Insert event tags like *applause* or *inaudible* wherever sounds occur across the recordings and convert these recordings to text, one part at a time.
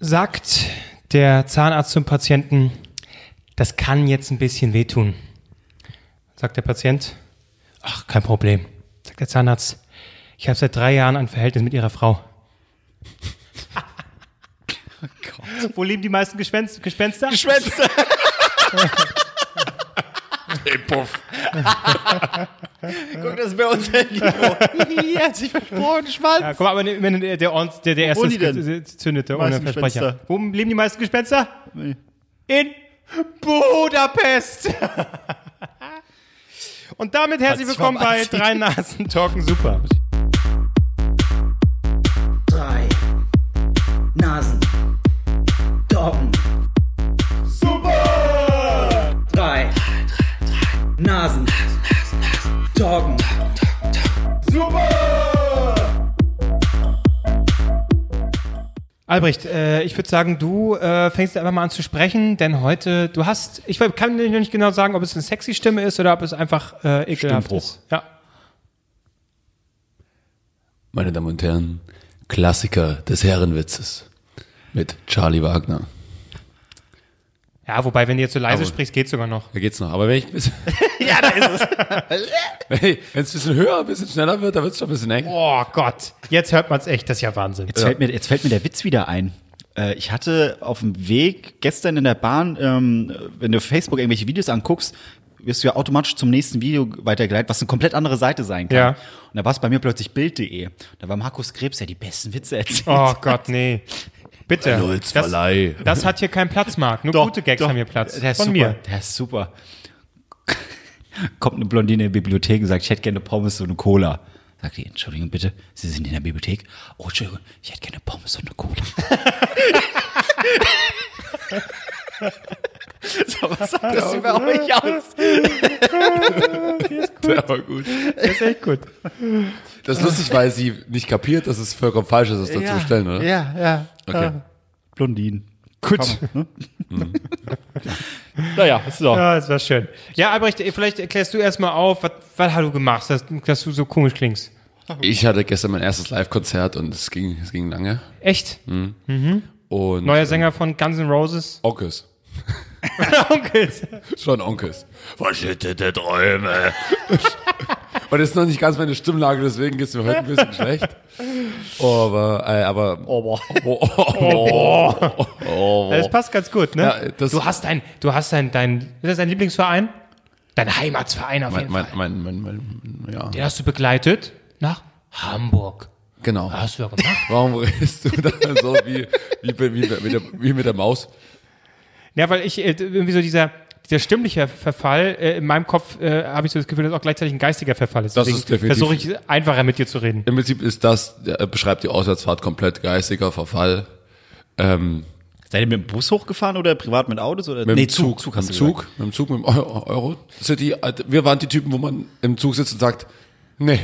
sagt der Zahnarzt zum Patienten, das kann jetzt ein bisschen wehtun. Sagt der Patient, ach, kein Problem. Sagt der Zahnarzt, ich habe seit drei Jahren ein Verhältnis mit ihrer Frau. *laughs* Wo leben die meisten Gespenster? Gespenster? Schwänze. *laughs* Ey, Puff. *laughs* Guck, das ist bei uns Handy. Hier hat sich versprochen, Schwanz. Ja, guck mal, aber ne- wenn der, der, Orns- der, der erste wohnen die denn? ge- zündete ohne meisten Versprecher. Gespenster. Wo leben die meisten Gespenster? Nee. In Budapest. *laughs* Und damit herzlich willkommen bei. Drei Nasen Talken Super. Nasen. Doggen. Albrecht, äh, ich würde sagen, du äh, fängst einfach mal an zu sprechen, denn heute, du hast, ich kann dir nicht genau sagen, ob es eine sexy Stimme ist oder ob es einfach äh, ekelhaft Stimmbruch. ist. Ja. Meine Damen und Herren, Klassiker des Herrenwitzes mit Charlie Wagner. Ja, wobei, wenn du jetzt so leise Aber- sprichst, geht's sogar noch. Da geht's noch. Aber wenn ich ein bisschen, *laughs* Ja, da ist es. *laughs* wenn es ein bisschen höher, ein bisschen schneller wird, dann wird's schon ein bisschen eng. Oh Gott, jetzt hört man's echt, das ist ja Wahnsinn. Jetzt, fällt mir, jetzt fällt mir der Witz wieder ein. Äh, Ich hatte auf dem Weg gestern in der Bahn, ähm, wenn du auf Facebook irgendwelche Videos anguckst, wirst du ja automatisch zum nächsten Video weitergeleitet, was eine komplett andere Seite sein kann. Ja. Und da war es bei mir plötzlich Bild.de. Da war Markus Krebs, der die besten Witze erzählt. Oh Gott, nee. Bitte. Lulz Das, das hat hier keinen Platz, Marc. Nur gute Gags haben hier Platz. Der ist Von super. mir. Der ist super. Kommt eine Blondine in die Bibliothek und sagt, ich hätte gerne Pommes und eine Cola. Sagt die, Entschuldigung bitte, Sie sind in der Bibliothek. Oh, Entschuldigung, ich hätte gerne Pommes und eine Cola. *laughs* *laughs* so, was sagt das über euch aus? *laughs* Der war gut. Das ist echt gut. Das ist lustig, weil sie nicht kapiert, dass es vollkommen falsch ist, das dazu zu stellen, oder? Ja, ja. Okay. Blondinen. Gut. *laughs* Naja, so. Ja, das war schön. Ja, Albrecht, vielleicht erklärst du erstmal auf, was, was hast du gemacht, dass, dass du so komisch klingst. Ich hatte gestern mein erstes Live-Konzert und es ging, es ging lange. Echt? Und Neuer Sänger von Guns N' Roses. Onkels. *laughs* Onkels. Schon Onkels. Verschüttete Träume. *laughs* und das ist noch nicht ganz meine Stimmlage, deswegen geht's mir heute ein bisschen schlecht. Aber, äh, aber, Oh, oh, oh, oh, Das passt ganz gut, ne? Ja, das- du hast dein, du hast dein, dein, ist das dein Lieblingsverein? Dein Heimatsverein auf mein, jeden mein, Fall. mein, mein, mein, ja, Den hast du begleitet nach Hamburg. genau. Hast du ja gemacht. Warum redest du da so wie, wie, wie, wie, mit der, wie mit der Maus? Ja, weil ich äh, irgendwie so dieser, dieser stimmliche Verfall, äh, in meinem Kopf äh, habe ich so das Gefühl, dass auch gleichzeitig ein geistiger Verfall ist. Das Deswegen ist definitiv- versuche ich einfacher mit dir zu reden. Im Prinzip ist das, der beschreibt die Auswärtsfahrt komplett geistiger Verfall. Ähm, Seid ihr mit dem Bus hochgefahren oder privat mit Autos? Oder? Mit nee, dem Zug, Zug mit dem Zug, mit dem Zug, mit dem Euro, City. Wir waren die Typen, wo man im Zug sitzt und sagt, nee,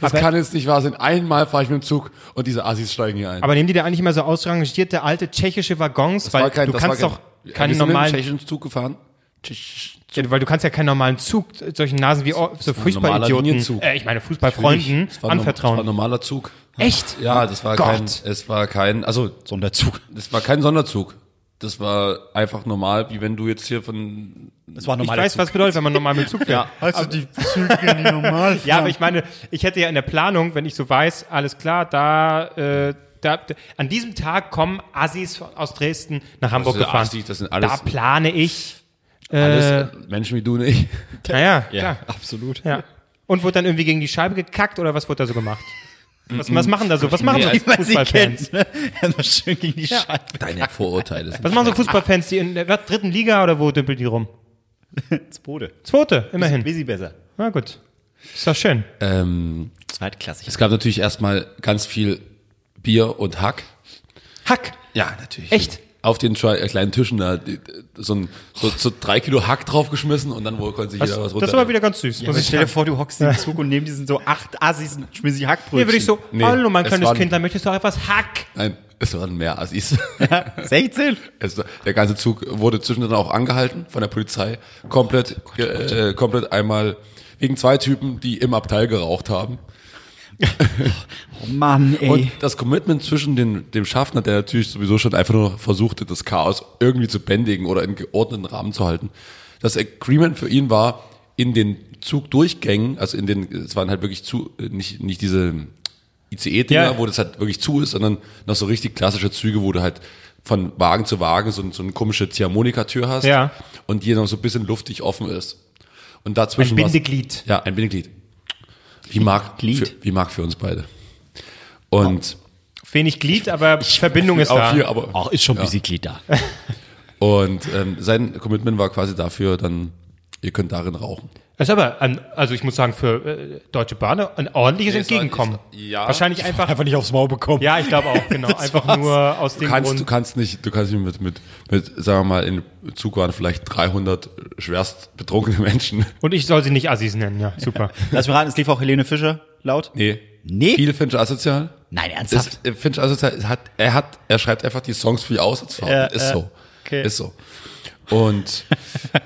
das Aber- kann jetzt nicht wahr sein. Einmal fahre ich mit dem Zug und diese Assis steigen hier ein. Aber nehmen die da eigentlich immer so ausrangierte alte tschechische Waggons? Das weil war kein, du das kannst war doch keinen dem normalen, tschechischen Zug gefahren. Tschechisch- ja, weil du kannst ja keinen normalen Zug solchen Nasen wie oh, so Fußballidioten, äh, ich meine Fußballfreunden Das war ein- Das war ein anvertrauen. normaler Zug. Echt? Ja, das war Gott. kein, es war kein, also, Sonderzug. das war kein Sonderzug. Das war einfach normal, wie wenn du jetzt hier von, Das war ein Ich weiß, Zug. was bedeutet, wenn man normal mit Zug fährt. Also die Züge, die normal *laughs* Ja, aber ich meine, ich hätte ja in der Planung, wenn ich so weiß, alles klar, da, äh, da, an diesem Tag kommen Assis aus Dresden nach Hamburg sind gefahren. Assis, das sind alles- da plane ich. alles Äh, äh, Menschen wie du nicht. *laughs* naja, Ja, klar. absolut. Ja. Und wurde dann irgendwie gegen die Scheibe gekackt oder was wurde da so gemacht? Was, was machen da so? Was machen Nee, so Fußballfans? ne? Erstmal schön gegen die Scheibe. Deine Vorurteile sind Was machen so Fußballfans, die in der dritten Liga oder wo dümpelt die rum? *laughs* Das Bode. Zweite, immerhin. Wie sie besser. Na gut. Ist doch schön. ähm, Zweitklassig. Es gab natürlich erstmal ganz viel Bier und Hack. Hack. Ja, natürlich. Echt? Auf den zwei- kleinen Tischen da so, ein, so, so drei Kilo Hack draufgeschmissen und dann wohl konnte sich Das, jeder was das runter. ist aber wieder ganz süß. Ja, aber ich stell dir vor, du hockst im Zug und neben diesen so acht Assis und schmissen die Hackbrötchen. Hier würde ich so, Nee, hallo mein es kleines waren- Kindlein, möchtest du auch etwas Hack? Nein, es waren mehr Assis. 16? *laughs* Es, der ganze Zug wurde zwischendrin auch angehalten von der Polizei. Komplett, ge- äh, komplett einmal wegen zwei Typen, die im Abteil geraucht haben. *laughs* Oh Mann, ey. Und das Commitment zwischen den, dem Schaffner, der natürlich sowieso schon einfach nur versuchte, das Chaos irgendwie zu bändigen oder in geordneten Rahmen zu halten. Das Agreement für ihn war, in den Zugdurchgängen, also in den, es waren halt wirklich zu, nicht, nicht diese ICE-Dinger, Ja. wo das halt wirklich zu ist, sondern noch so richtig klassische Züge, wo du halt von Wagen zu Wagen so, so eine komische Ziehharmonika-Tür hast Ja. und die noch so ein bisschen luftig offen ist. Und dazwischen Ein Bindeglied. Ja, ein Bindeglied. Wie mag, Glied. Für, wie mag für uns beide. Und Wenig Glied, aber Verbindung ist auch da. hier, aber Auch ist schon ein bisschen Glied da. Und ähm, sein Commitment war quasi dafür, dann, ihr könnt darin rauchen. Das ist aber, ein, also ich muss sagen, für äh, Deutsche Bahn ein ordentliches Nee, Entgegenkommen. es- ja. Wahrscheinlich einfach, Einfach nicht aufs Maul bekommen. ja, ich glaube auch, genau. *laughs* Einfach nur aus Du dem kannst, du Grund. kannst nicht, du kannst nicht mit, mit, mit, sagen wir mal, in Zug waren vielleicht 300 schwerst betrunkene Menschen. Und ich soll sie nicht Assis nennen, ja, super. *laughs* Lass mich raten, es lief auch Helene Fischer laut? Nee. Nee? Viel Finch asozial. Nein, ernsthaft? Ist, äh, Finch asozial hat, er hat, er schreibt einfach die Songs für die Aussatzfahrten. Ja, ist ja. so. Okay. Ist so. Und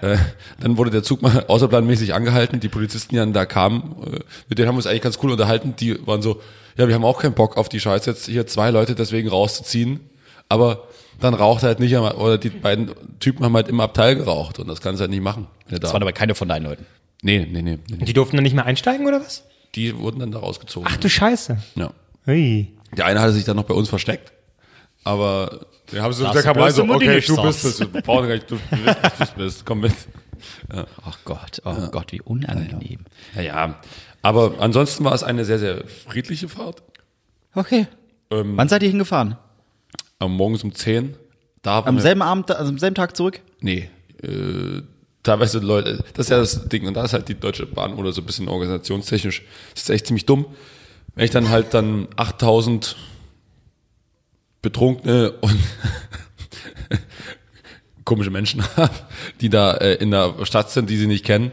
äh, dann wurde der Zug mal außerplanmäßig angehalten. Die Polizisten, die dann da kamen, äh, mit denen haben wir uns eigentlich ganz cool unterhalten. Die waren so, ja, wir haben auch keinen Bock auf die Scheiße, jetzt hier zwei Leute deswegen rauszuziehen. Aber dann raucht er halt nicht, am- oder die beiden Typen haben halt im Abteil geraucht und das kannst du halt nicht machen. Das da- waren aber keine von deinen Leuten. nee, nee, nee, nee, nee. Die durften dann nicht mehr einsteigen, oder was? Die wurden dann da rausgezogen. Ach du Scheiße. ja. Hui. Der eine hatte sich dann noch bei uns versteckt. Aber wir haben Das bloß rein so, okay, du bist es, wir brauchen gar nicht, du, dass du es bist, komm mit. Ach Gott, oh Gott, wie unangenehm. Ja, ja. Aber ansonsten war es eine sehr, sehr friedliche Fahrt. Okay. Ähm, Wann seid ihr hingefahren? Am morgens um 10. Da Am selben Abend, also am selben Tag zurück? Nee. Äh, teilweise Leute, das ist ja das Ding, und da ist halt die Deutsche Bahn oder so ein bisschen organisationstechnisch, das ist echt ziemlich dumm. Wenn ich dann halt dann 8000 Betrunkene und *laughs* komische Menschen habe, die da äh, in der Stadt sind, die sie nicht kennen.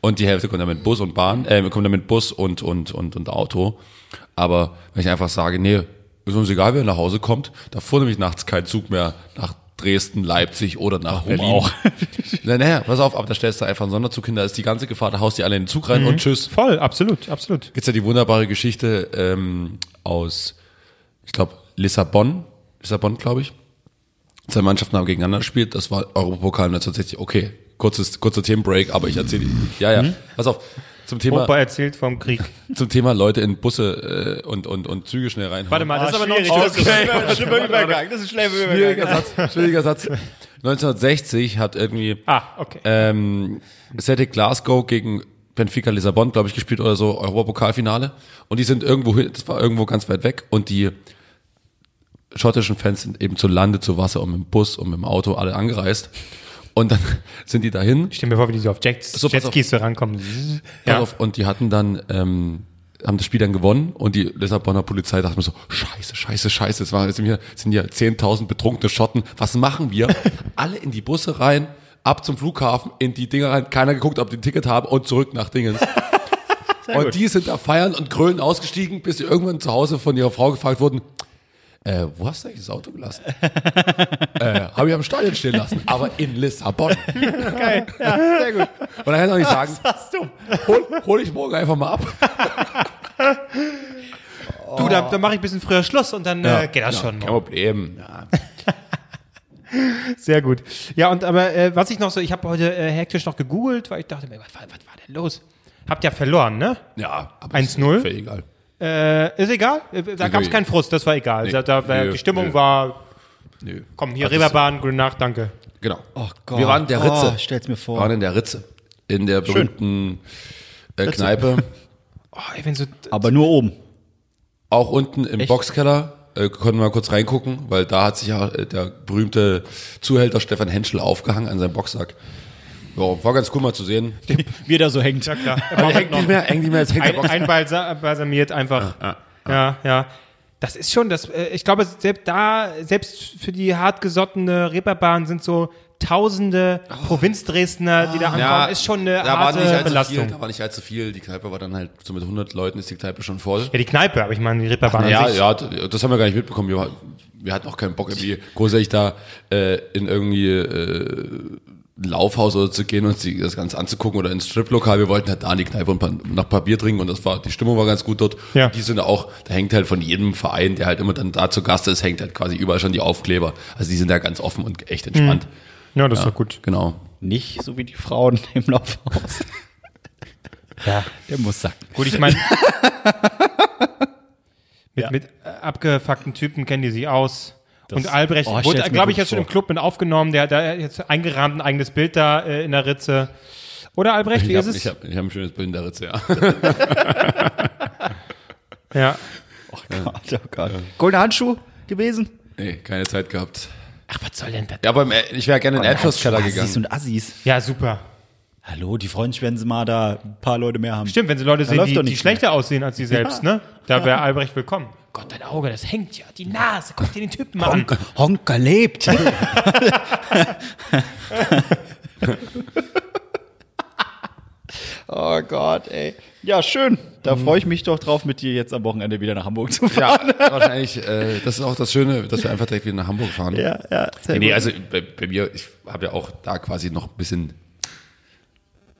Und die Hälfte kommt dann mit Bus und Bahn, äh, kommt dann mit Bus und, und, und, und Auto. Aber wenn ich einfach sage, nee, ist uns egal, wer nach Hause kommt, da fuhr nämlich nachts kein Zug mehr nach Dresden, Leipzig oder nach Berlin. auch? *laughs* Na, naja, pass auf, aber da stellst du einfach einen Sonderzug hin, da ist die ganze Gefahr, da haust die alle in den Zug rein und tschüss. Voll, absolut, absolut. Gibt's ja die wunderbare Geschichte ähm, aus, ich glaube, Lissabon, Lissabon, glaube ich. Zwei Mannschaften haben gegeneinander gespielt, das war Europapokal 1960. Okay, kurzes, kurzer Themenbreak, aber ich erzähle, ja, ja, pass auf, zum Thema, Opa erzählt vom Krieg. zum Thema Leute in Busse äh, und, und, und Züge schnell reinhauen. Warte mal, das ist aber noch schwierig, das ist ein schlimmer Übergang. Das ist ein schlimmer Schwieriger Satz, schwieriger Satz. 1960 hat irgendwie Ah, okay. ähm, Celtic Glasgow gegen Benfica Lissabon, glaube ich, gespielt oder so, Europapokalfinale. Und die sind irgendwo, hin- das war irgendwo ganz weit weg und die schottischen Fans sind eben zu Lande, zu Wasser und mit dem Bus und mit dem Auto alle angereist. Und dann *laughs* sind die dahin Stell mir vor, wie die so auf Jets, So. Jetskis so rankommen. ja. Ja. auf, und die hatten dann, ähm, haben das Spiel dann gewonnen und die Lissabonner Polizei dachte mir so, scheiße, scheiße, scheiße, es waren, jetzt sind hier, sind hier 10.000 betrunkene Schotten, was machen wir? *laughs* Alle in die Busse rein, ab zum Flughafen, in die Dinger rein, keiner geguckt, ob die ein Ticket haben und zurück nach Dingens. *laughs* und die sind da feiern und grölen ausgestiegen, bis sie irgendwann zu Hause von ihrer Frau gefragt wurden, äh, wo hast du eigentlich das Auto gelassen? *laughs* äh, habe ich am Stadion stehen lassen, aber in Lissabon. *laughs* Geil, ja, sehr gut. Und dann kann ich auch nicht sagen, hol, hol ich morgen einfach mal ab. Du, da, da mache ich ein bisschen früher Schluss und dann äh, geht das schon. Kein Problem. *laughs* Sehr gut. Ja, und aber äh, was ich noch so, ich habe heute äh, hektisch noch gegoogelt, weil ich dachte mir, was, was war denn los? Habt ja verloren, ne? Ja, aber 1-0? ist völlig egal. Äh, ist egal. Äh, Da gab es keinen Frust, das war egal. Nee, da, da, nö, die Stimmung nö. war, Nö. komm, hier Reeperbahn, gute Nacht, danke. Genau. Oh Gott. Wir waren in der Ritze. Oh, stell's mir vor. Wir waren in der Ritze. In der berühmten äh, Kneipe. *laughs* Oh, ey, wenn so, Aber nur oben. Auch unten im Boxkeller. Äh, konnten wir mal kurz reingucken, weil da hat sich ja äh, der berühmte Zuhälter Stefan Henschel aufgehangen an seinem Boxsack. Ja, war ganz cool mal zu sehen. Wie er da so hängt. ja klar. Er hängt nicht mehr, hängt nicht mehr, jetzt hängt der ein, Boxsack. einbalsamiert einfach. Ja, ja. Das ist schon, das, äh, ich glaube, selbst da, selbst für die hartgesottene Reeperbahn sind so tausende Provinzdresdner, die da ankommen, ist schon eine da war harte nicht allzu Belastung. Viel, da war nicht allzu viel. Die Kneipe war dann halt, so mit 100 Leuten ist die Kneipe schon voll. Ja, die Kneipe, aber ich meine, die Reeperbahn an Ja, sich. ja, d- das haben wir gar nicht mitbekommen. Wir, wir hatten auch keinen Bock, irgendwie großartig da äh, in irgendwie äh, Laufhaus oder zu gehen und sich das Ganze anzugucken oder ins Striplokal. Wir wollten halt da in die Kneipe und nach ein paar Bier trinken und das war, die Stimmung war ganz gut dort. Ja. Die sind auch, da hängt halt von jedem Verein, der halt immer dann da zu Gast ist, hängt halt quasi überall schon die Aufkleber. Also die sind da ganz offen und echt entspannt. Ja, das ist doch gut. Genau. Nicht so wie die Frauen *laughs* im Laufhaus. Ja. Der muss sacken. Gut, ich meine, *laughs* mit, Ja. mit abgefuckten Typen kennen die sich aus. Und Albrecht oh, ich wurde, glaube ich, jetzt schon im. Club mit aufgenommen. Der hat da jetzt eingerahmt ein eigenes Bild da äh, in der Ritze. Oder Albrecht, wie Ich ist habe es? ich hab, ich hab ein schönes Bild in der Ritze, ja. *laughs* ja. Oh Gott, oh Gott. Goldene Handschuh gewesen? Nee, keine Zeit gehabt. Ach, was soll denn das? Ja, aber im, ich wäre gerne in den Erdnusskeller Assis gegangen. und Assis. Ja, super. Hallo, die freuen sich, wenn sie mal da ein paar Leute mehr haben. Stimmt, wenn sie Leute sehen, läuft die, die schlechter aussehen als sie selbst, ne? Da wäre Albrecht willkommen. Gott, dein Auge, das hängt ja. Die Nase, guck dir den Typen mal an. Honk, Honker lebt. *laughs* oh Gott, ey. Ja, schön. Da freue ich mich doch drauf, mit dir jetzt am Wochenende wieder nach Hamburg zu fahren. Ja, *laughs* wahrscheinlich, äh, das ist auch das Schöne, dass wir einfach direkt wieder nach Hamburg fahren. Ja, ja. sehr Nee, nee, gut. also bei, bei mir, ich habe ja auch da quasi noch ein bisschen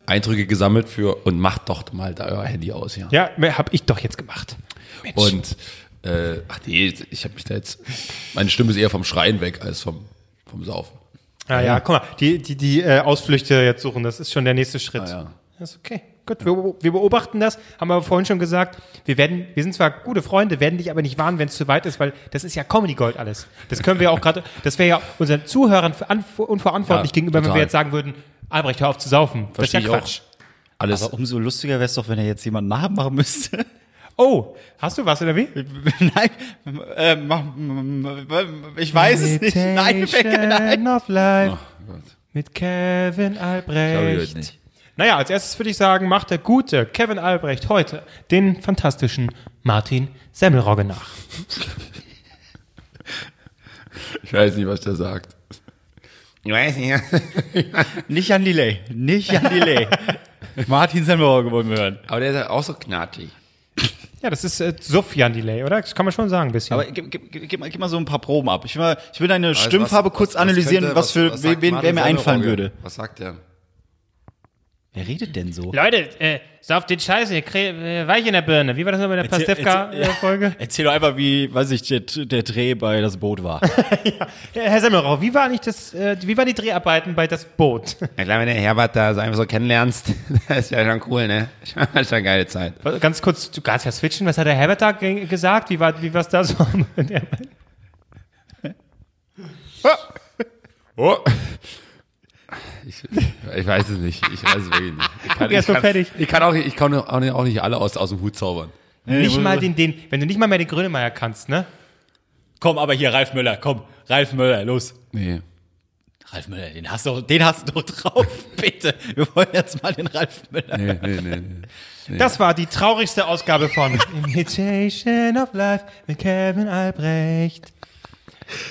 Eindrücke gesammelt für und macht doch mal da euer Handy aus, ja. Ja, hab ich doch jetzt gemacht. Mensch. Und äh, ach nee, ich habe mich da jetzt, meine Stimme ist eher vom Schreien weg als vom, vom Saufen. Ja, ja, guck mal, die, die, die äh, Ausflüchte jetzt suchen, das ist schon der nächste Schritt. Ah, ja. Das ist okay. Gut, wir, wir beobachten das, haben aber vorhin schon gesagt, wir werden, wir sind zwar gute Freunde, werden dich aber nicht warnen, wenn es zu weit ist, weil das ist ja Comedy Gold alles. Das können wir auch gerade, das wäre ja unseren Zuhörern ver- an- unverantwortlich Ja, gegenüber, wenn total. wir jetzt sagen würden, Albrecht, hör auf zu saufen. Versteh das ist ich ja auch. Quatsch. Alles, Aber umso lustiger wäre es doch, wenn er jetzt jemanden nachmachen müsste. *laughs* Oh, hast du was oder wie? *laughs* Nein, äh, mach- ich weiß es nicht. Nein, mir fällt keiner ein. Imitation of Life oh Gott. mit Kevin ich Albrecht. heute nicht. Naja, als erstes würde ich sagen, macht der gute Kevin Albrecht heute den fantastischen Martin Semmelrogge nach. *laughs* Ich weiß nicht, was der sagt. Ich weiß nicht. *laughs* Nicht an Delay. Nicht an Delay. *laughs* Martin Semmelrogge wollen wir hören. Aber der ist auch so knatschig. Ja, das ist äh, Sufjan Delay, oder? Das kann man schon sagen, ein bisschen. Aber gib, gib, gib, gib, mal, gib mal so ein paar Proben ab. Ich will, mal- ich will deine Stimmfarbe was- kurz was- was analysieren, könnte- was, für was wen, wer mir einfallen würde. Was sagt der? Wer redet denn so? Leute, äh, sauf den Scheiße, ihr äh, Weich in der Birne. Wie war das noch bei der Erzähl- erzähl-. Pastewka-Folge? *laughs* Erzähl doch einfach, wie, weiß ich, der, der Dreh bei Das Boot war. *laughs* Ja, Herr Semmelrogge, wie war eigentlich das, äh, wie waren die Dreharbeiten bei Das Boot? Ja klar, wenn der Herbert da so einfach so kennenlernst, *laughs* das ist ja schon cool, ne? Das ist schon eine geile Zeit. Ganz kurz, du kannst ja switchen, was hat der Herbert da ge gesagt? Wie war wie war's da so? Oh. Ich, ich weiß es nicht. Ich weiß es wirklich nicht. Ich kann, ich so kann, fertig. Ich kann auch nicht, ich kann auch nicht, auch nicht alle aus, aus dem Hut zaubern. nicht mal den, den, wenn du nicht mal mehr den Grönemeyer kannst, ne? komm, aber hier, Ralf Müller, komm. Ralf Müller, los. Nee. Ralf Müller, den hast du, den hast du doch *laughs* drauf, bitte. Wir wollen jetzt mal den Ralf Müller. Nee, nee, nee, nee. Das war die traurigste Ausgabe von Imitation of Life mit Kevin Albrecht.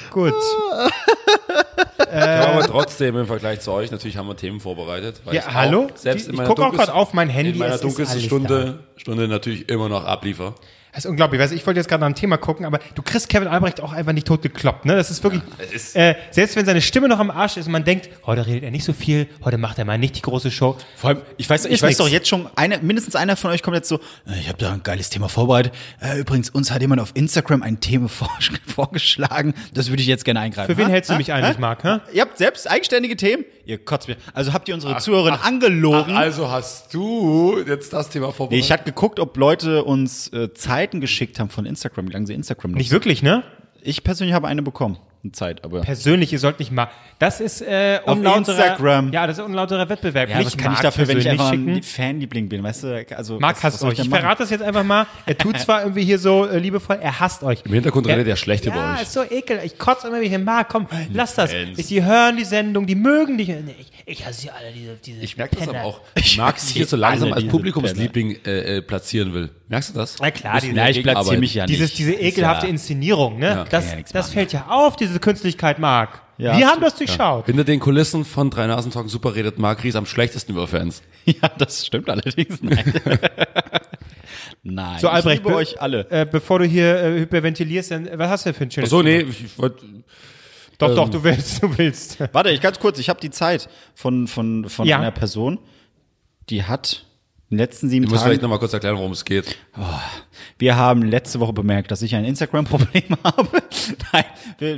Gut. *laughs* Aber trotzdem im Vergleich zu euch, natürlich haben wir Themen vorbereitet. Ja, hallo? Selbst Die- ich gucke auch gerade auf mein Handy, In meiner dunkelsten Stunde, Stunde natürlich immer noch abliefer. Das ist unglaublich. Weißt, ich wollte jetzt gerade nach einem Thema gucken, aber du kriegst Kevin Albrecht auch einfach nicht tot gekloppt. Ne? Das ist wirklich, es ist- äh, selbst wenn seine Stimme noch am Arsch ist und man denkt, heute redet er nicht so viel, heute macht er mal nicht die große Show. Vor allem, ich weiß, ich Ist weiß nix. doch jetzt schon, eine, mindestens einer von euch kommt jetzt so, äh, ich habe da ein geiles Thema vorbereitet. Äh, übrigens, uns hat jemand auf Instagram ein Thema *laughs* vor, vorgeschlagen. Das würde ich jetzt gerne eingreifen. Für wen Ha? hältst du Ha? mich eigentlich, Marc? Hä? Ihr habt selbst eigenständige Themen? Ihr kotzt mir. Also habt ihr unsere Zuhörerin angelogen? Also hast du jetzt das Thema nee, vorbereitet? ich hatte geguckt, ob Leute uns äh, Zeiten geschickt haben von Instagram, wie lange sie Instagram nutzen. Nicht wirklich, ne? Ich persönlich habe eine bekommen. Eine Zeit, aber. Persönlich, ihr sollt nicht mal. Das ist äh, Auf unlauterer, Instagram. Ja, das ist unlauterer Wettbewerb. ja, was kann ich dafür, wenn ich einfach schicken. ein Fanliebling bin, weißt du? Also, Marc hasst euch. Ich verrate das jetzt einfach mal. Er tut zwar irgendwie hier so äh, liebevoll, er hasst euch. Im Hintergrund redet er schlecht ja, über euch. ist so ekel. Ich kotze immer wieder. Marc, komm, lass das. Ich, die hören die Sendung, die mögen dich. Nee, Ich, ich hasse sie alle, diese, diese Ich merke das Penner. aber auch. *laughs* Ich mag sich hier so langsam als diese Publikumsliebling äh, äh, platzieren will. Merkst du das? Na klar, Müssen die- wir Ja, ich platziere mich ja nicht. Dieses, diese ekelhafte Ist Inszenierung, ne? Ja, das ja das fällt ja auf, diese Künstlichkeit, Marc. Ja, Wir hast haben das durchschaut. Hinter den Kulissen von Drei Nasen Talken Super redet Marc Ries am schlechtesten über Fans. Ja, *laughs* ja, das stimmt allerdings. Nein. *laughs* Nein. So, Albrecht, ich liebe be- euch alle. Äh, bevor du hier äh, hyperventilierst, dann, was hast du denn für ein schönes Ach so, nee, ich, ich wollte Doch, doch, du willst, du willst. *laughs* Warte, ich ganz kurz, ich habe die Zeit von, von, von Ja. einer Person, die hat in den letzten sieben Ich muss vielleicht Tagen. noch mal kurz erklären, worum es geht. Wir haben letzte Woche bemerkt, dass ich ein Instagram-Problem *laughs* habe. Nein,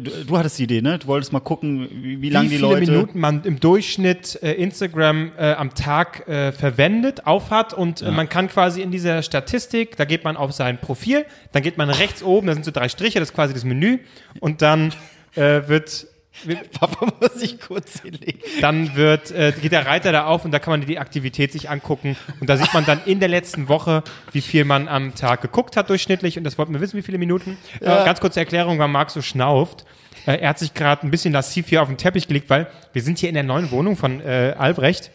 du, du hattest die Idee, ne? Du wolltest mal gucken, wie, wie lange Wie die viele Leute. Minuten man im Durchschnitt äh, Instagram äh, am Tag äh, verwendet, aufhat und äh, man kann quasi in dieser Statistik, da geht man auf sein Profil, dann geht man rechts oben, da sind so drei Striche, das ist quasi das Menü und dann äh, wird *laughs* Papa muss ich kurz hinlegen. dann wird, äh, geht der Reiter da auf und da kann man die Aktivität sich angucken. Und da sieht man dann in der letzten Woche, wie viel man am Tag geguckt hat durchschnittlich. Und das wollten wir wissen, wie viele Minuten. Äh, ganz kurze Erklärung, weil Marc so schnauft. Äh, er hat sich gerade ein bisschen lassiv hier auf den Teppich gelegt, weil wir sind hier in der neuen Wohnung von äh, Albrecht.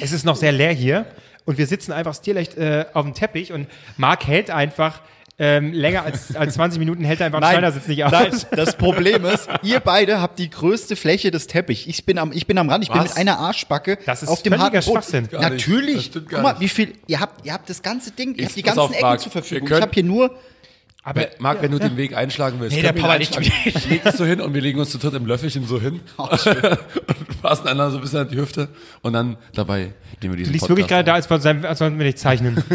Es ist noch sehr leer hier. Und wir sitzen einfach stierleicht äh, auf dem Teppich und Marc hält einfach ähm, länger als, als 20 Minuten hält er einfach einen Schneidersitz nicht aus. nein, das Problem ist, ihr beide habt die größte Fläche des Teppichs. Ich bin am, ich bin am Rand, ich bin Was? mit einer Arschbacke Das ist auf dem harten Boden. Natürlich. Das stimmt gar Guck mal, wie viel, ihr habt, ihr habt das ganze Ding, ihr Ich- habt die ganzen auf, Ecken Marc, zur Verfügung. Ich habe hier nur, Aber Marc, wenn du den Weg einschlagen willst, Nee, der Papa nicht. einschlagen. Leg dich so hin und wir legen uns zu dritt im Löffelchen so hin Oh, *laughs* und fassen einander so ein bisschen an die Hüfte und dann dabei nehmen wir diesen du liegst wirklich gerade da, als, wollten- als sollten wir nicht zeichnen. *laughs*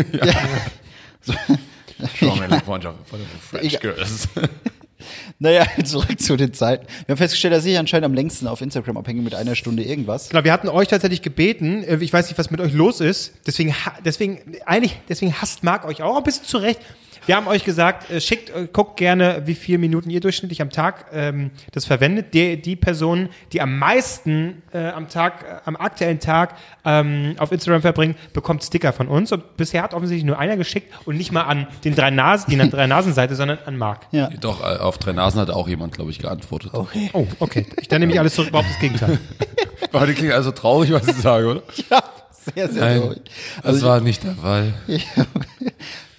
*laughs* Like bunch of French girls. *laughs* naja, *laughs* zurück zu den Zeiten. Wir haben festgestellt, dass ich anscheinend am längsten auf Instagram abhänge mit einer Stunde irgendwas. Genau, wir hatten euch tatsächlich gebeten, äh, ich weiß nicht, was mit euch los ist, deswegen, deswegen, eigentlich, deswegen hasst Marc euch auch ein bisschen zurecht. Wir haben euch gesagt, äh, schickt, äh, guckt gerne, wie viele Minuten ihr durchschnittlich am Tag ähm, das verwendet. Die, die Person, die am meisten äh, am Tag, äh, am aktuellen Tag ähm, auf Instagram verbringt, bekommt Sticker von uns. Und bisher hat offensichtlich nur einer geschickt und nicht mal an den drei Nasen, die drei Nasenseite, sondern an Marc. Ja. Doch, äh, auf drei Nasen hat auch jemand, glaube ich, geantwortet. Okay. Oh, okay. Ich dann nehme ich alles zurück, überhaupt das Gegenteil. *laughs* Heute klingt also traurig, was ich sage, oder? Ja, sehr, sehr Nein, traurig. das Also war nicht der Fall. *laughs*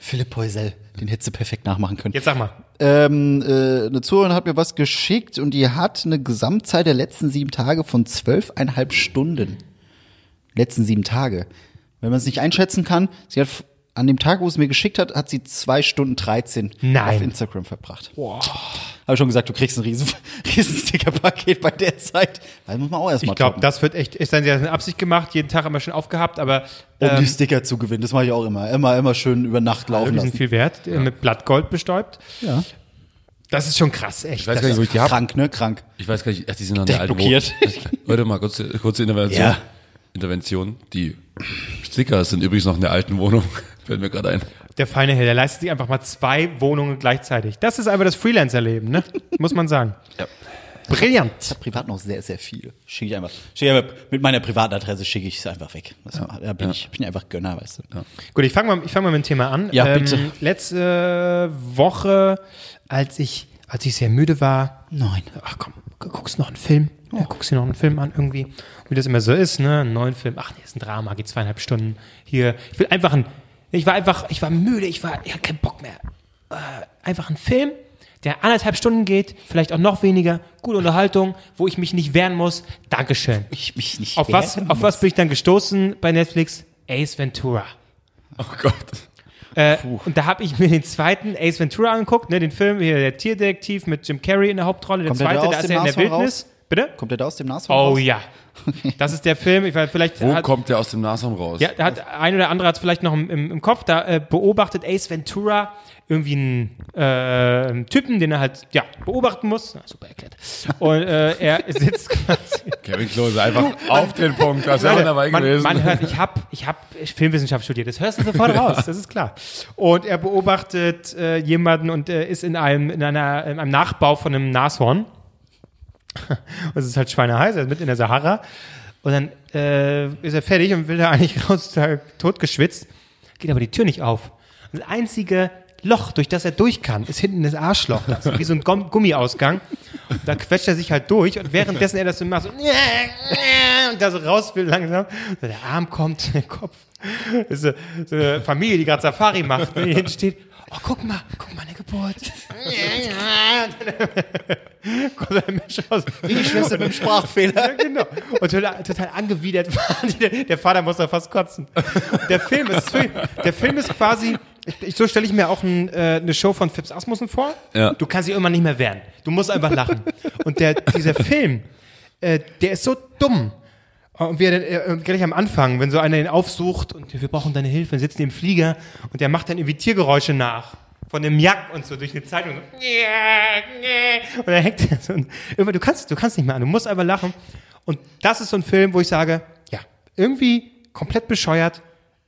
Philipp Heusel, den hättest du perfekt nachmachen können. Jetzt sag mal. Ähm, äh, eine Zuhörerin hat mir was geschickt und die hat eine Gesamtzeit der letzten sieben Tage von zwölfeinhalb Stunden. Letzten sieben Tage. Wenn man es nicht einschätzen kann, sie hat an dem Tag, wo es mir geschickt hat, hat sie zwei Stunden 13 Nein. auf Instagram verbracht. Boah. Habe schon gesagt, du kriegst ein riesen, *laughs* riesen Sticker-Paket bei der Zeit. Das muss man auch erstmal Ich glaube, das wird echt, ist dann ja eine Absicht gemacht, jeden Tag immer schön aufgehabt, aber um ähm, die Sticker zu gewinnen. Das mache ich auch immer. Immer, immer schön über Nacht laufen die sind viel wert, äh, mit Blattgold bestäubt. Ja. Das ist schon krass, echt. Ich weiß Das gar nicht, wo ich die habe. Krank, ne? Krank. Ich weiß gar nicht, ach, die sind an der alten blockiert. Wohnung. Warte mal, kurze, kurze Intervention. Ja. Intervention. Die Sticker sind übrigens noch in der alten Wohnung. Fällt mir gerade ein. der feine Herr, der leistet sich einfach mal zwei Wohnungen gleichzeitig. Das ist einfach das Freelancer-Leben, ne? *laughs* Muss man sagen. Ja. Brillant. Ich habe privat noch sehr, sehr viel. Schicke ich einfach. Schicke ich einfach mit meiner privaten Adresse schicke ich es einfach weg. Das, Da bin ich bin einfach Gönner, weißt du. Gut, ich fange mal, ich fang mal mit dem Thema an. Ähm, Ja, bitte. Letzte Woche, als ich, als ich sehr müde war, Nein. ach komm, gu- guckst du noch einen Film? Ja, guckst dir noch einen Film an irgendwie. Wie das immer so ist, ne? Einen neuen Film. Ach nee, ist ein Drama, geht zweieinhalb Stunden. Hier, ich will einfach ein, ich war einfach, ich war müde, ich war, ich hatte keinen Bock mehr. Äh, einfach ein Film, der anderthalb Stunden geht, vielleicht auch noch weniger, gute Unterhaltung, wo ich mich nicht wehren muss. Dankeschön. Ich mich nicht. Auf was, wehren auf was muss. bin ich dann gestoßen bei Netflix? Ace Ventura. Oh Gott. Äh, und da habe ich mir den zweiten Ace Ventura angeguckt, ne, den Film hier, der Tierdetektiv mit Jim Carrey in der Hauptrolle. Der Kommt zweite, da ist er in der Wildnis. Bitte? Kommt der da aus dem Nashorn Oh raus? ja. *laughs* Das ist der Film, ich weiß, vielleicht Wo hat, kommt der aus dem Nashorn raus? ja, da hat ein oder andere hat es vielleicht noch im, im, im Kopf, da äh, beobachtet Ace Ventura irgendwie einen, äh, Typen, den er halt ja, beobachten muss. Na, super erklärt. Und äh, er *laughs* sitzt quasi. Kevin Klose, einfach auf den Punkt. Das wäre dabei man, gewesen. man hört, ich habe ich hab Filmwissenschaft studiert, das hörst du sofort *laughs* raus, das ist klar. Und er beobachtet äh, jemanden und äh, ist in einem, in, einer, in einem Nachbau von einem Nashorn. Und es ist halt schweineheiß, er ist mitten in der Sahara. Und dann äh, ist er fertig und will da eigentlich *laughs* raus, totgeschwitzt. Geht aber die Tür nicht auf. Das einzige Loch, durch das er durch kann, ist hinten das Arschloch. Das ist wie so ein Gum- Gummiausgang. Und da quetscht er sich halt durch und währenddessen er das so macht, so, *laughs* und da so raus will langsam, der Arm kommt, *laughs* der Kopf. Das ist so, eine Familie, die gerade Safari macht, die hinten steht. Oh, guck mal, guck mal, eine Geburt. *laughs* Kommt ein Mensch raus. Die Schwester mit dem Sprachfehler. Ja, genau. Und total, total angewidert war. Der, der Vater muss da fast kotzen. Der Film ist, der Film ist quasi, ich, ich, so stelle ich mir auch ein, äh, eine Show von Phipps Asmussen vor. Ja. Du kannst dich irgendwann nicht mehr wehren. Du musst einfach lachen. Und der, dieser Film, äh, der ist so dumm. Und wir äh, gleich am Anfang, wenn so einer ihn aufsucht und wir brauchen deine Hilfe, dann sitzen die im Flieger und der macht dann irgendwie Tiergeräusche nach. Von dem Jack und so durch eine Zeitung. Und dann hängt er so. Und du kannst, du kannst nicht mehr an, du musst einfach lachen. Und das ist so ein Film, wo ich sage, ja, irgendwie komplett bescheuert,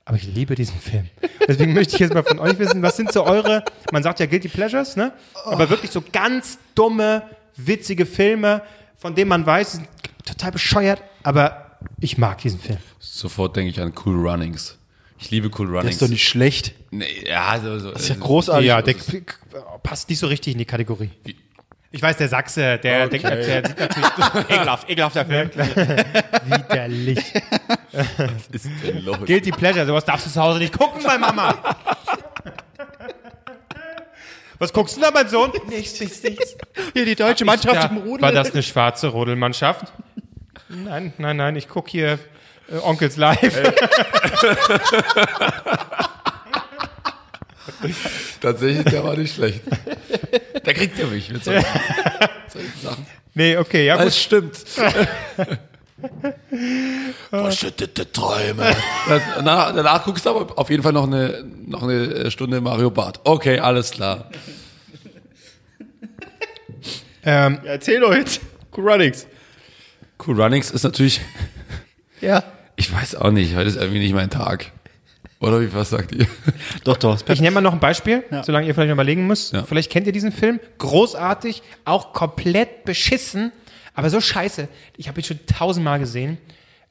aber ich liebe diesen Film. Deswegen möchte ich jetzt mal von euch wissen, was sind so eure, man sagt ja Guilty Pleasures, ne? Aber wirklich so ganz dumme, witzige Filme, von denen man weiß, total bescheuert, aber ich mag diesen Film. Sofort denke ich an Cool Runnings. Ich liebe Cool Runnings. ist doch nicht schlecht. Nee, ja, so, so, Das ist ja großartig. Ja, der passt nicht so richtig in die Kategorie. Ich weiß, der Sachse, der, der, der sieht natürlich *laughs* ekelhaft, ekelhafter Film. widerlich. ist denn los? Guilty Pleasure, sowas darfst du zu Hause nicht gucken bei Mama. Was guckst du da, mein Sohn? Nichts, nichts, nichts. Hier die deutsche Mannschaft im Rudel. war das eine schwarze Rodelmannschaft? Nein, nein, nein, ich gucke hier äh, Onkels Live. *laughs* Tatsächlich, der war nicht schlecht. Der kriegt ja mich mit solchen, *laughs* solchen Sachen. Nee, okay, ja gut. Das stimmt. *laughs* Verschüttete Träume. Das, na, danach guckst du aber auf jeden Fall noch eine, noch eine Stunde Mario Bart. Okay, alles klar. Ähm, Ja, erzähl doch jetzt. Cool Runnings. Cool Runnings ist natürlich, *laughs* Ja. ich weiß auch nicht, heute ist irgendwie nicht mein Tag. Oder wie, was sagt ihr? *laughs* Doch, doch. ich nenne mal noch ein Beispiel, solange ihr vielleicht noch überlegen müsst. Ja. Vielleicht kennt ihr diesen Film. Großartig, auch komplett beschissen, aber so scheiße. Ich habe ihn schon tausendmal gesehen.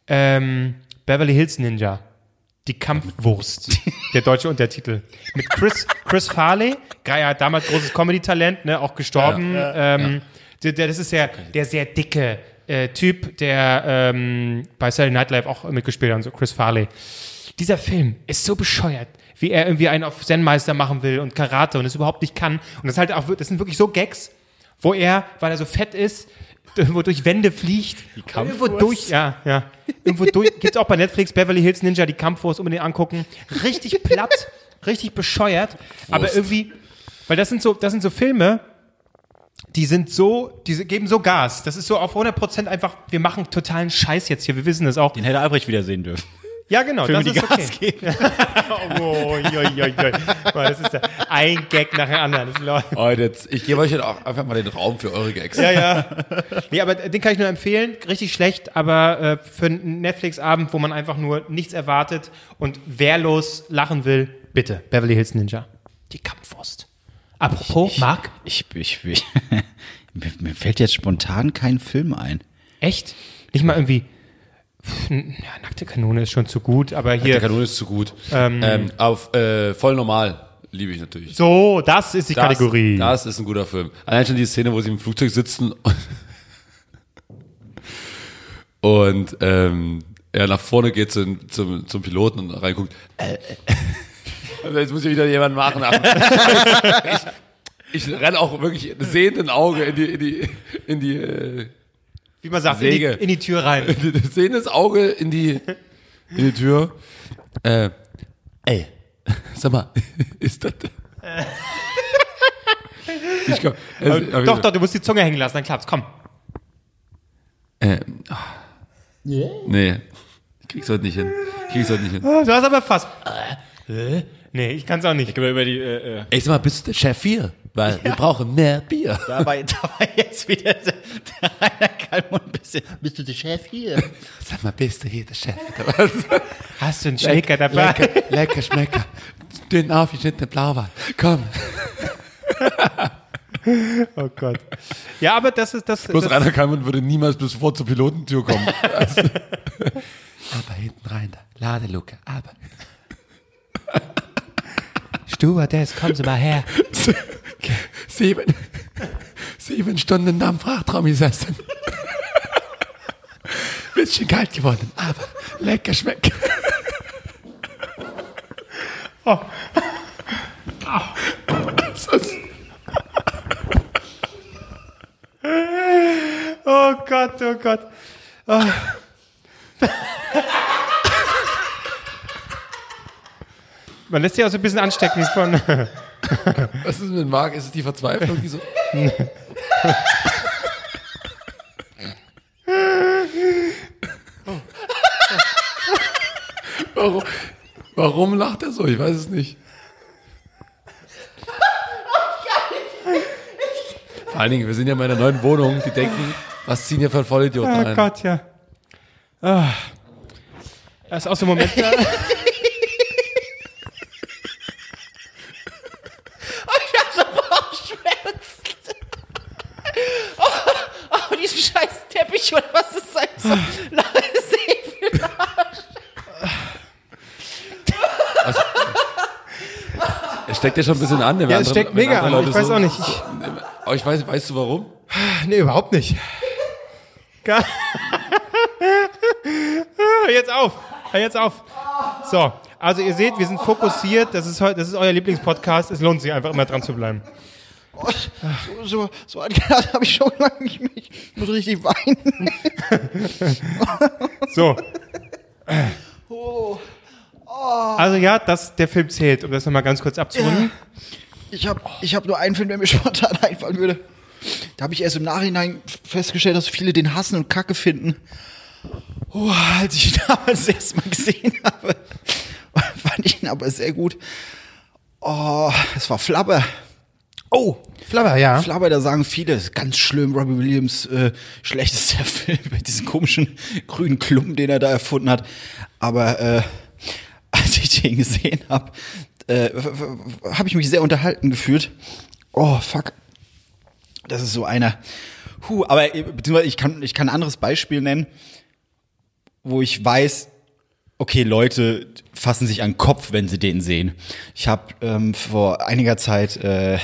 Ähm, Beverly Hills Ninja. Die Kampfwurst. *laughs* der deutsche Untertitel. Mit Chris, Chris Farley. Ja, damals großes Comedy-Talent, ne, auch gestorben. ähm, Der, der, das ist der, der sehr dicke äh, Typ, der ähm, bei Saturday Night Live auch mitgespielt hat und so, Chris Farley. Dieser Film ist so bescheuert, wie er irgendwie einen auf Zen-Meister machen will und Karate und es überhaupt nicht kann. Und das halt auch, das sind wirklich so Gags, wo er, weil er so fett ist, irgendwo durch Wände fliegt. Irgendwo Kampfwurst? durch, ja, ja. Irgendwo durch, gibt's auch bei Netflix, Beverly Hills Ninja, die Kampfwurst unbedingt angucken. Richtig platt, richtig bescheuert, aber Wurst. irgendwie, weil das sind so, das sind so Filme, die sind so, die geben so Gas. Das ist so auf 100% einfach, wir machen totalen Scheiß jetzt hier, wir wissen das auch. Den hätte Albrecht wieder sehen dürfen. Ja, genau, Filme, das die ist Gas okay. geben. Oh, joi, joi. Boah, Das ist ja ein Gag nach dem anderen. Das läuft. Oh, jetzt, ich gebe euch jetzt auch einfach mal den Raum für eure Gags. Ja, ja. Nee, aber den kann ich nur empfehlen. Richtig schlecht, aber äh, für einen Netflix-Abend, wo man einfach nur nichts erwartet und wehrlos lachen will, bitte. Beverly Hills Ninja. Die Kampfwurst. Apropos, Marc, Ich, ich, ich *laughs* mir, mir fällt jetzt spontan kein Film ein. echt? Nicht mal irgendwie. Ja, nackte Kanone ist schon zu gut, aber Der hier. Kanone ist zu gut. Ähm, auf äh, voll normal liebe ich natürlich. So, das ist die Das- Kategorie. Das ist ein guter Film. Allein schon die Szene, wo sie im Flugzeug sitzen und, *laughs* und ähm, er nach vorne geht zum, zum, zum Piloten und reinguckt. Äh, äh. Also jetzt muss ich wieder jemand machen. Aber *laughs* ich, ich renne auch wirklich sehenden Auge in die, in die, in die, äh, Wie man sagt, in die, in die Tür rein. *laughs* sehendes Auge in die, in die Tür. Äh, ey, *laughs* sag mal, ist das. Ich komm, also, doch, doch, du musst die Zunge hängen lassen, dann klappt's. Komm. Äh, ah. Nee, ich krieg's heute nicht hin. Ich krieg's heute nicht hin. Du hast aber fast. Äh, nee, ich kann's auch nicht. Über die, äh, äh, Ey, sag mal, bist du der Chef hier? Weil wir brauchen mehr Bier. *laughs* da, war, da war jetzt wieder der, der Rainer Kalmund ein bisschen. Bist du der Chef hier? Sag mal, bist du hier der Chef? *laughs* oder was? Hast du einen Schneeker dabei? lecker, lecker, schmecker. Dünn aufgeschnittene Blauwal. Komm. *laughs* Oh Gott. Ja, aber das ist das. Bloß das Rainer Kalmund würde niemals bis vor zur Pilotentür kommen. Also, aber hinten rein da. Ladeluke, aber. Stewardess, kommen Sie mal her. *laughs* Sieben, sieben Stunden am Frachtraum gesessen. *laughs* Bisschen kalt geworden, aber lecker schmeckt. *laughs* Oh. oh Gott, oh Gott. Oh. Man lässt sich auch so ein bisschen anstecken von. *laughs* Was ist mit Marc? Ist es die Verzweiflung? Die so *laughs* warum, warum lacht er so? Ich weiß es nicht. Vor allen Dingen, wir sind ja in meiner neuen Wohnung. Die denken, was ziehen hier für Vollidioten Oh ein? Gott, ja. Ah. Das ist auch so ein Moment da. *laughs* Oh, diesen Teppich oder was ist sein so Es steckt ja schon ein bisschen an. Ja, es steckt mega an. Ich weiß so- auch nicht. Ich, Aber ich weiß, weißt du warum? nee, überhaupt nicht. Gar *laughs* jetzt auf. Hör jetzt auf. So, also ihr seht, wir sind fokussiert. Das ist, das ist euer Lieblingspodcast. Es lohnt sich einfach immer dran zu bleiben. So, so angehört habe ich schon lange nicht mehr. Ich muss richtig weinen. *laughs* So. Also ja, das, der Film zählt, um das nochmal ganz kurz abzurunden. Ich habe ich hab nur einen Film, der mir *laughs* spontan einfallen würde. Da habe ich erst im Nachhinein festgestellt, dass viele den hassen und kacke finden. Oh, als ich ihn *laughs* damals das erste Mal gesehen habe, fand ich ihn aber sehr gut. Oh, es war Flabber. Oh, Flabber, ja. Flabber, da sagen viele, ist ganz schlimm, Robbie Williams, äh, schlechtester *laughs* Film mit diesem komischen grünen Klumpen, den er da erfunden hat. Aber äh, *laughs* als ich den gesehen habe, äh, habe ich mich sehr unterhalten gefühlt. Oh, fuck. Das ist so einer. Huh, aber äh, beziehungsweise ich kann, ich kann ein anderes Beispiel nennen, wo ich weiß, okay, Leute fassen sich an den Kopf, wenn sie den sehen. Ich habe ähm, vor einiger Zeit, äh,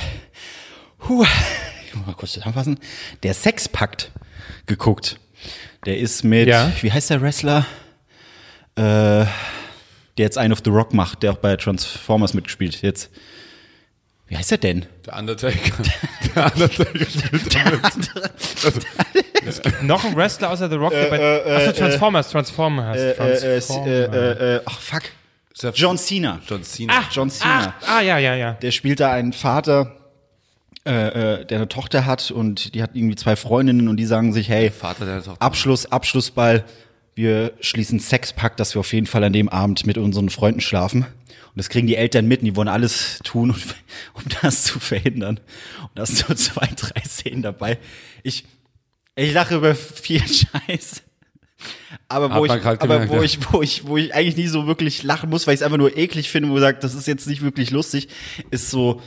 huh, *laughs* ich muss mal kurz zusammenfassen, der Sexpakt geguckt. Der ist mit, Ja. wie heißt der Wrestler? Äh, der jetzt einen auf The Rock macht, der auch bei Transformers mitgespielt. Jetzt, wie heißt er denn? Der Undertaker. Der Undertaker spielt damit. Noch ein Wrestler außer The Rock, der bei Achso, Transformers, Transformers heißt Äh, äh, Transformers. äh, äh, ach fuck. John Cena. John Cena. Ach, John Cena. Ach, ah, ja, ja, ja. Der spielt da einen Vater, äh, äh, der eine Tochter hat und die hat irgendwie zwei Freundinnen und die sagen sich, hey. Abschluss, Abschlussball, wir schließen Sexpakt, dass wir auf jeden Fall an dem Abend mit unseren Freunden schlafen. Und das kriegen die Eltern mit und die wollen alles tun, um, *laughs* das zu verhindern. Und da sind so zwei, drei Szenen dabei. Ich, ich lache über viel *laughs* Scheiß. Aber wo, ich, aber gemerkt, wo ja. ich, wo ich, wo ich eigentlich nie so wirklich lachen muss, weil ich es einfach nur eklig finde, wo ich sage, das ist jetzt nicht wirklich lustig, ist so,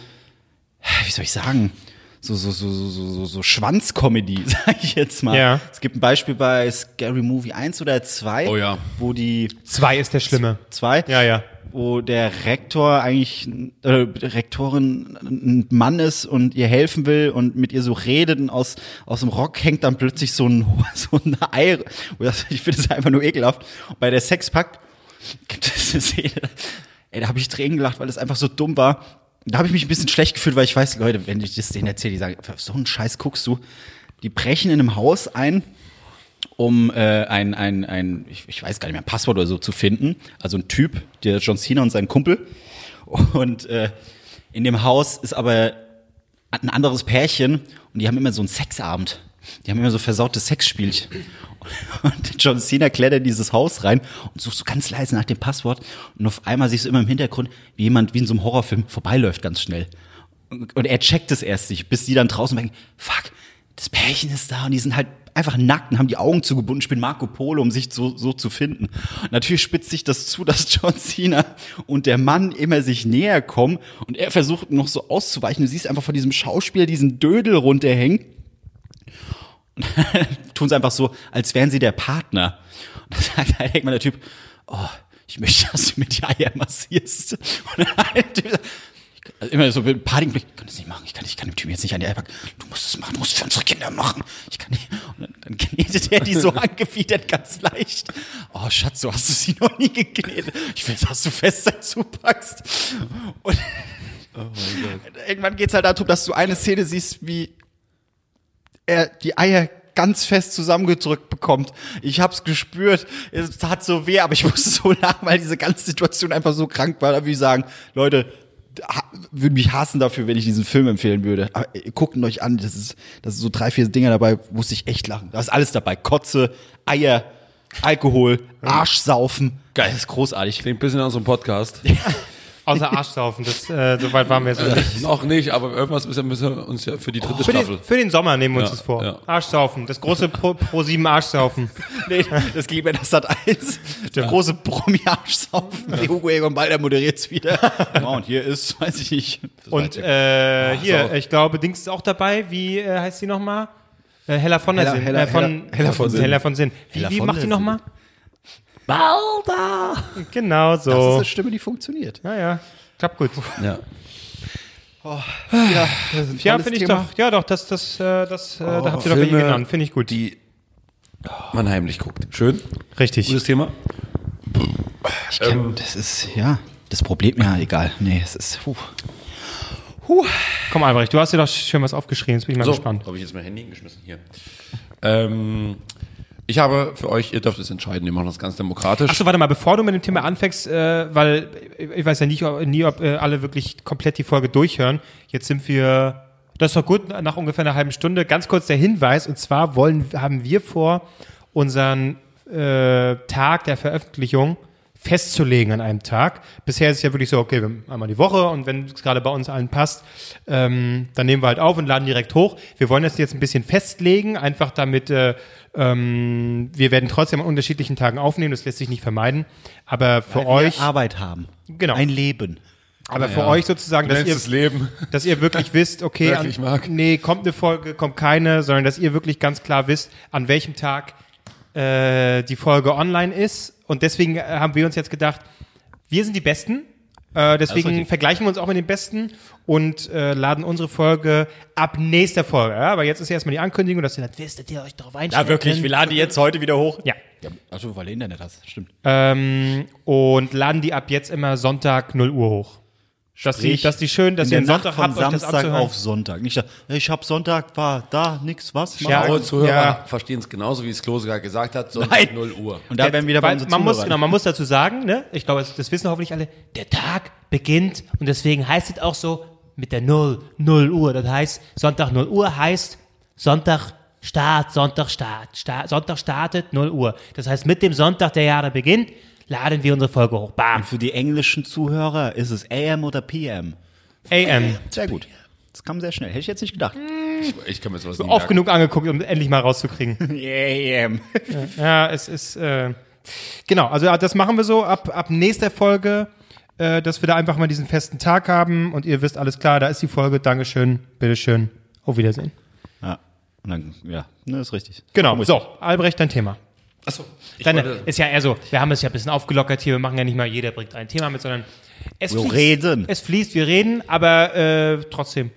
wie soll ich sagen, so, so, so, so, so, so, so Schwanzcomedy, *laughs* sag ich jetzt mal. Ja. Es gibt ein Beispiel bei Scary Movie 1 oder 2, Oh ja. wo die Zwei ist der Schlimme. zwei, Ja, ja. wo der Rektor eigentlich, äh, Rektorin ein Mann ist und ihr helfen will und mit ihr so redet und aus, aus dem Rock hängt dann plötzlich so ein, *laughs* so ein Ei. Das- Ich finde es einfach nur ekelhaft. Und bei der Sexpakt *laughs* gibt es eine Szene, ey, da habe ich Tränen gelacht, weil es einfach so dumm war. Da habe ich mich ein bisschen schlecht gefühlt, weil ich weiß, Leute, wenn ich das denen erzähle, die sagen, so einen Scheiß guckst du. Die brechen in einem Haus ein, um äh, ein, ein, ein ich, ich weiß gar nicht mehr, ein Passwort oder so zu finden. Also ein Typ, der John Cena und sein Kumpel. Und äh, in dem Haus ist aber ein anderes Pärchen und die haben immer so einen Sexabend. Die haben immer so versaute Sexspielchen. Und John Cena klettert in dieses Haus rein und sucht so ganz leise nach dem Passwort. Und auf einmal siehst du immer im Hintergrund, wie jemand wie in so einem Horrorfilm vorbeiläuft ganz schnell. Und und er checkt es erst nicht, bis die dann draußen denken, fuck, das Pärchen ist da und die sind halt einfach nackt und haben die Augen zugebunden, spielen Marco Polo, um sich so, so zu finden. Natürlich spitzt sich das zu, dass John Cena und der Mann immer sich näher kommen und er versucht noch so auszuweichen. Du siehst einfach von diesem Schauspieler diesen Dödel runterhängen. *laughs* Und dann tun sie einfach so, als wären sie der Partner. Und dann sagt halt irgendwann der Typ, oh, ich möchte, dass du mir die Eier massierst. Und dann halt Typ sagt, also immer so mit Panik, ich kann das nicht machen, ich kann, ich kann dem Typen jetzt nicht an die Eier packen. Du musst es machen, du musst es für unsere Kinder machen. Ich kann nicht. Und dann, dann knetet er die so *laughs* angewidert ganz leicht. Oh Schatz, so hast du sie noch nie geknetet. Ich will, dass du fest dazu packst. Und *laughs* irgendwann geht's halt darum, dass du eine Szene siehst, wie er die Eier ganz fest zusammengedrückt bekommt. Ich hab's gespürt, es tat so weh, aber ich *laughs* musste so lachen, weil diese ganze Situation einfach so krank war. Da würde ich sagen, Leute, würden mich hassen dafür, wenn ich diesen Film empfehlen würde. Aber guckt ihn euch an, das ist, das ist so drei, vier Dinger dabei, musste ich echt lachen. Da ist alles dabei. Kotze, Eier, Alkohol, Arschsaufen. Geil. Das ist großartig. Klingt ein bisschen an so einem Podcast. *laughs* Außer Arschsaufen, das, äh, so weit waren wir jetzt noch nicht. Noch nicht, aber irgendwas müssen wir uns ja für die dritte Für Staffel. den, für den Sommer nehmen wir uns Ja, das vor. ja. Arschsaufen, das große Pro, Pro 7 Arschsaufen. *laughs* Nee, das klingt mir das hat eins. Der große Promi-Arschsaufen. Der Hugo Egon Balder moderiert's wieder. *laughs* Ja, und hier ist, weiß ich nicht. Und äh, hier, so. ich glaube, Dings ist auch dabei. Wie äh, heißt die nochmal? Äh, Hella von der Hella- Sinn. Hella- äh, von, Hella- Hella von Sinn. Hella von Sinn. Wie, Hella wie von macht der die nochmal? Balder! Genau Das ist so. eine Stimme, die funktioniert. Ja, ja. Klappt gut. Ja. Ja, Ja, finde ich doch. Ja, doch, das, das, äh, das, äh, da habt ihr doch welche Filme, genannt. Finde ich gut. Die man heimlich guckt. Schön. Richtig. Gutes Thema. Ich kenn, das ist, ja, das Problem, ja, egal. Nee, es ist, puh. Komm, Albrecht, du hast dir doch schön was aufgeschrieben. Jetzt bin ich mal So, gespannt. habe ich jetzt mein Handy hingeschmissen hier. Ähm, ich habe für euch, ihr dürft es entscheiden, wir machen das ganz demokratisch. Achso, warte mal, bevor du mit dem Thema anfängst, äh, weil ich weiß ja nicht, ob, nie, ob äh, alle wirklich komplett die Folge durchhören. Jetzt sind wir, das ist doch gut, nach ungefähr einer halben Stunde. Ganz kurz der Hinweis, und zwar wollen, haben wir vor, unseren äh, Tag der Veröffentlichung festzulegen an einem Tag. Bisher ist es ja wirklich so, okay, wir einmal die Woche und wenn es gerade bei uns allen passt, ähm, dann nehmen wir halt auf und laden direkt hoch. Wir wollen das jetzt ein bisschen festlegen, einfach damit äh, ähm, wir werden trotzdem an unterschiedlichen Tagen aufnehmen, das lässt sich nicht vermeiden. Aber für euch, Arbeit haben. Genau. Ein Leben. aber für euch sozusagen, dass ihr, das Leben. *laughs* dass ihr wirklich wisst, okay, Wirklich, an, nee, kommt eine Folge, kommt keine, sondern dass ihr wirklich ganz klar wisst, an welchem Tag äh, die Folge online ist. Und deswegen äh, haben wir uns jetzt gedacht, wir sind die Besten. Äh, deswegen richtig. vergleichen wir uns auch mit den Besten und äh, laden unsere Folge ab nächster Folge. Ja? Aber jetzt ist erstmal die Ankündigung, dass ihr das wisst, dass ihr euch darauf einstellen Ja, wirklich, wir laden die jetzt heute wieder hoch. Ja. ja achso, weil du Internet hast, stimmt. Ähm, und laden die ab jetzt immer Sonntag 0 Uhr hoch. Dass die, Sprich, dass die schön, dass ihr einen Sonntag von habt, euch das Samstag abzuhören. auf Sonntag. Nicht, ich hab Sonntag, war da, nix, was? Ja. Eure Zuhörer Ja. verstehen es genauso, wie es Klose gerade gesagt hat, Sonntag Nein. 0 Uhr. Und da werden wir wieder bei man muss, genau, man muss dazu sagen, ne? ich glaube, das, das wissen hoffentlich alle, der Tag beginnt und deswegen heißt es auch so mit der 0, 0 Uhr. Das heißt, Sonntag 0 Uhr heißt Sonntag Start, Sonntag Start, Start Sonntag startet 0 Uhr. Das heißt, mit dem Sonntag, der Jahre beginnt, laden wir unsere Folge hoch. Bam. Für die englischen Zuhörer ist es AM oder PM. AM. Sehr gut. Das kam sehr schnell. Hätte ich jetzt nicht gedacht. Ich, ich kann mir sowas nicht Oft merken. genug angeguckt, um endlich mal rauszukriegen. *laughs* AM. Ja, es ist, äh, genau, also das machen wir so ab, ab nächster Folge, äh, dass wir da einfach mal diesen festen Tag haben und ihr wisst, alles klar, da ist die Folge, Dankeschön, bitteschön, auf Wiedersehen. Ja. Und dann, ja, ne, ist richtig. Genau, so, Albrecht, dein Thema. Achso, ich Deine, wollte, ist ja eher so, wir haben es ja ein bisschen aufgelockert hier, wir machen ja nicht mal, jeder bringt ein Thema mit, sondern es Wir fließt. reden. Es fließt, wir reden, aber äh, trotzdem,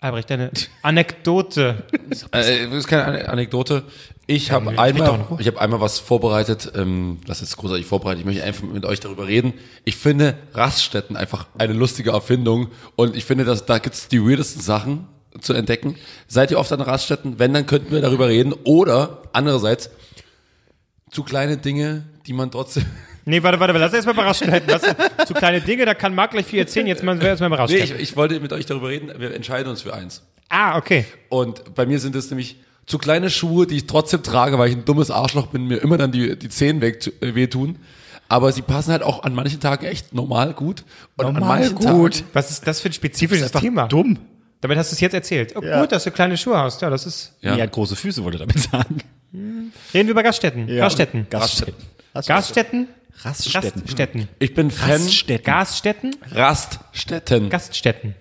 Albrecht, deine *laughs* Anekdote. äh, das ist keine Ane- Anekdote. Ich habe einmal, ich habe einmal was vorbereitet, ähm, das ist großartig vorbereitet. Ich möchte einfach mit euch darüber reden. Ich finde Raststätten einfach eine lustige Erfindung und ich finde, dass da gibt's die weirdesten Sachen zu entdecken. Seid ihr oft an Raststätten? Wenn, dann könnten wir darüber reden. Oder andererseits zu kleine Dinge, die man trotzdem *laughs* Nee, warte, warte, lass erst mal überraschen halten. Das sind zu kleine Dinge, da kann Marc gleich viel erzählen, jetzt mal, erst mal überrascht. Nee, ich, ich wollte mit euch darüber reden. Wir entscheiden uns für eins. ah, okay. Und bei mir sind es nämlich zu kleine Schuhe, die ich trotzdem trage, weil ich ein dummes Arschloch bin, mir immer dann die, die Zehen weg, äh, wehtun. Aber sie passen halt auch an manchen Tagen echt normal gut. Und an Normal manchen gut. Tagen, Was ist das für ein spezifisches Thema? Dumm. Damit hast du es jetzt erzählt. Oh, Ja. Gut, dass du kleine Schuhe hast. Ja, das ist. Ja. Die hat große Füße, wollte damit sagen. Reden wir über Gaststätten. Gaststätten. Gaststätten. Gaststätten. Raststätten. Gaststätten. ich bin Fan Raststätten. Gaststätten. Raststätten. Gaststätten.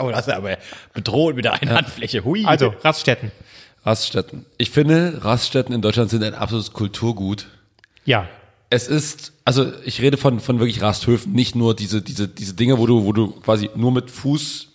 Oh, das ist aber bedroht mit der Einhandfläche. Hui. Also, Raststätten. Raststätten. Ich finde, Raststätten in Deutschland sind ein absolutes Kulturgut. Ja. Es ist, also ich rede von, von wirklich Rasthöfen, nicht nur diese, diese, diese Dinge, wo du, wo du quasi nur mit Fuß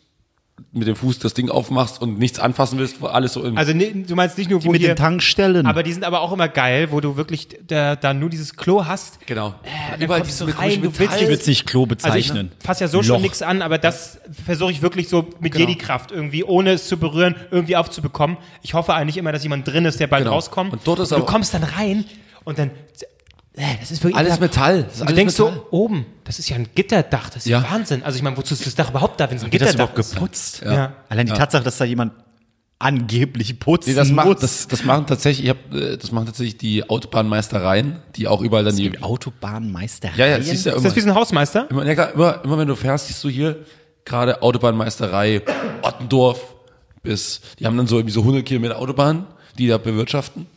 mit dem Fuß das Ding aufmachst und nichts anfassen willst, wo alles so in. Also ne, du meinst nicht nur, wo mit hier, den Tankstellen. aber die sind aber auch immer geil, wo du wirklich da, da nur dieses Klo hast. genau. dann Überall kommst diese du rein, du willst ich würde es nicht Klo Also ich bezeichnen. fasse ja so schon Loch. nichts an, aber das versuche ich wirklich so mit Genau. Jedi-Kraft irgendwie, ohne es zu berühren, irgendwie aufzubekommen. Ich hoffe eigentlich immer, dass jemand drin ist, der bald Genau. rauskommt. Und dort ist du aber- kommst dann rein und dann, äh, das ist wirklich Alles. Metall. Das ist Und du alles denkst Metall. so, oben, das ist ja ein Gitterdach, das ist ja, Ja. Wahnsinn. Also ich meine, wozu ist das Dach überhaupt da, wenn es ein Wird das Gitterdach überhaupt ist? geputzt? Ja. Allein die Tatsache, dass da jemand angeblich putzen Nee, das, muss. macht, das, das machen tatsächlich, ich hab, äh, das machen tatsächlich die Autobahnmeistereien, die auch überall dann die. die Autobahnmeister. Ja, ja, siehst du ja Ist immer. das wie so ein Hausmeister? Immer, ja, klar, immer, immer wenn du fährst, siehst du hier gerade Autobahnmeisterei Ottendorf bis, die haben dann so irgendwie so 100 Kilometer Autobahn, die da bewirtschaften.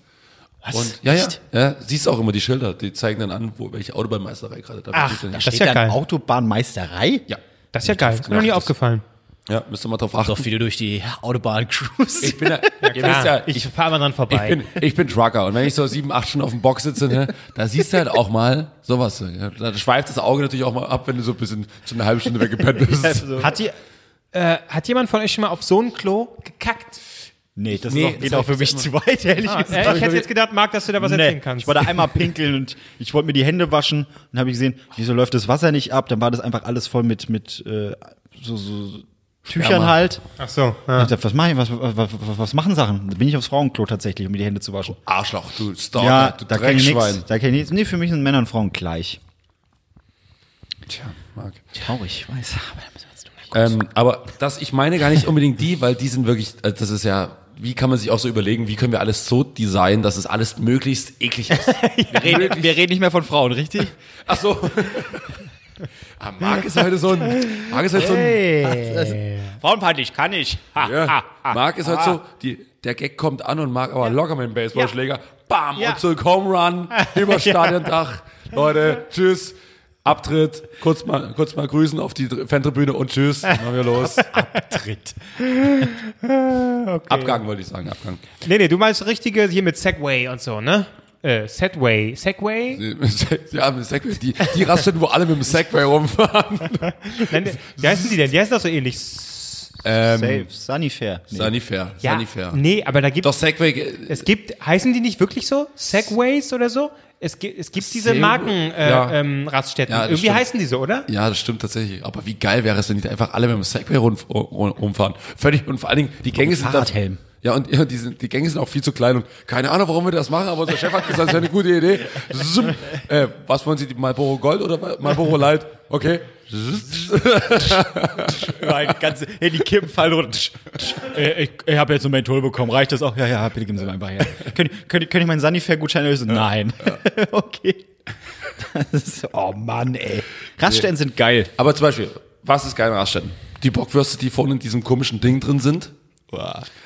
Was? Und ja, ja, ja, siehst du auch immer die Schilder, die zeigen dann an, wo welche Autobahnmeisterei gerade da Ach, zuständig das ist. ja Steht da geil. Autobahnmeisterei? Ja, Das ist ja geil. Ist mir noch nie aufgefallen. ja, müsst ihr mal drauf achten. Doch wieder durch die Autobahn cruise. Ich bin ja, ihr wisst ja, ich, ich, fahre mal dran ich vorbei. bin, ich bin Trucker und wenn ich so sieben, acht Stunden auf dem Box sitze, ne, da siehst du halt auch mal sowas. Ja, Da schweift das Auge natürlich auch mal ab, wenn du so ein bisschen zu einer halben Stunde weggepennt *laughs* bist. hat, die, äh, hat jemand von euch schon mal auf so ein Klo gekackt? Nee, das Nee, ist auch, das geht hab auch für ich mich zu weit, ehrlich Ah, gesagt. äh, ich hätte jetzt gedacht, Marc, dass du da was Nee, erzählen kannst. ich war da einmal pinkeln und ich wollte mir die Hände waschen und habe ich gesehen, wieso läuft das Wasser nicht ab? Dann war das einfach alles voll mit, mit äh, so, so Tüchern Sperma. halt. Ach so. Ich Ja. dachte, was mache ich? Was, was, was, was machen Sachen? Da bin ich aufs Frauenklo tatsächlich, um mir die Hände zu waschen. Arschloch, du Stalker, ja, du da kann ich Dreckschwein. nichts. Da kann ich nichts. Nee, für mich sind Männer und Frauen gleich. Tja, Marc. Traurig, ich weiß. Aber da müssen wir jetzt Ähm, aber das, ich meine gar nicht unbedingt die, weil die sind wirklich, äh, das ist ja, wie kann man sich auch so überlegen, wie können wir alles so designen, dass es alles möglichst eklig ist. *laughs* Wir reden, wir reden nicht mehr von Frauen, richtig? Ach so. *laughs* ah, Marc ist heute so ein, Marc ist heute so ein, Frauenfeindlich, kann ich. Ha, ja, Marc ist heute so, die, der Gag kommt an und Marc aber locker mit dem Baseballschläger, bam, Ja. und so ein Home Run *laughs* über Stadiondach. Leute, tschüss. Abtritt, kurz mal, kurz mal grüßen auf die Fantribüne und tschüss, dann machen wir los. *laughs* Tritt. *laughs* Abgang wollte ich sagen, Abgang. Nee, nee, du meinst richtige hier mit Segway und so, ne? Äh, Segway. Segway? *laughs* Ja, mit Segway, die, die Raststätten, wo alle mit dem Segway rumfahren. Nein, wie heißen die denn? Die heißen doch so ähnlich. Safe. Sunnyfair. Nee. Sanifair, Ja, Sanifair. nee, aber da gibt Doch, Segway, es gibt, heißen die nicht wirklich so? Segways oder so? Es gibt, es gibt diese Segway, Marken äh, ja. ähm, Raststätten. Ja, das Irgendwie stimmt. heißen die so, oder? ja, das stimmt tatsächlich. Aber wie geil wäre es, wenn die einfach alle mit dem Segway rum, rumfahren. Völlig, und vor allen Dingen, die Gänge sind dann, Fahrradhelm. Ja, und *laughs* ja, die, sind, die Gänge sind auch viel zu klein und keine Ahnung, warum wir das machen, aber unser Chef hat gesagt, das wäre eine gute Idee. Äh, was wollen Sie, die Marlboro Gold oder Marlboro Light? Okay. *laughs* Mein ganze, hey, die Kippen fallen runter. Äh, ich ich habe jetzt ein Menthol bekommen. Reicht das auch? Ja, ja, bitte geben Sie mir einfach her. Können, können, können ich meinen Sunnyfair-Gutschein lösen? Nein. *laughs* okay. Das ist, oh Mann, ey. Raststätten sind geil. Aber zum Beispiel, was ist geil an Raststätten? Die Bockwürste, die vorne in diesem komischen Ding drin sind.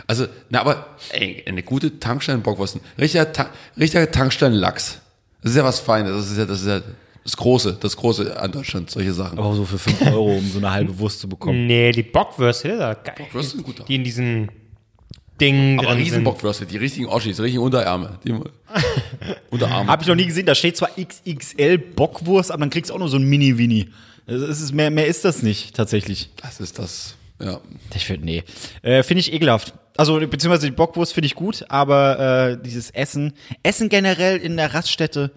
Also, na, aber, ey, eine gute Tankstellen-Bockwurst. Richtiger, Ta richtiger Tankstellen-Lachs. Das ist ja was Feines. Das ist ja, das ist ja das Große, das Große an Deutschland, solche Sachen. Aber so für 5 *laughs* Euro, um so eine halbe Wurst zu bekommen. Nee, die Bockwürste, doch geil. Bockwürste sind gut. Die in diesen Ding Aber drin sind. Riesenbockwürste, die richtigen Oschis, die richtigen Unterärme. Die *laughs* Unterarme. Habe ich noch nie gesehen. Da steht zwar XXL Bockwurst, aber dann kriegst du auch nur so ein Mini-Wini. Mehr, mehr ist das nicht, tatsächlich. Das ist das, ja. Ich finde, nee. Äh, finde ich ekelhaft. Also, beziehungsweise die Bockwurst finde ich gut, aber äh, dieses Essen, Essen generell in der Raststätte,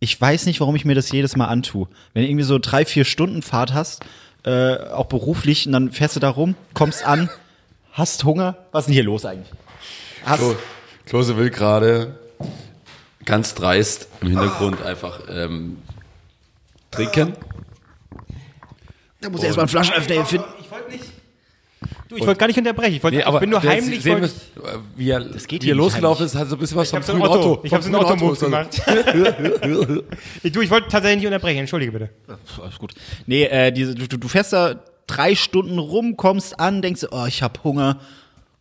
ich weiß nicht, warum ich mir das jedes Mal antue. Wenn du irgendwie so drei, vier Stunden Fahrt hast, äh, auch beruflich, und dann fährst du da rum, kommst an, *laughs* hast Hunger. Was ist denn hier los eigentlich? Hast, Klo, Klose will gerade ganz dreist im Hintergrund einfach ähm, trinken. da muss er erstmal einen Flaschenöffner finden. Ich wollte nicht. Du, ich wollte gar nicht unterbrechen. Ich, wollte, ich bin nur der- heimlich. sehen müsst, äh, wie er, geht wie hier er losgelaufen ist, hat so ein bisschen was Ich vom hab's in frühen Otto. Otto. Ich hab's in vom Otto frühen Moves gemacht. *laughs* Ich- du, ich wollte tatsächlich nicht unterbrechen. Entschuldige bitte. Alles gut. Nee, äh, diese, du, du- du fährst da drei Stunden rum, kommst an, denkst, oh, ich hab Hunger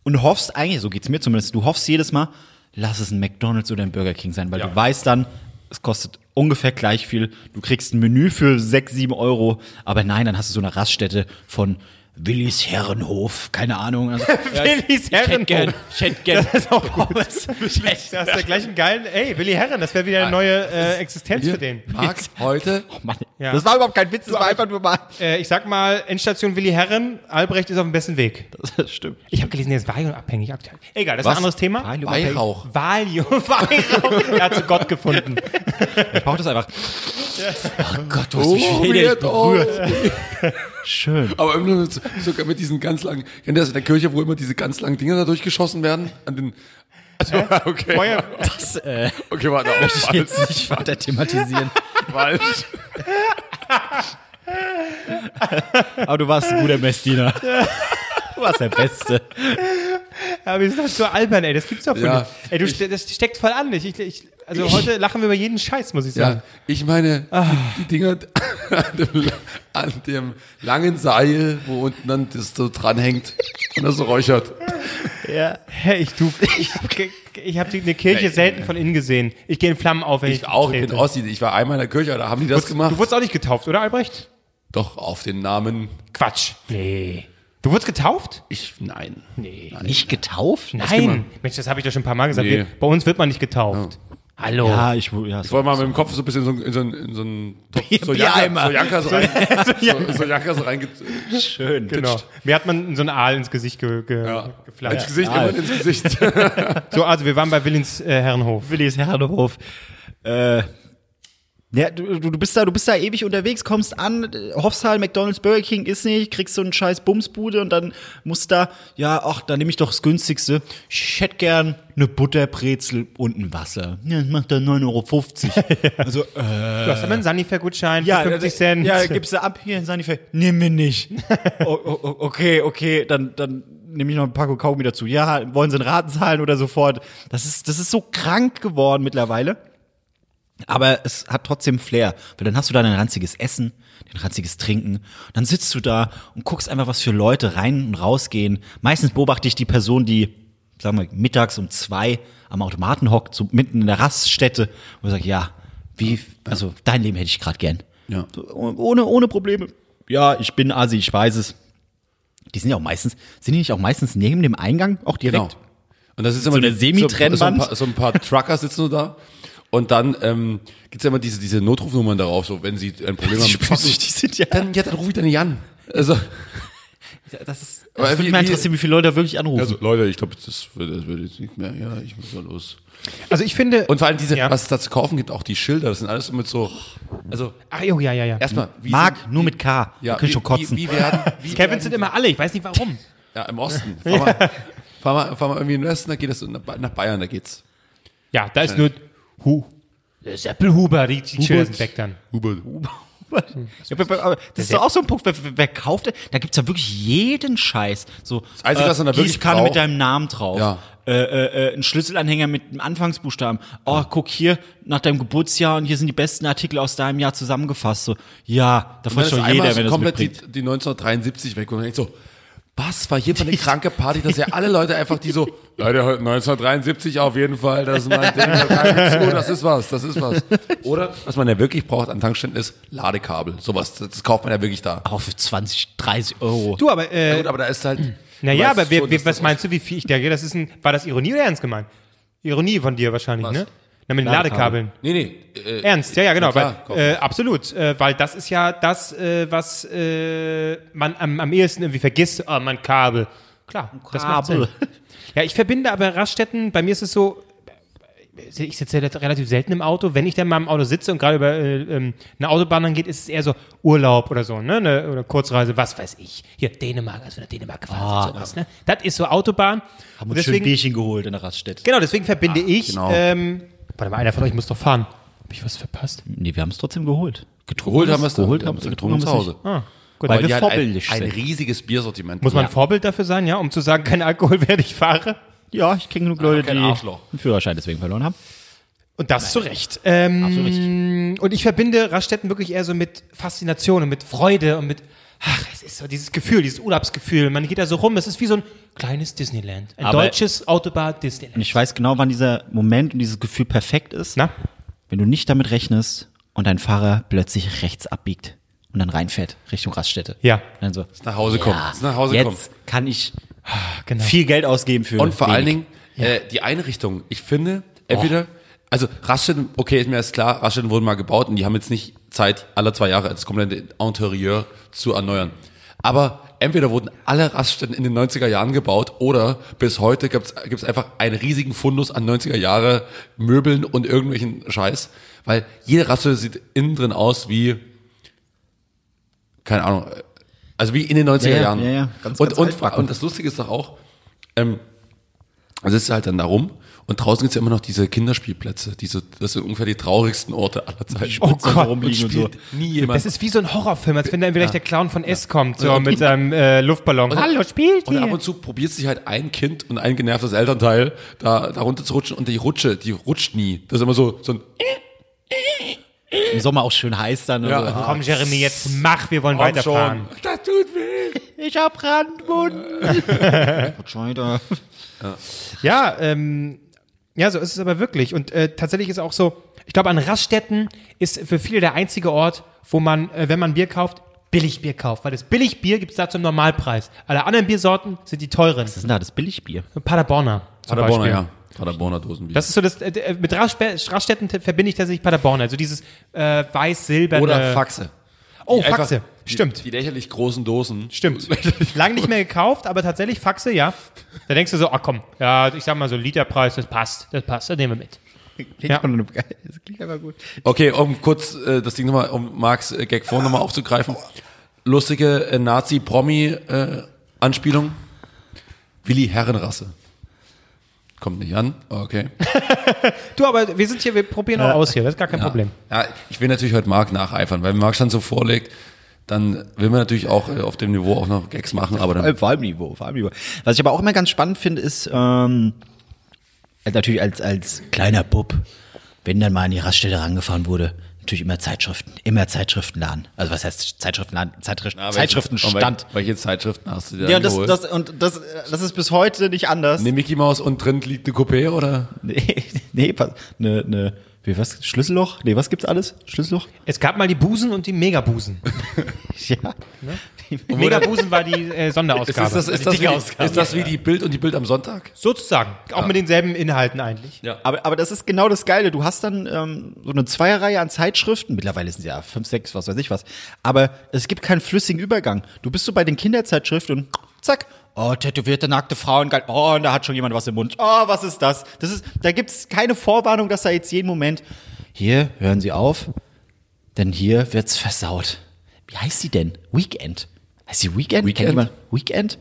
und hoffst eigentlich, so geht's mir zumindest, du hoffst jedes Mal, lass es ein McDonald's oder ein Burger King sein, weil du weißt dann, es kostet ungefähr gleich viel, du kriegst ein Menü für sechs, sieben Euro, aber nein, dann hast du so eine Raststätte von Willis Herrenhof, keine Ahnung. Also, *laughs* Willis Ich hätte gern, Herrenhof. ich hätte gern. Das ist auch gut. Das ist der gleichen geilen, ey, Willi Herren, das wäre wieder eine neue äh, Existenz für den. Marc, heute, Mann, Ja. Das war überhaupt kein Witz, das war einfach nur mal. Äh, ich sag mal, Endstation Willi Herren, Albrecht ist auf dem besten Weg. Das stimmt. Ich habe gelesen, er ist Valium-abhängig aktuell. Egal, das ist Was? ein anderes Thema. Weihrauch. Valium, *laughs* Weihrauch. er hat zu Gott gefunden. Ich brauche das einfach. Oh Gott, du hast Oh, mich weird, berührt. *laughs* Schön. aber immer mit, sogar mit diesen ganz langen, kennt ihr das in der Kirche, wo immer diese ganz langen Dinger da durchgeschossen werden? An den, also, *laughs* okay. Feuer, Das äh, Okay, warte, *laughs* auf, möchte ich jetzt nicht weiter thematisieren. falsch. Aber du warst ein guter Messdiener. Du warst der Beste. aber wir sind doch so albern, ey, das gibt's doch von Ja. dir. Ey, du, ste- das steckt voll an. Ich, ich, also heute lachen wir über jeden Scheiß, muss ich sagen. Ja, ich meine, die, die Dinger an dem, an dem langen Seil, wo unten dann das so dranhängt und das so räuchert. Ja. Hä, ich, du, ich, ich habe eine Kirche selten von innen gesehen. Ich gehe in Flammen auf, wenn ich, Ich auch, ich trete. bin Ossi, ich war einmal in der Kirche, da haben die das gemacht. Du wurdest auch nicht getauft, oder Albrecht? Doch, auf den Namen, Quatsch. Nee. Du wurdest getauft? ich, nein. Nee. Nicht getauft? Nein. Mensch, das habe ich doch schon ein paar Mal gesagt. Nee. Bei uns wird man nicht getauft. Hallo. Ja, ich ja, Ich wollte mal mit dem Kopf so ein bisschen in so, in so, in so einen *laughs* Topf, so Biereimer. Janka, so Janka so, rein, so, so Janka so reinge... schön. Genau. Mir hat man so ein Aal ins Gesicht ge, ge, Ja. Ins geflatscht. Gesicht, immer ins Gesicht. *laughs* So, also wir waren bei Willins äh, Herrenhof. Willis Herrenhof. Äh, ja, du, du du bist da, du bist da ewig unterwegs, kommst an, äh, Hofsal, McDonalds, Burger King ist nicht, kriegst so einen scheiß Bumsbude und dann musst da, ja, ach, dann nehme ich doch das günstigste. Ich hätte gern eine Butterbrezel und ein Wasser. Ja, das macht dann 9,50 Euro. *laughs* also, äh, Du hast aber einen Sanifair-Gutschein ja, für 50 äh, Cent. Ja, gibst du ab, hier in Sanifair. Nimm mir nicht. o, o, o- okay, okay, dann, dann nehme ich noch ein Packung Kaugummi dazu. Ja, wollen sie einen Raten zahlen oder sofort? Das ist, das ist so krank geworden mittlerweile. Aber es hat trotzdem Flair, weil dann hast du da ein ranziges Essen, ein ranziges Trinken. Dann sitzt du da und guckst einfach, was für Leute rein und rausgehen. Meistens beobachte ich die Person, die, sagen wir, mittags um zwei am Automaten hockt, so mitten in der Raststätte und sagt, ja, wie, also dein Leben hätte ich gerade gern. Ja. So, ohne, ohne Probleme. Ja, ich bin Asi, ich weiß es. Die sind ja auch meistens, sind die nicht auch meistens neben dem Eingang auch direkt? Genau. Und das ist immer eine die- Semi-Trennwand? So, so, ein paar, so ein paar Trucker sitzen da. Und dann ähm, gibt's ja immer diese, diese Notrufnummern darauf, so wenn sie ein Problem haben mit Zocken, Die sind ja, dann, ja, dann ruf ich dann nicht an. Also, das ist, das würde mich mal wie- interessieren, wie viele Leute da wirklich anrufen. also Leute, ich glaube, das, wird- das wird jetzt nicht mehr. Ja, ich muss da los. Also ich finde. Und vor allem diese, Ja. was es da zu kaufen gibt, auch die Schilder, das sind alles so mit so, also Ach, jo, ja, ja, ja. erstmal, wie Marc, sind- nur mit K. ja, Ja, wie, schon kotzen. Wie, wie werden, *laughs* wie Kevin werden, sind immer alle, ich weiß nicht warum. ja, im Osten. *laughs* Fahr mal, fahr mal, fahr mal irgendwie in den Westen, da geht es nach nach Bayern, da geht's. Ja, da ist nur Hu. Seppelhuber, die, die sind weg dann. Hubert. Ja, aber- aber das ist doch auch so ein Punkt, wer, wer kauft, denn? da gibt's ja wirklich jeden Scheiß. So, das Einzige, was man da wirklich Gießkanne braucht- mit deinem Namen drauf. Ja. Äh, äh, äh, ein Schlüsselanhänger mit einem Anfangsbuchstaben. Oh, guck hier, nach deinem Geburtsjahr und hier sind die besten Artikel aus deinem Jahr zusammengefasst. So, ja, da freut dann einmal jeder, wenn das komplett die, mitbringt. die 1973 weg und man denkt so, was war hier für eine kranke Party, dass ja alle Leute einfach die so, *laughs* Leute, heute 1973 auf jeden Fall, das ist mein Ding, das ist was, das ist was. Oder, was man ja wirklich braucht an Tankständen ist Ladekabel, sowas, das, kauft man ja wirklich da. Auch für 20, 30 Euro. Du, aber, Ja äh, gut, aber da ist halt, naja, aber wer, schon, wer, dass was meinst du, wie viel ich denke? Das ist ein, war das Ironie oder ernst gemeint? Ironie von dir wahrscheinlich, Was? ne? Na, mit den Ladekabeln. Nee, nee. Äh, Ernst, ja, ja, genau. Na klar, weil, äh, absolut, äh, weil das ist ja das, äh, was äh, man am, am ehesten irgendwie vergisst. Oh, mein Kabel. Klar, das macht Kabel. Sinn. Ja, ich verbinde aber Raststätten, bei mir ist es so, ich sitze ja relativ selten im Auto. Wenn ich dann mal im Auto sitze und gerade über äh, ähm, eine Autobahn dann geht, ist es eher so Urlaub oder so, ne? Eine, oder Kurzreise, was weiß ich. Hier, Dänemark, als wir nach Dänemark gefahren sind, sowas, ne? Das ist so Autobahn. Haben Und uns schön deswegen, Bierchen geholt in der Raststätte. genau, deswegen verbinde ich, genau. ähm, warte mal, einer von euch muss doch fahren. Hab ich was verpasst? Nee, wir haben es trotzdem geholt. geholt haben wir es geholt, haben es getrunken zu Hause. Ah, gut. Weil Weil wir halt ein, vorbildlich ein sind. riesiges Biersortiment Muss man ein Vorbild dafür sein, ja, um zu sagen, kein Alkohol, während ich fahre? Ja, ich kenne genug Leute, die Arschloch. einen Führerschein deswegen verloren haben. Und das zu Recht. Ähm, Absolut richtig. Und ich verbinde Raststätten wirklich eher so mit Faszination und mit Freude und mit, ach, es ist so dieses Gefühl, dieses Urlaubsgefühl. Man geht da so rum, es ist wie so ein kleines Disneyland. Ein Aber- deutsches Autobahn Disneyland. Und ich weiß genau, wann dieser Moment und dieses Gefühl perfekt ist. Na? Wenn du nicht damit rechnest und dein Fahrer plötzlich rechts abbiegt und dann reinfährt Richtung Raststätte. Ja. Und dann so, Nach Hause kommen. ja, Nach Hause jetzt kommen. kann ich Genau. viel Geld ausgeben für Und vor allen wenig. Dingen äh, die Einrichtung. Ich finde, entweder, also Raststätten, okay, ist mir erst klar, Raststätten wurden mal gebaut und die haben jetzt nicht Zeit, alle zwei Jahre das komplette Interieur zu erneuern. Aber entweder wurden alle Raststätten in den 90er Jahren gebaut oder bis heute gibt's gibt's einfach einen riesigen Fundus an 90er Jahre Möbeln und irgendwelchen Scheiß. Weil jede Raststätte sieht innen drin aus wie, keine Ahnung, also wie in den 90er Ja, ja, Jahren. ja, ja, ganz, und, ganz und, und das Lustige ist doch auch, ähm, sitzt du halt dann da rum und draußen gibt's ja immer noch diese Kinderspielplätze, diese, das sind ungefähr die traurigsten Orte aller Zeiten. Oh Gott, rumliegen und so. Nie jemand. Das ist wie so ein Horrorfilm, als wenn dann vielleicht der Clown von S kommt, so mit seinem äh, Luftballon. Hallo, spielt und ab und zu probiert sich halt ein Kind und ein genervtes Elternteil da, da runter zu rutschen und die Rutsche, die rutscht nie. Das ist immer so, so ein Im Sommer auch schön heiß dann. und Ja. so. Komm, Jeremy, jetzt mach, wir wollen Komm weiterfahren. schon. Das tut weh. Ich hab Randmund. *laughs* Scheiter. Ja, ähm, ja, so ist es aber wirklich. Und äh, tatsächlich ist auch so, ich glaube, an Raststätten ist für viele der einzige Ort, wo man, äh, wenn man Bier kauft, Billigbier kauft. Weil das Billigbier gibt es da zum Normalpreis. Alle anderen Biersorten sind die teuren. Was ist denn da, das Billigbier? Paderborner. Zum Paderborner, Beispiel. ja. Paderborner Dosenbier. Das ist so das, äh, äh, mit Raststätten, Raststätten verbinde ich tatsächlich Paderborner. Also dieses äh, weiß-silberne. Oder Faxe. Oh, Die einfach- Faxe. Die, Stimmt. Die lächerlich großen Dosen. Stimmt. *laughs* Lang nicht mehr gekauft, aber tatsächlich Faxe, ja. Da denkst du so, ach komm, ja, ich sag mal so Literpreis, das passt, das passt, das nehmen wir mit. Ja. Das klingt aber gut. Okay, um kurz äh, das Ding nochmal, um Marks äh, Gag vorhin nochmal aufzugreifen. Lustige äh, Nazi-Promi-Anspielung. Willi Herrenrasse. Kommt nicht an, okay. *laughs* Du, aber wir sind hier, wir probieren auch aus hier, das ist gar kein Problem. Ja, ich will natürlich heute Marc nacheifern, weil Marc dann so vorlegt, dann will man natürlich auch äh, auf dem Niveau auch noch Gags machen, aber dann Vor allem Niveau, vor allem Niveau. Was ich aber auch immer ganz spannend finde, ist ähm, also natürlich als, als kleiner Bub, wenn dann mal an die Raststätte rangefahren wurde, natürlich immer Zeitschriften, immer Zeitschriftenladen. Also was heißt Zeitschriftenladen? Zeitschrift, Na, welche- Zeitschriftenstand. Welche, welche Zeitschriften hast du dir Ja, und das, geholt? das, und das, das ist bis heute nicht anders. Eine Mickey Maus und drin liegt eine Coupé oder? Nee, *laughs* nee, pass- ne, ne, wie, was, Schlüsselloch? Nee, was gibt's alles? Schlüsselloch? Es gab mal die Busen und die Megabusen. *laughs* Ja. Megabusen war die äh, Ist Sonderausgabe. das, ist, das dicke wie, Ausgabe. ist das wie die Bild und die Bild am Sonntag? Sozusagen. Auch mit denselben Inhalten eigentlich. Ja. Aber, aber das ist genau das Geile. Du hast dann ähm, so eine Zweierreihe an Zeitschriften. Mittlerweile sind es ja fünf, sechs, was weiß ich was. Aber es gibt keinen flüssigen Übergang. Du bist so bei den Kinderzeitschriften und zack. Oh, tätowierte nackte Frauen, geil. Oh, und da hat schon jemand was im Mund. Oh, was ist das? Das ist, da gibt's keine Vorwarnung, dass da jetzt jeden Moment. Hier, hören Sie auf, denn hier wird's versaut. Wie heißt sie denn? Weekend. Heißt sie Weekend? Weekend? Jemand? Weekend?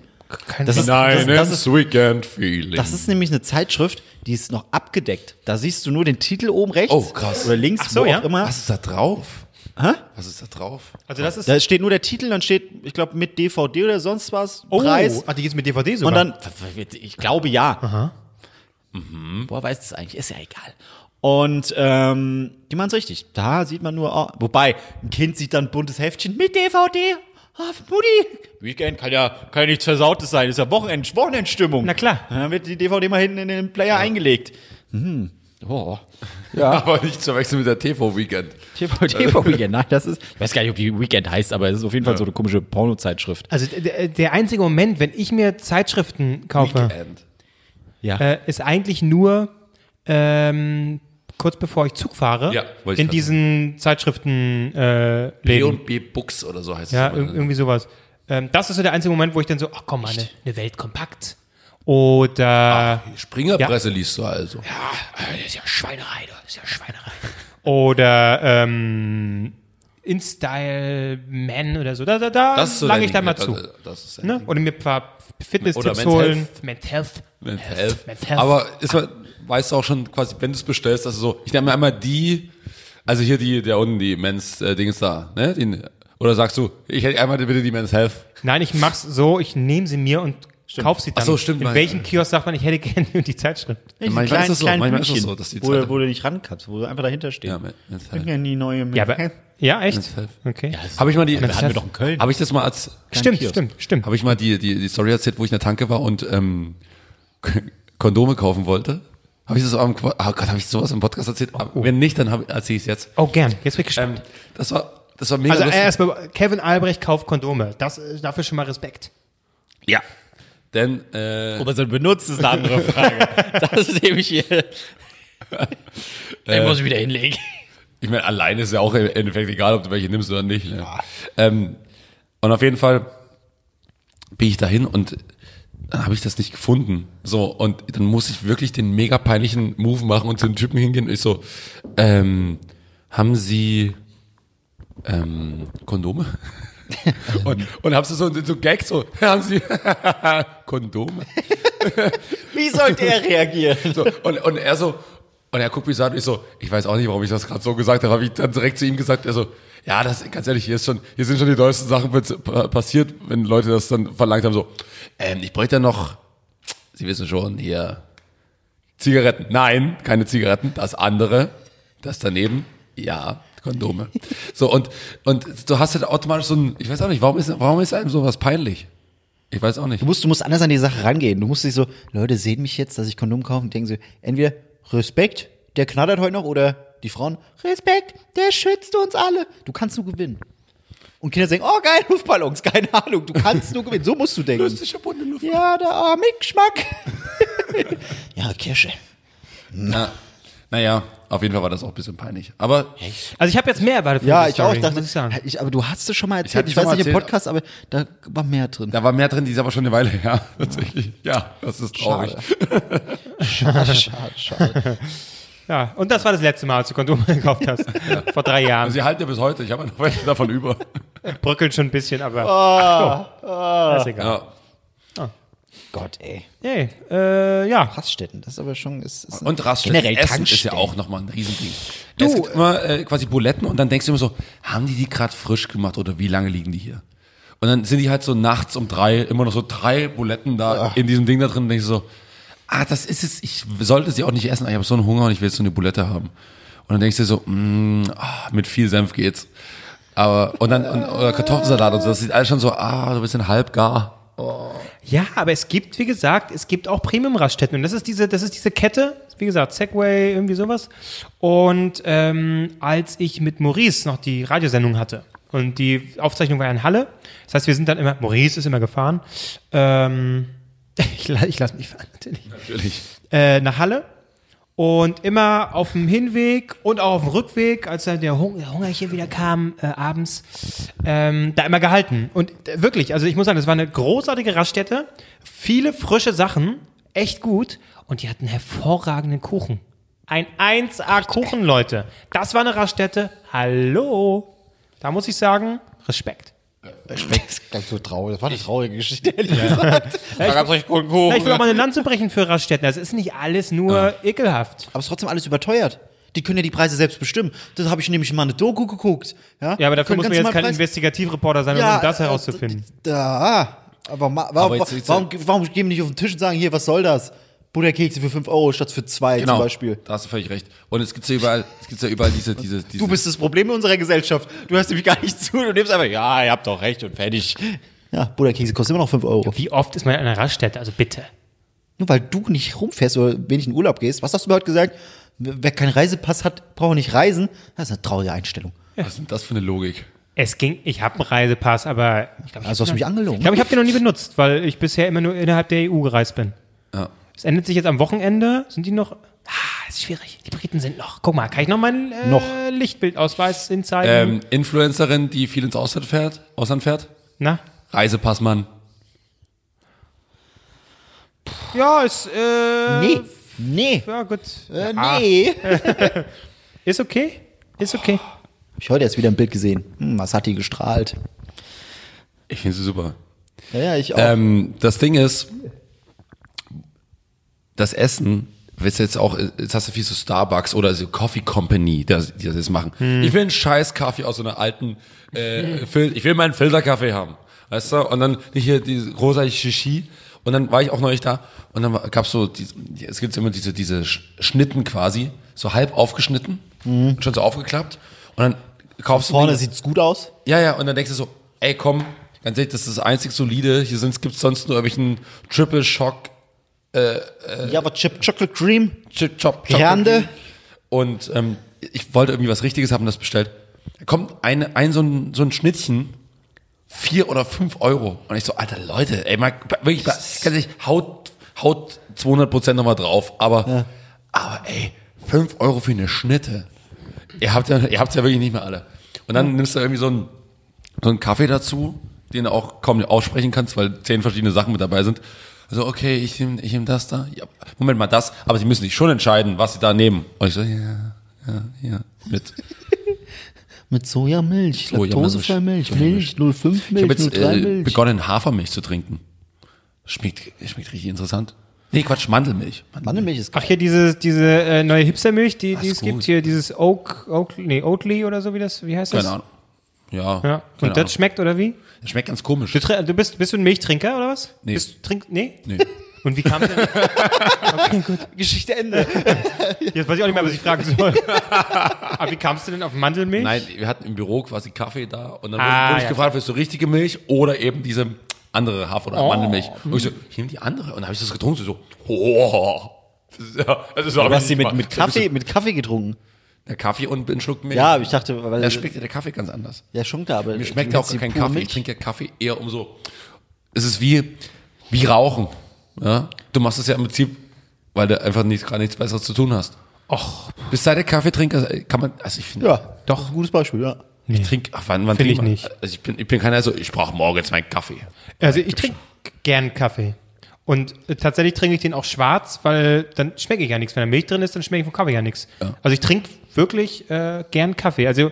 Kein Das ist, Nein, das, das ist Weekend Feeling. das ist nämlich eine Zeitschrift, die ist noch abgedeckt. Da siehst du nur den Titel oben rechts Oh, krass. oder links, Ach so, wo ja. auch immer. Was ist da drauf? Hä? Was ist da drauf? also das ist. Da steht nur der Titel, dann steht, ich glaube, mit DVD oder sonst was, oh, Preis. ach, die geht's mit DVD sogar. Und dann, ich glaube ja. Boah, weiß das eigentlich? Ist ja egal. Und ähm, die machen's richtig. Da sieht man nur, oh, wobei, ein Kind sieht dann ein buntes Heftchen mit DVD. Ah, Mutti, Weekend kann ja, kann ja nichts Versautes sein. Ist ja Wochenend, Wochenendstimmung. Na klar. Dann wird die DVD mal hinten in den Player eingelegt. Hm. Oh. *laughs* Aber nicht zu wechseln mit der TV-Weekend. TV, TV Weekend, nein, das ist, ich weiß gar nicht, ob die Weekend heißt, aber es ist auf jeden Fall so eine komische Porno-Zeitschrift. also der, der einzige Moment, wenn ich mir Zeitschriften kaufe, Weekend. Ja. äh, ist eigentlich nur ähm, kurz bevor ich Zug fahre, Ja, in diesen Zeitschriften äh. B&B Books oder so heißt Ja, es. ir immer, ne? irgendwie sowas. Ähm, das ist so der einzige Moment, wo ich dann so, ach komm mal, eine, eine Welt kompakt. Oder, Springerpresse liest du also. das ist ja Schweinerei, das ist ja Schweinerei. oder ähm, InStyle Man oder so. Da, da, da Das dein ich da mal ja, zu. Das, das Ne? Oder mir ein paar Fitness-Tipps holen. Health. Men's Health. Men's Health. Men's Health. Aber ist, man- weißt du auch schon quasi, wenn du es bestellst, dass du so, ich nehme mir einmal die, also hier die, der unten, die Men's äh, Dings da, ne? Die, oder sagst du, ich hätte einmal bitte die Men's Health. Nein, ich mach's so, ich nehme sie mir und kauf sie dann. Ach so, stimmt, In mein- welchem Kiosk sagt man, ich hätte *laughs* gerne die Zeitschrift? manchmal ist es so, manchmal ist es so, dass die wo, Zeit- wo du nicht rankannst, wo du einfach dahinter stehst. Ja, Men's Ich Health. ja die neue Ja, aber, ja, echt? Men's Health. Okay. Habe ich mal die, Men's hatten wir doch in Köln. habe ich das mal als, Stimmt, Kiosk. stimmt, stimmt. habe ich mal die, die, die Story erzählt, wo ich in der Tanke war und ähm, Kondome kaufen wollte? Habe ich das am, oh Gott, habe ich sowas im Podcast erzählt? Aber Wenn nicht, dann erzähle ich es jetzt. Oh, gern. Jetzt bin ich gespannt. Ähm, das war das war mega Also lustig. erstmal, Kevin Albrecht kauft Kondome. Das, äh, dafür schon mal Respekt. ja. Denn, äh, Ob er sie benutzt, ist eine andere Frage. *laughs* das ist nämlich hier. *laughs* Den muss ich wieder hinlegen. Ich meine, alleine ist ja auch im Endeffekt egal, ob du welche nimmst oder nicht. Ne? Ähm, und auf jeden Fall bin ich dahin und habe ich das nicht gefunden. So, und dann muss ich wirklich den mega peinlichen Move machen und zu den Typen hingehen. Und ich so, ähm, haben Sie ähm, Kondome? *laughs* und, und hab so, so, so Gag, so, haben Sie *laughs* Kondome? Wie sollte er reagieren? So, und, und er so, und er guckt mich so an, und ich so, ich weiß auch nicht, warum ich das gerade so gesagt habe, habe ich dann direkt zu ihm gesagt, er so, ja, das, ganz ehrlich, hier ist schon, hier sind schon die neuesten Sachen pa- passiert, wenn Leute das dann verlangt haben, so, ähm, ich bräuchte noch, Sie wissen schon, hier, Zigaretten. Nein, keine Zigaretten, das andere, das daneben, ja, Kondome. So, und, und du hast halt automatisch so ein, ich weiß auch nicht, warum ist, warum ist einem sowas peinlich? Ich weiß auch nicht. Du musst, du musst anders an die Sache rangehen. Du musst dich so, Leute sehen mich jetzt, dass ich Kondom kaufe und denken so, entweder Respekt, der knattert heute noch, oder die Frauen, Respekt, der schützt uns alle. Du kannst nur gewinnen. Und Kinder sagen, oh geil, Luftballons, keine Ahnung, du kannst nur gewinnen. So musst du denken. Lustig bunte Luft. Ja, der arme Geschmack. *laughs* ja, Kirsche. Na, naja, auf jeden Fall war das auch ein bisschen peinlich. Aber Also ich habe jetzt mehr erwartet von Ja, dieser ich auch Story, dachte, muss ich sagen. ich, aber du hast es schon mal erzählt. hatte Ich, schon weiß mal nicht im erzählt. Podcast, aber da war mehr drin. Da war mehr drin, die ist aber schon eine Weile her, *laughs* tatsächlich. Ja, das ist traurig. *laughs* Schade, schade, schade. Ja, und das war das letzte Mal, als du Kondome *laughs* gekauft hast. Vor drei Jahren. Sie halten ja bis heute, ich habe noch welche davon über. *laughs* Bröckelt schon ein bisschen, aber ach, doch. ist egal. Ja. Gott, ey. Nee, äh, ja. Raststätten, das ist aber schon. Ist, ist Und Raststätten, generell Essen ist ja auch nochmal ein Riesending. Du, es gibt immer äh, quasi Buletten und dann denkst du immer so, haben die die gerade frisch gemacht oder wie lange liegen die hier? Und dann sind die halt so nachts um drei, immer noch so drei Buletten da in diesem Ding da drin und denkst du so, ah, das ist es, ich sollte sie auch nicht essen, ich habe so einen Hunger und ich will jetzt so eine Bulette haben. Und dann denkst du dir so, mm, ah, mit viel Senf geht's. Aber, und dann, und, oder Kartoffelsalat und so, das sieht alles schon so, ah, so ein bisschen halbgar. Ja, aber es gibt, wie gesagt, es gibt auch Premium-Raststätten. Und das ist diese, das ist diese Kette, wie gesagt, Segway, irgendwie sowas. Und ähm, als ich mit Maurice noch die Radiosendung hatte und die Aufzeichnung war in Halle, das heißt, wir sind dann immer, Maurice ist immer gefahren. Ähm, *laughs* ich, ich lasse mich fahren, natürlich. Natürlich. äh, nach Halle und immer auf dem Hinweg und auch auf dem Rückweg, als dann der, Hung der Hungerchen wieder kam, äh, abends, ähm, da immer gehalten. Und äh, wirklich, also ich muss sagen, das war eine großartige Raststätte, viele frische Sachen, echt gut und die hatten hervorragenden Kuchen. Ein 1A-Kuchen, Leute. Das war eine Raststätte. Hallo. Da muss ich sagen, Respekt. Respekt, ist gleich so traurig. Das war eine traurige Geschichte, ehrlich gesagt. Da gab's euch guten Ja, Kuchen. ich will auch mal eine Lanze brechen für Raststätten. Das ist nicht alles nur ekelhaft. Aber es ist trotzdem alles überteuert. Die können ja die Preise selbst bestimmen. Das habe ich nämlich mal eine Doku geguckt. Ja, Ja, aber dafür muss man jetzt kein Preis- Investigativreporter sein, Ja, um das äh, herauszufinden. Da, aber, ma, warum, jetzt- jetzt- warum, warum gehen wir nicht auf den Tisch und sagen, hier, was soll das? Butterkekse für 5 Euro statt für 2 Genau, zum Beispiel. da hast du völlig recht. Und es gibt ja überall, es gibt ja überall diese, diese, diese Du bist das Problem in unserer Gesellschaft. Du hörst nämlich gar nicht zu. Du nimmst einfach, ja, ihr habt doch recht und fertig. Ja, Butterkekse kosten immer noch 5 Euro. Wie oft ist man in einer Raststätte? Also bitte. Nur weil du nicht rumfährst oder wenig in Urlaub gehst. Was hast du mir heute gesagt? Wer keinen Reisepass hat, braucht nicht reisen. Das ist eine traurige Einstellung. Was ist denn das für eine Logik? Es ging, ich habe einen Reisepass, aber ich glaube, ich Also hast du mich angelogen. ich, glaub, ich habe den noch nie benutzt, weil ich bisher immer nur innerhalb der EU gereist bin. Ja. Es endet sich jetzt am Wochenende. Sind die noch? Ah, ist schwierig. Die Briten sind noch. Guck mal, kann ich noch meinen äh, Noch. Lichtbildausweis hinzeigen? Ähm, Influencerin, die viel ins Ausland fährt, Ausland fährt. Na? Reisepassmann. Ja, ist, äh, Nee. Nee. Ja, gut. Äh, Ah, nee. *laughs* Ist okay. Ist okay. Hab ich heute erst wieder ein Bild gesehen. Hm, was hat die gestrahlt? Ich finde sie super. Ja, ja, ich auch. Ähm, das Ding ist, das Essen, willst du jetzt auch, jetzt hast du viel so Starbucks oder so Coffee Company, die das, die das jetzt machen. Ich will einen scheiß Kaffee aus so einer alten, äh, Fil ich will meinen Filterkaffee haben. Weißt du? Und dann hier diese rosa Shishi. Und dann war ich auch neulich da und dann gab's so, die, die- es gibt immer diese, diese Sch- Schnitten quasi, so halb aufgeschnitten, schon so aufgeklappt. Und dann kaufst du Vorne Dinge- sieht's gut aus. ja, ja, und dann denkst du so, ey, komm, ganz ehrlich, das ist das einzig solide. Hier sind, gibt's sonst nur irgendwelchen Triple Shock, ja, aber Chip Chocolate Cream. Chip Chop, Grande. Und ähm, ich wollte irgendwie was Richtiges haben, das bestellt. Da kommt eine, ein so ein, so ein Schnittchen, vier oder fünf Euro. Und ich so, alter Leute, ey, mal, wirklich, ganz ehrlich, haut, haut 200 Prozent nochmal drauf. Aber, aber ey, fünf Euro für eine Schnitte. Ihr habt ja, ihr habt's ja wirklich nicht mehr alle. Und dann nimmst du irgendwie so einen, so einen Kaffee dazu, den du auch kaum aussprechen kannst, weil zehn verschiedene Sachen mit dabei sind. Also, okay, ich nehme ich nehm das da. Ja, Moment mal, das. Aber sie müssen sich schon entscheiden, was sie da nehmen. Und ich so, ja, ja, ja, mit. *laughs* Mit Sojamilch, Sojamilch, laktosefreie Milch, Milch, 05 Ich habe Milch, jetzt 03 äh, Milch. begonnen, Hafermilch zu trinken. Schmeckt, schmeckt richtig interessant. Nee, Quatsch, Mandelmilch. Mandelmilch ist Ach, hier diese, diese äh, neue Hipstermilch, die, die es gibt. gut. Hier dieses Oak, Oak, nee, Oatly oder so, wie das, wie heißt das? Keine Ahnung. Ja, Ja. keine Und das schmeckt, oder wie? Das schmeckt ganz komisch. Du, du bist, bist du ein Milchtrinker, oder was? Nee. Bist, trink, nee? Nee. *laughs* Und wie kam es denn? *laughs* okay, gut. Geschichte Ende. Jetzt weiß ich auch nicht mehr, was ich fragen soll. Aber wie kamst du denn auf Mandelmilch? Nein, wir hatten im Büro quasi Kaffee da und dann Ah, wurde ich ja. gefragt, willst du richtige Milch oder eben diese andere Hafer- oder Oh. Mandelmilch? Und ich so, ich nehme die andere. Und dann habe ich das getrunken, so, oh. Das ist ja, also so Du hast sie mit, mit Kaffee, *laughs* mit Kaffee getrunken. Der Kaffee und ein Schluck Milch. Ja, aber ich dachte, weil Da schmeckt ja der Kaffee ganz anders. ja schon klar, aber Mir schmeckt ja auch kein Kaffee. Milch. Ich trinke ja Kaffee eher um so. Es ist wie, wie Rauchen. Ja? Du machst es ja im Prinzip, weil du einfach nicht, gar nichts Besseres zu tun hast. Och, Bist du der Kaffeetrinker? Kann man, also ich finde, Ja, doch, ein gutes Beispiel, ja. ich trinke, ach, wann, wann Find trink ich man- nicht. Also ich bin, ich bin keiner, so, ich brauche morgens meinen Kaffee. also ich trinke gern Kaffee. Und äh, tatsächlich trinke ich den auch schwarz, weil dann schmecke ich ja nichts. Wenn da Milch drin ist, dann schmecke ich vom Kaffee ja nichts. Also ich trinke wirklich äh, gern Kaffee. Also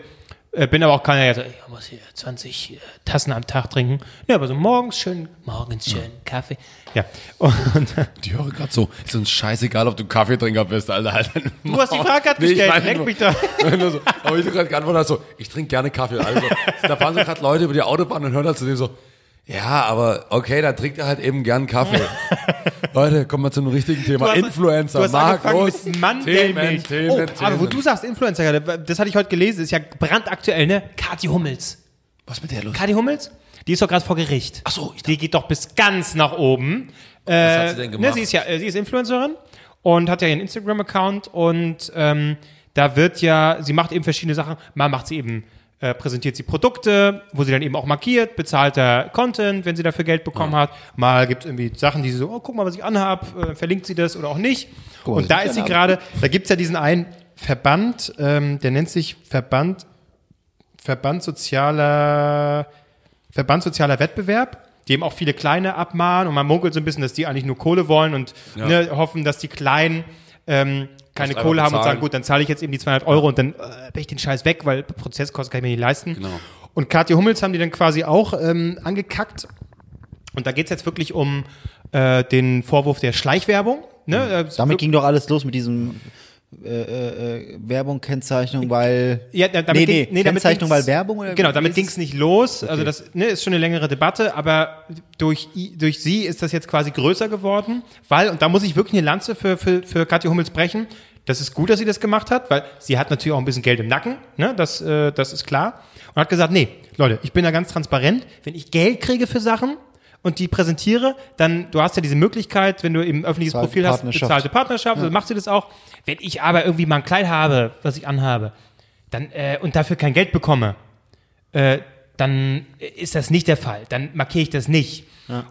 äh, bin aber auch keiner, der sagt, ich muss hier 20 äh, Tassen am Tag trinken. Ja, aber so morgens schön, morgens schön Kaffee. Ja. *laughs* Und *laughs* Die höre gerade so, ist uns scheißegal, ob du Kaffeetrinker bist, Alter. Halt du hast die Frage gerade gestellt, leck mich da. *laughs* So, aber ich so gerade geantwortet so, ich trinke gerne Kaffee. Also, da fahren so gerade Leute über die Autobahn und hören halt zu dem so, ja, aber okay, dann trinkt er halt eben gern Kaffee. *laughs* Leute, kommen wir zum richtigen Thema. Du hast- Influencer, Du hast los. mit Mandelmilch. Themen, oh, Themen, aber wo Themen. du sagst Influencer, das hatte ich heute gelesen, ist ja brandaktuell, ne? Kathi Hummels. Was mit der los? Kathi Hummels? Die ist doch gerade vor Gericht. Ach so, ich Die geht doch bis ganz nach oben. Was hat sie denn Ne, gemacht? sie ist ja, äh, sie ist Influencerin und hat ja ihren Instagram-Account und ähm, da wird ja, sie macht eben verschiedene Sachen. Mal macht sie eben, äh, präsentiert sie Produkte, wo sie dann eben auch markiert, bezahlter Content, wenn sie dafür Geld bekommen hat. Mal gibt es irgendwie Sachen, die sie so, oh, guck mal, was ich anhab, äh, verlinkt sie das oder auch nicht. mal, und da ist sie gerade, da gibt es ja diesen einen Verband, ähm, der nennt sich Verband, Verband sozialer, Verband sozialer Wettbewerb, die eben auch viele Kleine abmahnen und man munkelt so ein bisschen, dass die eigentlich nur Kohle wollen und ne, hoffen, dass die Kleinen ähm, keine Kohle haben und sagen, gut, dann zahle ich jetzt eben die 200 Euro und dann äh, bin ich den Scheiß weg, weil Prozesskosten kann ich mir nicht leisten. Genau. Und Katja Hummels haben die dann quasi auch ähm, angekackt. Und da geht es jetzt wirklich um äh, den Vorwurf der Schleichwerbung. Ne? Äh, Damit ging doch alles los mit diesem äh, äh, äh, Werbung, Kennzeichnung, weil. Ja, da- damit nee, ging- nee, nee, Kennzeichnung, weil Werbung oder Genau, damit ging es? nicht los. Also das ne, ist schon eine längere Debatte, aber durch, durch sie ist das jetzt quasi größer geworden, weil, und da muss ich wirklich eine Lanze für, für, für Katja Hummels brechen, das ist gut, dass sie das gemacht hat, weil sie hat natürlich auch ein bisschen Geld im Nacken, ne? das, äh, das ist klar. Und hat gesagt, nee, Leute, ich bin da ganz transparent, wenn ich Geld kriege für Sachen, und die präsentiere, dann, du hast ja diese Möglichkeit, wenn du eben öffentliches Bezahlte Profil hast, bezahlte Partnerschaft, so macht sie das auch. Wenn ich aber irgendwie mal ein Kleid habe, was ich anhabe, dann, äh, und dafür kein Geld bekomme, äh, dann ist das nicht der Fall. Dann markiere ich das nicht.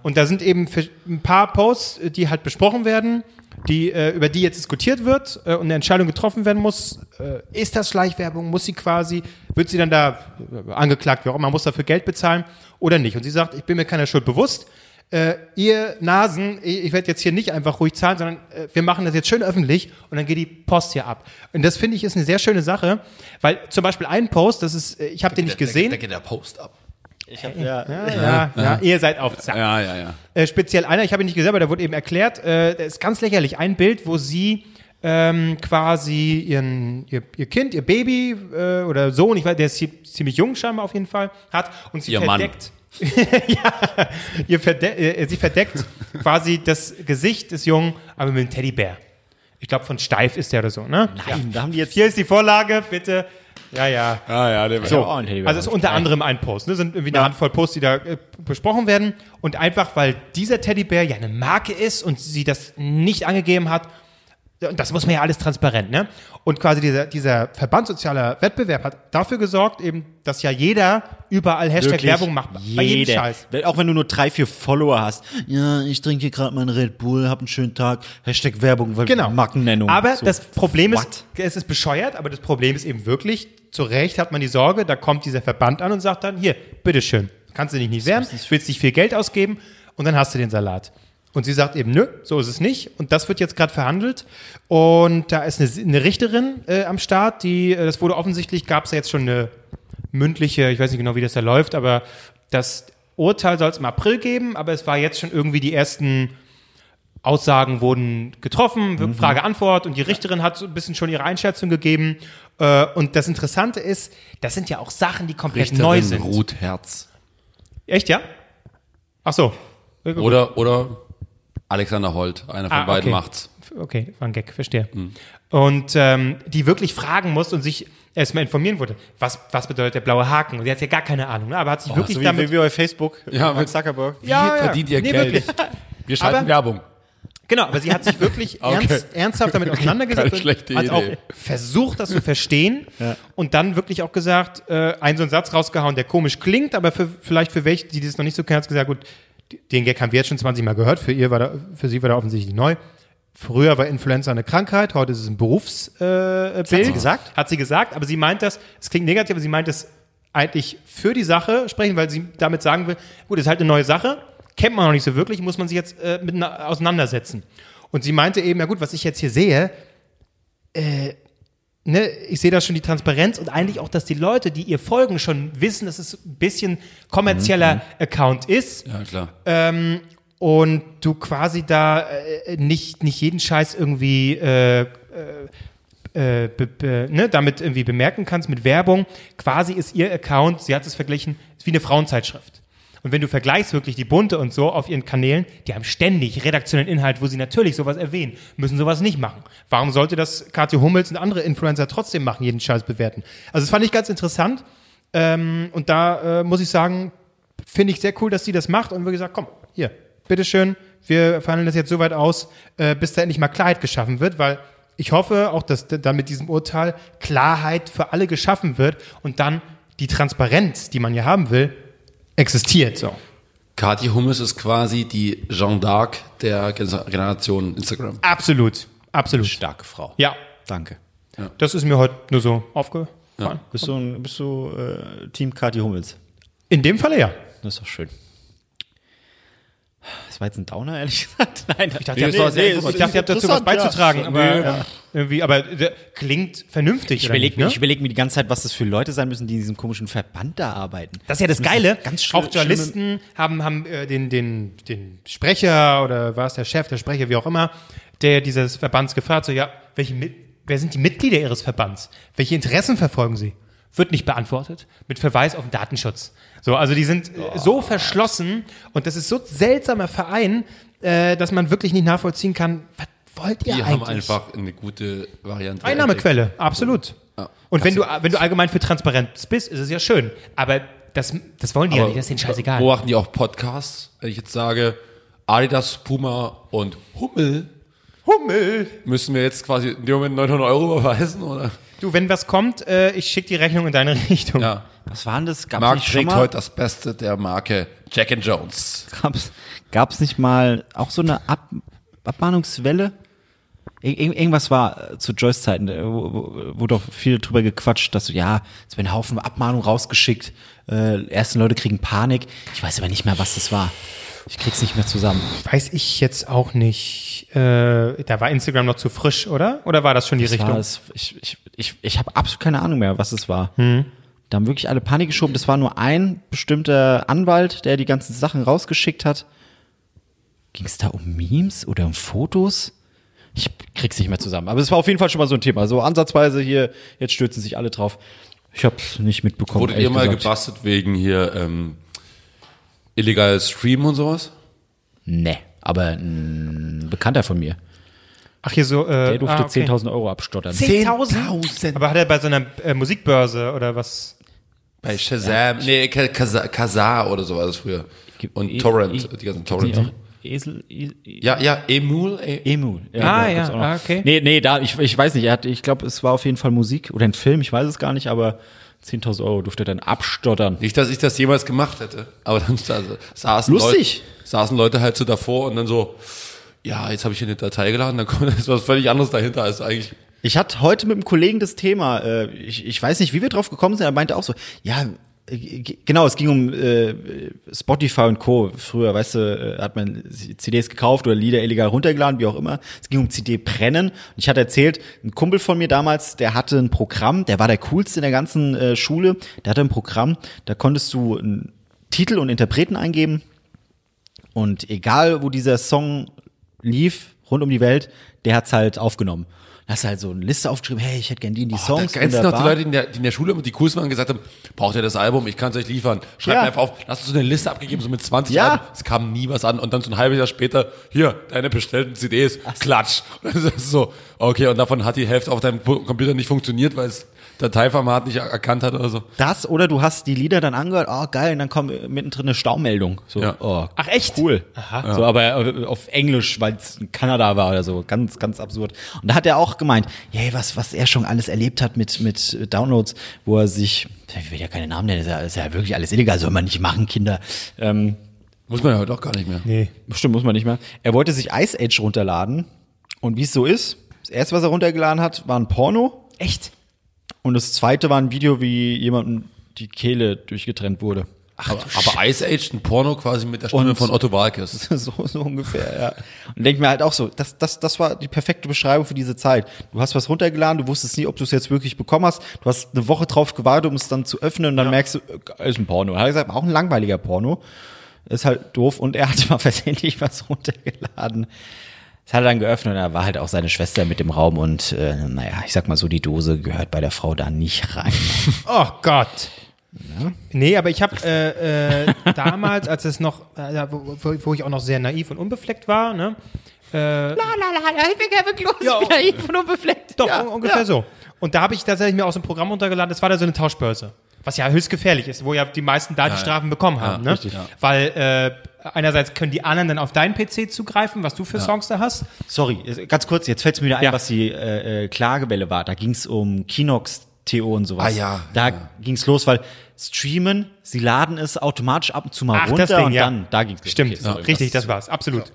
Und da sind eben für- ein paar Posts, äh, die halt besprochen werden, die, äh, über die jetzt diskutiert wird äh, und eine Entscheidung getroffen werden muss. Äh, ist das Schleichwerbung? Muss sie quasi, wird sie dann da äh, angeklagt, wie auch immer, muss dafür Geld bezahlen oder nicht? Und sie sagt, ich bin mir keiner Schuld bewusst. Äh, ihr Nasen, ich, werde jetzt hier nicht einfach ruhig zahlen, sondern äh, wir machen das jetzt schön öffentlich und dann geht die Post hier ab. Und das finde ich ist eine sehr schöne Sache, weil zum Beispiel ein Post, das ist, äh, ich habe den nicht gesehen. Da geht der Post ab. Ich hab, ja, Ja, ja, ja, ihr seid auf Zack. Ja, ja, ja. Äh, speziell einer, ich habe ihn nicht gesehen, aber da wurde eben erklärt, äh, das ist ganz lächerlich, ein Bild, wo sie ähm, quasi ihren, ihr, ihr Kind, ihr Baby äh, oder Sohn, ich weiß, der ist zie- ziemlich jung scheinbar auf jeden Fall, hat und sie Ihr Mann. verdeckt. *laughs* ja, ihr verde äh, sie verdeckt *laughs* quasi das Gesicht des Jungen, aber mit einem Teddybär. Ich glaube, von Steif ist der oder so, ne? Nein, da haben die jetzt. Hier ist die Vorlage, bitte. Ja, ja. Ah, ja, der So, auch ein Teddybär. Also es ist unter anderem ein Post. Ne? sind irgendwie eine Handvoll Posts, die da äh, besprochen werden. Und einfach, weil dieser Teddybär ja eine Marke ist und sie das nicht angegeben hat, Und das muss man ja alles transparent, ne? Und quasi dieser, dieser Verbandsozialer Wettbewerb hat dafür gesorgt, eben, dass ja jeder überall Hashtag Wirklich Werbung macht. Bei jedem. Scheiß. Auch wenn du nur drei, vier Follower hast. Ja, ich trinke hier gerade meinen Red Bull, hab einen schönen Tag. Hashtag Werbung, weil Genau. Markennennung. Aber So. das Problem ist, What? es ist bescheuert, aber das Problem ist eben wirklich, zu Recht hat man die Sorge, da kommt dieser Verband an und sagt dann, hier, bitteschön, kannst du dich nicht wehren, willst nicht viel Geld ausgeben und dann hast du den Salat. Und sie sagt eben, nö, so ist es nicht. Und das wird jetzt gerade verhandelt. Und da ist eine, eine Richterin äh, am Start, die, äh, das wurde offensichtlich, gab es ja jetzt schon eine mündliche, ich weiß nicht genau, wie das da läuft, aber das Urteil soll es im April geben, aber es war jetzt schon irgendwie die ersten Aussagen wurden getroffen, Mhm. Frage-Antwort und die Richterin hat so ein bisschen schon ihre Einschätzung gegeben. Äh, Und das Interessante ist, das sind ja auch Sachen, die komplett neu sind. Ruth Herz. Echt, ja? Ach so. Oder, oder Alexander Holt, einer von Ah, beiden okay. macht's. Okay, war ein Gag, verstehe. Mhm. Und ähm, die wirklich fragen muss und sich erstmal informieren wurde, was, was bedeutet der blaue Haken? Und sie hat ja gar keine Ahnung, ne? aber hat sich wirklich so wie, damit... wie bei Facebook. Ja, Mark Zuckerberg. ja, ja. verdient ihr nee, Geld? Wirklich. Wir schalten Aber- Werbung. Genau, aber sie hat sich wirklich *laughs* Okay. ernst, ernsthaft damit *laughs* auseinandergesetzt und hat auch Idee. versucht, das zu verstehen *laughs* und dann wirklich auch gesagt, äh, einen so einen Satz rausgehauen, der komisch klingt, aber für, vielleicht für welche, die das noch nicht so kennen, hat gesagt, gut, den Gag haben wir jetzt schon 20 Mal gehört, für, ihr war da, für sie war da offensichtlich neu. Früher war Influenza eine Krankheit, heute ist es ein Berufsbild. Äh, hat sie gesagt? Hat sie gesagt, aber sie meint das, es klingt negativ, aber sie meint das eigentlich für die Sache sprechen, weil sie damit sagen will, gut, ist halt eine neue Sache, kennt man noch nicht so wirklich, muss man sich jetzt äh, mit auseinandersetzen. Und sie meinte eben, ja gut, was ich jetzt hier sehe, äh, ne, ich sehe da schon die Transparenz und eigentlich auch, dass die Leute, die ihr folgen, schon wissen, dass es ein bisschen kommerzieller Account ist Ja, klar. ähm, und du quasi da äh, nicht, nicht jeden Scheiß irgendwie äh, äh, äh, be, be, ne, damit irgendwie bemerken kannst mit Werbung. Quasi ist ihr Account, sie hat es verglichen, ist wie eine Frauenzeitschrift. Und wenn du vergleichst wirklich die Bunte und so auf ihren Kanälen, die haben ständig redaktionellen Inhalt, wo sie natürlich sowas erwähnen, müssen sowas nicht machen. Warum sollte das Katja Hummels und andere Influencer trotzdem machen, jeden Scheiß bewerten? Also das fand ich ganz interessant. Ähm, und da äh, muss ich sagen, finde ich sehr cool, dass sie das macht und wir gesagt, komm, hier, bitteschön, wir verhandeln das jetzt so weit aus, äh, bis da endlich mal Klarheit geschaffen wird, weil ich hoffe auch, dass d- dann mit diesem Urteil Klarheit für alle geschaffen wird und dann die Transparenz, die man ja haben will, existiert. So. Kathi Hummes ist quasi die Jeanne d'Arc der Gen- Generation Instagram. Absolut, absolut. Starke Frau. Ja, Danke. das ist mir heute nur so aufgefallen. Bist du, ein- bist du äh, Team Kathi Hummels? In dem Falle ja. Das ist doch schön. Das war jetzt ein Downer, ehrlich gesagt. *laughs* Nein, Ich dachte, ihr habt, was- ich dachte, ihr habt dazu was beizutragen, aber äh, irgendwie, aber klingt vernünftig. Ich überlege nicht, ne? mir, ich überleg mir die ganze Zeit, was das für Leute sein müssen, die in diesem komischen Verband da arbeiten. Das ist ja das müssen Geile. Ganz schlimm, auch Journalisten haben, haben äh, den, den, den Sprecher oder war es der Chef, der Sprecher, wie auch immer, der dieses Verbands gefragt, so, ja, welche, wer sind die Mitglieder Ihres Verbands? Welche Interessen verfolgen Sie? Wird nicht beantwortet. Mit Verweis auf den Datenschutz. So, also die sind äh, so verschlossen und das ist so seltsamer Verein, äh, dass man wirklich nicht nachvollziehen kann, was wollt ihr Die eigentlich? haben einfach eine gute Variante. Einnahmequelle, absolut. Ja. Und wenn du, wenn du allgemein für Transparenz bist, ist es ja schön. Aber das, das wollen die ja Aber nicht, das ist denen scheißegal. Wo machen die auch Podcasts? Wenn ich jetzt sage, Adidas, Puma und Hummel, Hummel. müssen wir jetzt quasi in dem Moment 900 Euro überweisen, oder? Du, wenn was kommt, äh, ich schicke die Rechnung in deine *laughs* Richtung. Ja. Was war denn das? Gab's Marc nicht schon trägt mal, heute das Beste der Marke Jack and Jones. gab's, gab's nicht mal auch so eine Ab Abmahnungswelle? Ir ir- irgendwas war äh, zu Joyce Zeiten, äh, wo, wo, wo doch viel drüber gequatscht, dass so, ja, es werden Haufen Abmahnungen rausgeschickt, äh, ersten Leute kriegen Panik. Ich weiß aber nicht mehr, was das war. Ich krieg's nicht mehr zusammen. Weiß ich jetzt auch nicht. Äh, da war Instagram noch zu frisch, oder? Oder war das schon die Das Richtung? war es. Ich, ich, ich, ich habe absolut keine Ahnung mehr, was es war. Da haben wirklich alle Panik geschoben. Das war nur ein bestimmter Anwalt, der die ganzen Sachen rausgeschickt hat. Ging es da um Memes oder um Fotos? Ich krieg's nicht mehr zusammen. Aber es war auf jeden Fall schon mal so ein Thema. So ansatzweise hier, jetzt stürzen sich alle drauf. Ich hab's nicht mitbekommen. Wurde ihr mal gesagt. gebastelt wegen hier ähm, illegal Stream und sowas? Nee, aber ein Bekannter von mir. Ach, hier so. Äh, Der durfte ah, okay. 10.000 Euro abstottern. 10.000? Aber hat er bei so einer äh, Musikbörse oder was? Bei Shazam, nee, Ka- Kazaa Kazaa oder so war das früher. Und eh- Torrent, eh- die ganzen Torrent. Esel, E- Ja, ja, Emul. E Emul. Ah, ja, gibt's auch noch. ah, okay. Nee, nee, da, ich, ich weiß nicht, er hat, ich glaube, es war auf jeden Fall Musik oder ein Film, ich weiß es gar nicht, aber 10.000 Euro durfte er dann abstottern. Nicht, dass ich das jemals gemacht hätte, aber dann sa- saßen, Lustig. Leute, saßen Leute halt so davor und dann so, ja, jetzt habe ich hier eine Datei geladen, dann kommt *laughs* jetzt was völlig anderes dahinter als eigentlich. Ich hatte heute mit einem Kollegen das Thema, äh, ich, ich weiß nicht, wie wir drauf gekommen sind, er meinte auch so, ja, genau, es ging um äh, Spotify und Co. Früher, weißt du, äh, hat man CDs gekauft oder Lieder illegal runtergeladen, wie auch immer. Es ging um CD-Brennen. Und ich hatte erzählt, ein Kumpel von mir damals, der hatte ein Programm, der war der coolste in der ganzen äh, Schule, der hatte ein Programm, da konntest du einen Titel und Interpreten eingeben und egal, wo dieser Song lief, rund um die Welt, der hat's halt aufgenommen. Hast du halt so eine Liste aufgeschrieben, hey, ich hätte gern die und die Oh, Songs. da kennst du noch die. Leute, die in, der, die in der Schule die coolsten waren und gesagt haben, braucht ihr das Album, ich kann es euch liefern. Schreibt Ja. mir einfach auf, lasst uns so eine Liste abgegeben, so mit 20 Ja. Alben. Es kam nie was an und dann so ein halbes Jahr später, hier, deine bestellten CDs, klatsch. *laughs* Das ist so, okay, und davon hat die Hälfte auf deinem Pu- Computer nicht funktioniert, weil es Dateiformat nicht er- erkannt hat oder so. Das oder du hast die Lieder dann angehört, oh geil, und dann kommt mittendrin eine Staumeldung. So, Ja. oh, Ach, echt? Cool. So, aber äh, auf Englisch, weil es in Kanada war oder so. Ganz, ganz absurd. Und da hat er auch gemeint, hey, was, was er schon alles erlebt hat mit, mit Downloads, wo er sich, ich will ja keine Namen nennen, ist ja, ist ja wirklich alles illegal, soll man nicht machen, Kinder. Ähm, Muss man ja heute auch gar nicht mehr. Nee. Bestimmt muss man nicht mehr. Er wollte sich Ice Age runterladen. Und wie es so ist, das erste, was er runtergeladen hat, war ein Porno. Echt? Und das zweite war ein Video, wie jemandem die Kehle durchgetrennt wurde. aber, aber Ice Age, ein Porno quasi mit der Stimme Und- von Otto Walkes. *laughs* so, so ungefähr, ja. Und denk mir halt auch so, das, das, das war die perfekte Beschreibung für diese Zeit. Du hast was runtergeladen, du wusstest nie, ob du es jetzt wirklich bekommen hast. Du hast eine Woche drauf gewartet, um es dann zu öffnen und dann merkst du, äh, ist ein Porno. Er hat gesagt, auch ein langweiliger Porno. Ist halt doof. Und er hatte *laughs* mal versehentlich was runtergeladen. Das hat er dann geöffnet und da war halt auch seine Schwester mit im Raum und äh, naja, ich sag mal so, die Dose gehört bei der Frau da nicht rein. *laughs* Oh Gott. Nee, aber ich habe äh, äh, damals, als es noch, äh, wo, wo ich auch noch sehr naiv und unbefleckt war, ne? Äh, ich bin ja wirklich los, Ja, ich bin naiv und unbefleckt. Doch, ja, un- ungefähr ja. so. Und da habe ich tatsächlich mir aus dem Programm runtergeladen, das war da so eine Tauschbörse. Was ja höchst gefährlich ist, wo ja die meisten da die Strafen bekommen haben. ne? richtig, ja. Weil äh, einerseits können die anderen dann auf deinen PC zugreifen, was du für Songs da hast. Sorry, ganz kurz, jetzt fällt es mir wieder ein, Ja. was die äh, äh, Klagewelle war. Da ging es um Kinox, TO und sowas. Ah, ja, Da ging es los, weil streamen, sie laden es automatisch ab und zu mal runter und dann, da ging es Stimmt, richtig, das war's, absolut.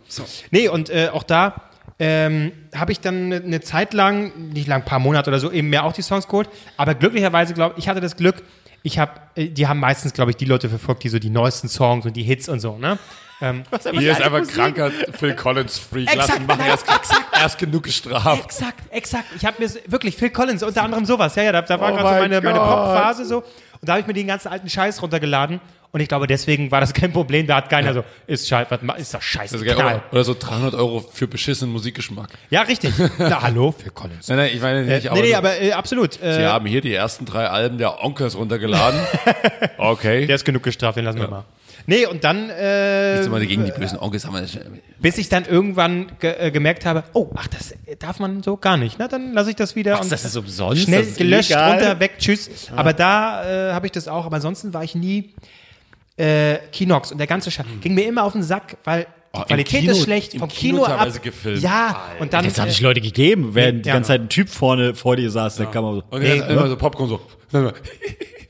Nee, und äh, auch da ähm, habe ich dann eine ne Zeit lang, nicht lang, ein paar Monate oder so, eben mir auch die Songs geholt. Aber glücklicherweise, glaube ich, hatte das Glück, ich habe, äh, die haben meistens, glaube ich, die Leute verfolgt, die so die neuesten Songs und die Hits und so, ne? Ähm, Hier ist einfach ein kranker Phil Collins Freak. Lass ihn machen, er ist, *laughs* er ist genug gestraft. Exakt, exakt. Ich habe mir so- wirklich Phil Collins unter anderem sowas. Ja, ja, da, da war Oh gerade so mein meine, meine. Pop-Phase so. Und da habe ich mir den ganzen alten Scheiß runtergeladen. Und ich glaube, deswegen war das kein Problem. Da hat keiner so, ist scheiße, was ist das scheiße. Das. Oder, oder so 300 Euro für beschissenen Musikgeschmack. Ja, richtig. *laughs* Na, hallo, Phil Collins. Nein, nein, ich meine Äh, nicht, nee, nee, aber äh, absolut. Sie Äh, haben hier die ersten drei Alben der Onkels runtergeladen. *laughs* Okay. der ist genug gestraft, den lassen wir mal. Nee, und dann, äh, Jetzt mal gegen die bösen Onkels haben wir das- bis ich dann irgendwann ge äh, gemerkt habe, oh, ach, das äh, darf man so gar nicht. Na, dann lasse ich das wieder. und das ist umsonst? Schnell ist gelöscht, illegal? runter, weg, tschüss. Aber da äh, habe ich das auch. Aber ansonsten war ich nie äh, Kinox und der ganze Scheiß. Ging mir immer auf den Sack, weil die Oh, Qualität Kino- ist schlecht, im vom Kino Kino, ab. teilweise gefilmt. Ja, und dann. Das haben äh, sich Leute gegeben, während die Ja. ganze Zeit ein Typ vorne vor dir saß, da kann man so. Und Nee, nee, immer so Popcorn so. *laughs*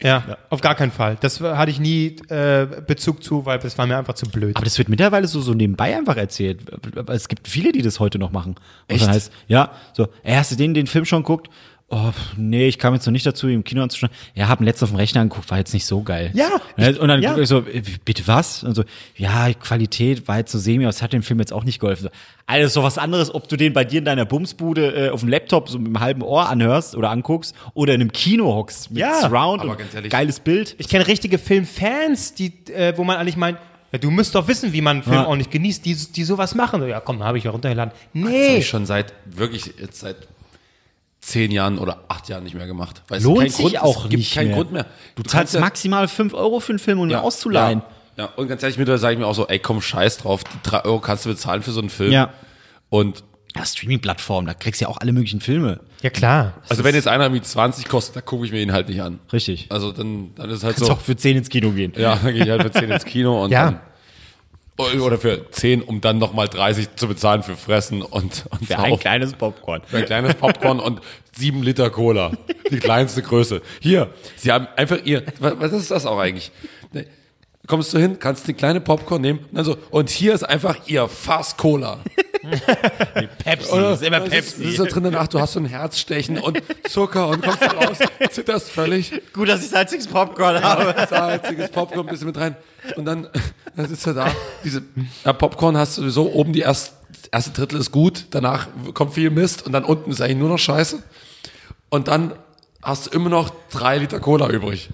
ja, auf gar keinen Fall. Das hatte ich nie äh, Bezug zu, weil das war mir einfach zu blöd. Aber das wird mittlerweile so, so nebenbei einfach erzählt. Es gibt viele, die das heute noch machen. Und Echt? dann heißt, ja, so, ey, hast du den, den Film schon geguckt? Oh, nee, ich kam jetzt noch nicht dazu, im Kino anzuschauen. Ja, hab ihn letztens auf dem Rechner angeguckt, war jetzt nicht so geil. Ja, Und dann ja. guck ich so, äh, bitte was? Und so, ja, Qualität war jetzt so semi, aber es hat dem Film jetzt auch nicht geholfen. So, Alles so was anderes, ob du den bei dir in deiner Bumsbude äh, auf dem Laptop so mit einem halben Ohr anhörst oder anguckst oder in einem Kino hockst mit Ja, Surround aber und ganz ehrlich- geiles Bild. Ich kenne richtige Filmfans, die, äh, wo man eigentlich meint, ja, du müsst doch wissen, wie man einen Film Ja. auch nicht genießt, die, die sowas machen. So, ja, komm, habe ich ja runtergeladen. Das habe Nee. ich schon seit, wirklich jetzt seit zehn Jahren oder acht Jahren nicht mehr gemacht. Weil es Lohnt sich Grund, auch es gibt nicht keinen mehr. Grund mehr. Du zahlst kannst ja- maximal 5 Euro für einen Film, um ihn auszuleihen. Ja, ja, und ganz ehrlich, mittlerweile sage ich mir auch so, ey, komm, scheiß drauf, die drei Euro kannst du bezahlen für so einen Film. Ja. Und Ja, Streaming-Plattform, da kriegst du ja auch alle möglichen Filme. Ja, klar. also wenn jetzt einer mit 20 kostet, dann gucke ich mir ihn halt nicht an. Richtig. Also dann, dann ist halt Kannst so. auch für 10 ins Kino gehen. Ja, dann gehe ich halt für 10 ins Kino und Ja. dann. Oder für 10, um dann nochmal 30 zu bezahlen für Fressen und, und Für ein Saufen. kleines Popcorn. Für ein kleines Popcorn und sieben Liter Cola. Die kleinste Größe. Hier, sie haben einfach ihr, was, was ist das auch eigentlich? Ne, Kommst du hin, kannst die kleine Popcorn nehmen und dann so, und hier ist einfach ihr Fass Cola. Pepsi, Oder? ist immer Das Pepsi. Ist, ist da drin, ach, du hast so ein Herzstechen und Zucker und kommst raus, zitterst völlig. Gut, dass ich salziges Popcorn habe. salziges Popcorn ein bisschen mit rein. Und dann, *laughs* dann sitzt er da. Diese ja, Popcorn hast du sowieso oben die erste, erste Drittel ist gut, danach kommt viel Mist und dann unten ist eigentlich nur noch Scheiße. Und dann hast du immer noch drei Liter Cola übrig.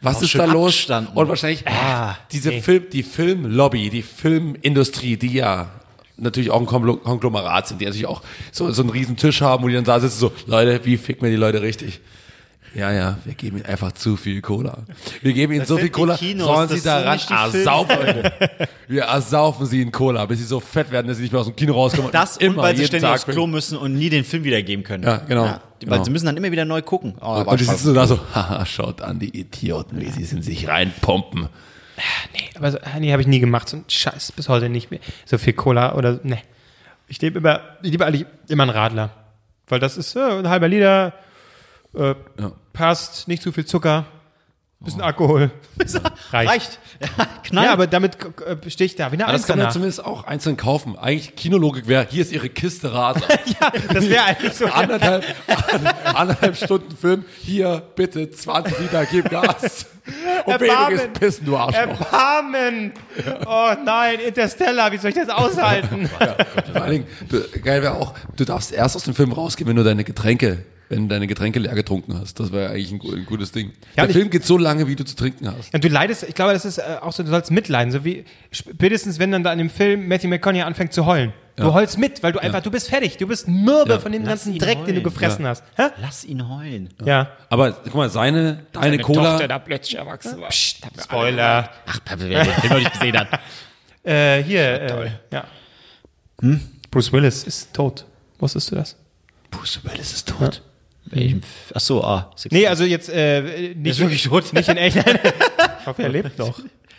Was Auch ist da los? abgestanden. Und wahrscheinlich Ah, diese Film, die Filmlobby, die Filmindustrie, die ja natürlich auch ein Konglo- Konglomerat sind, die natürlich auch so, so einen riesen Tisch haben, wo die dann da sitzen, so, Leute, wie ficken wir die Leute richtig? Ja, ja, wir geben ihnen einfach zu viel Cola. Wir geben ihnen so viel Cola, Kinos, sollen das sie daran ersaufen. wir ersaufen sie in Cola, bis sie so fett werden, dass sie nicht mehr aus dem Kino rauskommen. Das und immer weil sie ständig Tag aufs Klo müssen und nie den Film wiedergeben können. Ja, genau. Weil Genau. sie müssen dann immer wieder neu gucken. Oh, Und die sitzen so da so, *laughs* haha, schaut an, die Idioten, wie sie es in sich reinpumpen. Nee, aber so, ah, nee, habe ich nie gemacht. So ein Scheiß, bis heute nicht mehr. So viel Cola oder, ne. Ich nehme immer, ich liebe eigentlich immer einen Radler. Weil das ist äh, ein halber Liter, äh, Ja. Passt, nicht zu viel Zucker, bisschen Alkohol. *laughs* Reicht. Reicht. Ja, *laughs* knall. Ja, aber damit äh, stehe ich da wie eine Aber das kann man danach. zumindest auch einzeln kaufen. Eigentlich Kinologik wäre, hier ist ihre Kiste Radler. *laughs* Das wäre eigentlich so. anderthalb, anderthalb Stunden Film, hier bitte 20 Liter, gib Gas. Und Erbarmen. gehst pissen, du Arschloch. Erbarmen! Oh nein, Interstellar, wie soll ich das aushalten? Vor allen Dingen, du, geil wäre auch, du darfst erst aus dem Film rausgehen, wenn du deine Getränke, wenn du deine Getränke leer getrunken hast. Das wäre eigentlich ein, ein gutes Ding. Ja, Der ich- Film geht so lange, wie du zu trinken hast. Und du leidest, ich glaube, das ist äh, auch so, du sollst mitleiden, so wie spätestens, wenn dann da in dem Film Matthew McConaughey anfängt zu heulen. Du heulst mit, weil du einfach, du bist fertig, du bist mürbe Ja. von dem Lass ganzen Dreck, den du heulen. gefressen hast. Hä? Lass ihn heulen. Ja. Aber guck mal, seine, deine Cola, da plötzlich erwachsen war. Psst, Spoiler. Ach, wer den Film noch nicht gesehen hat. *laughs* Äh, hier, äh, ja. Bruce Willis ist tot. Wusstest du das? Bruce Willis ist tot. Welchem F- Ach so, ah. Six- Nee, also jetzt äh, nicht wirklich tot? Nicht in echt. ich hoffe, er lebt noch.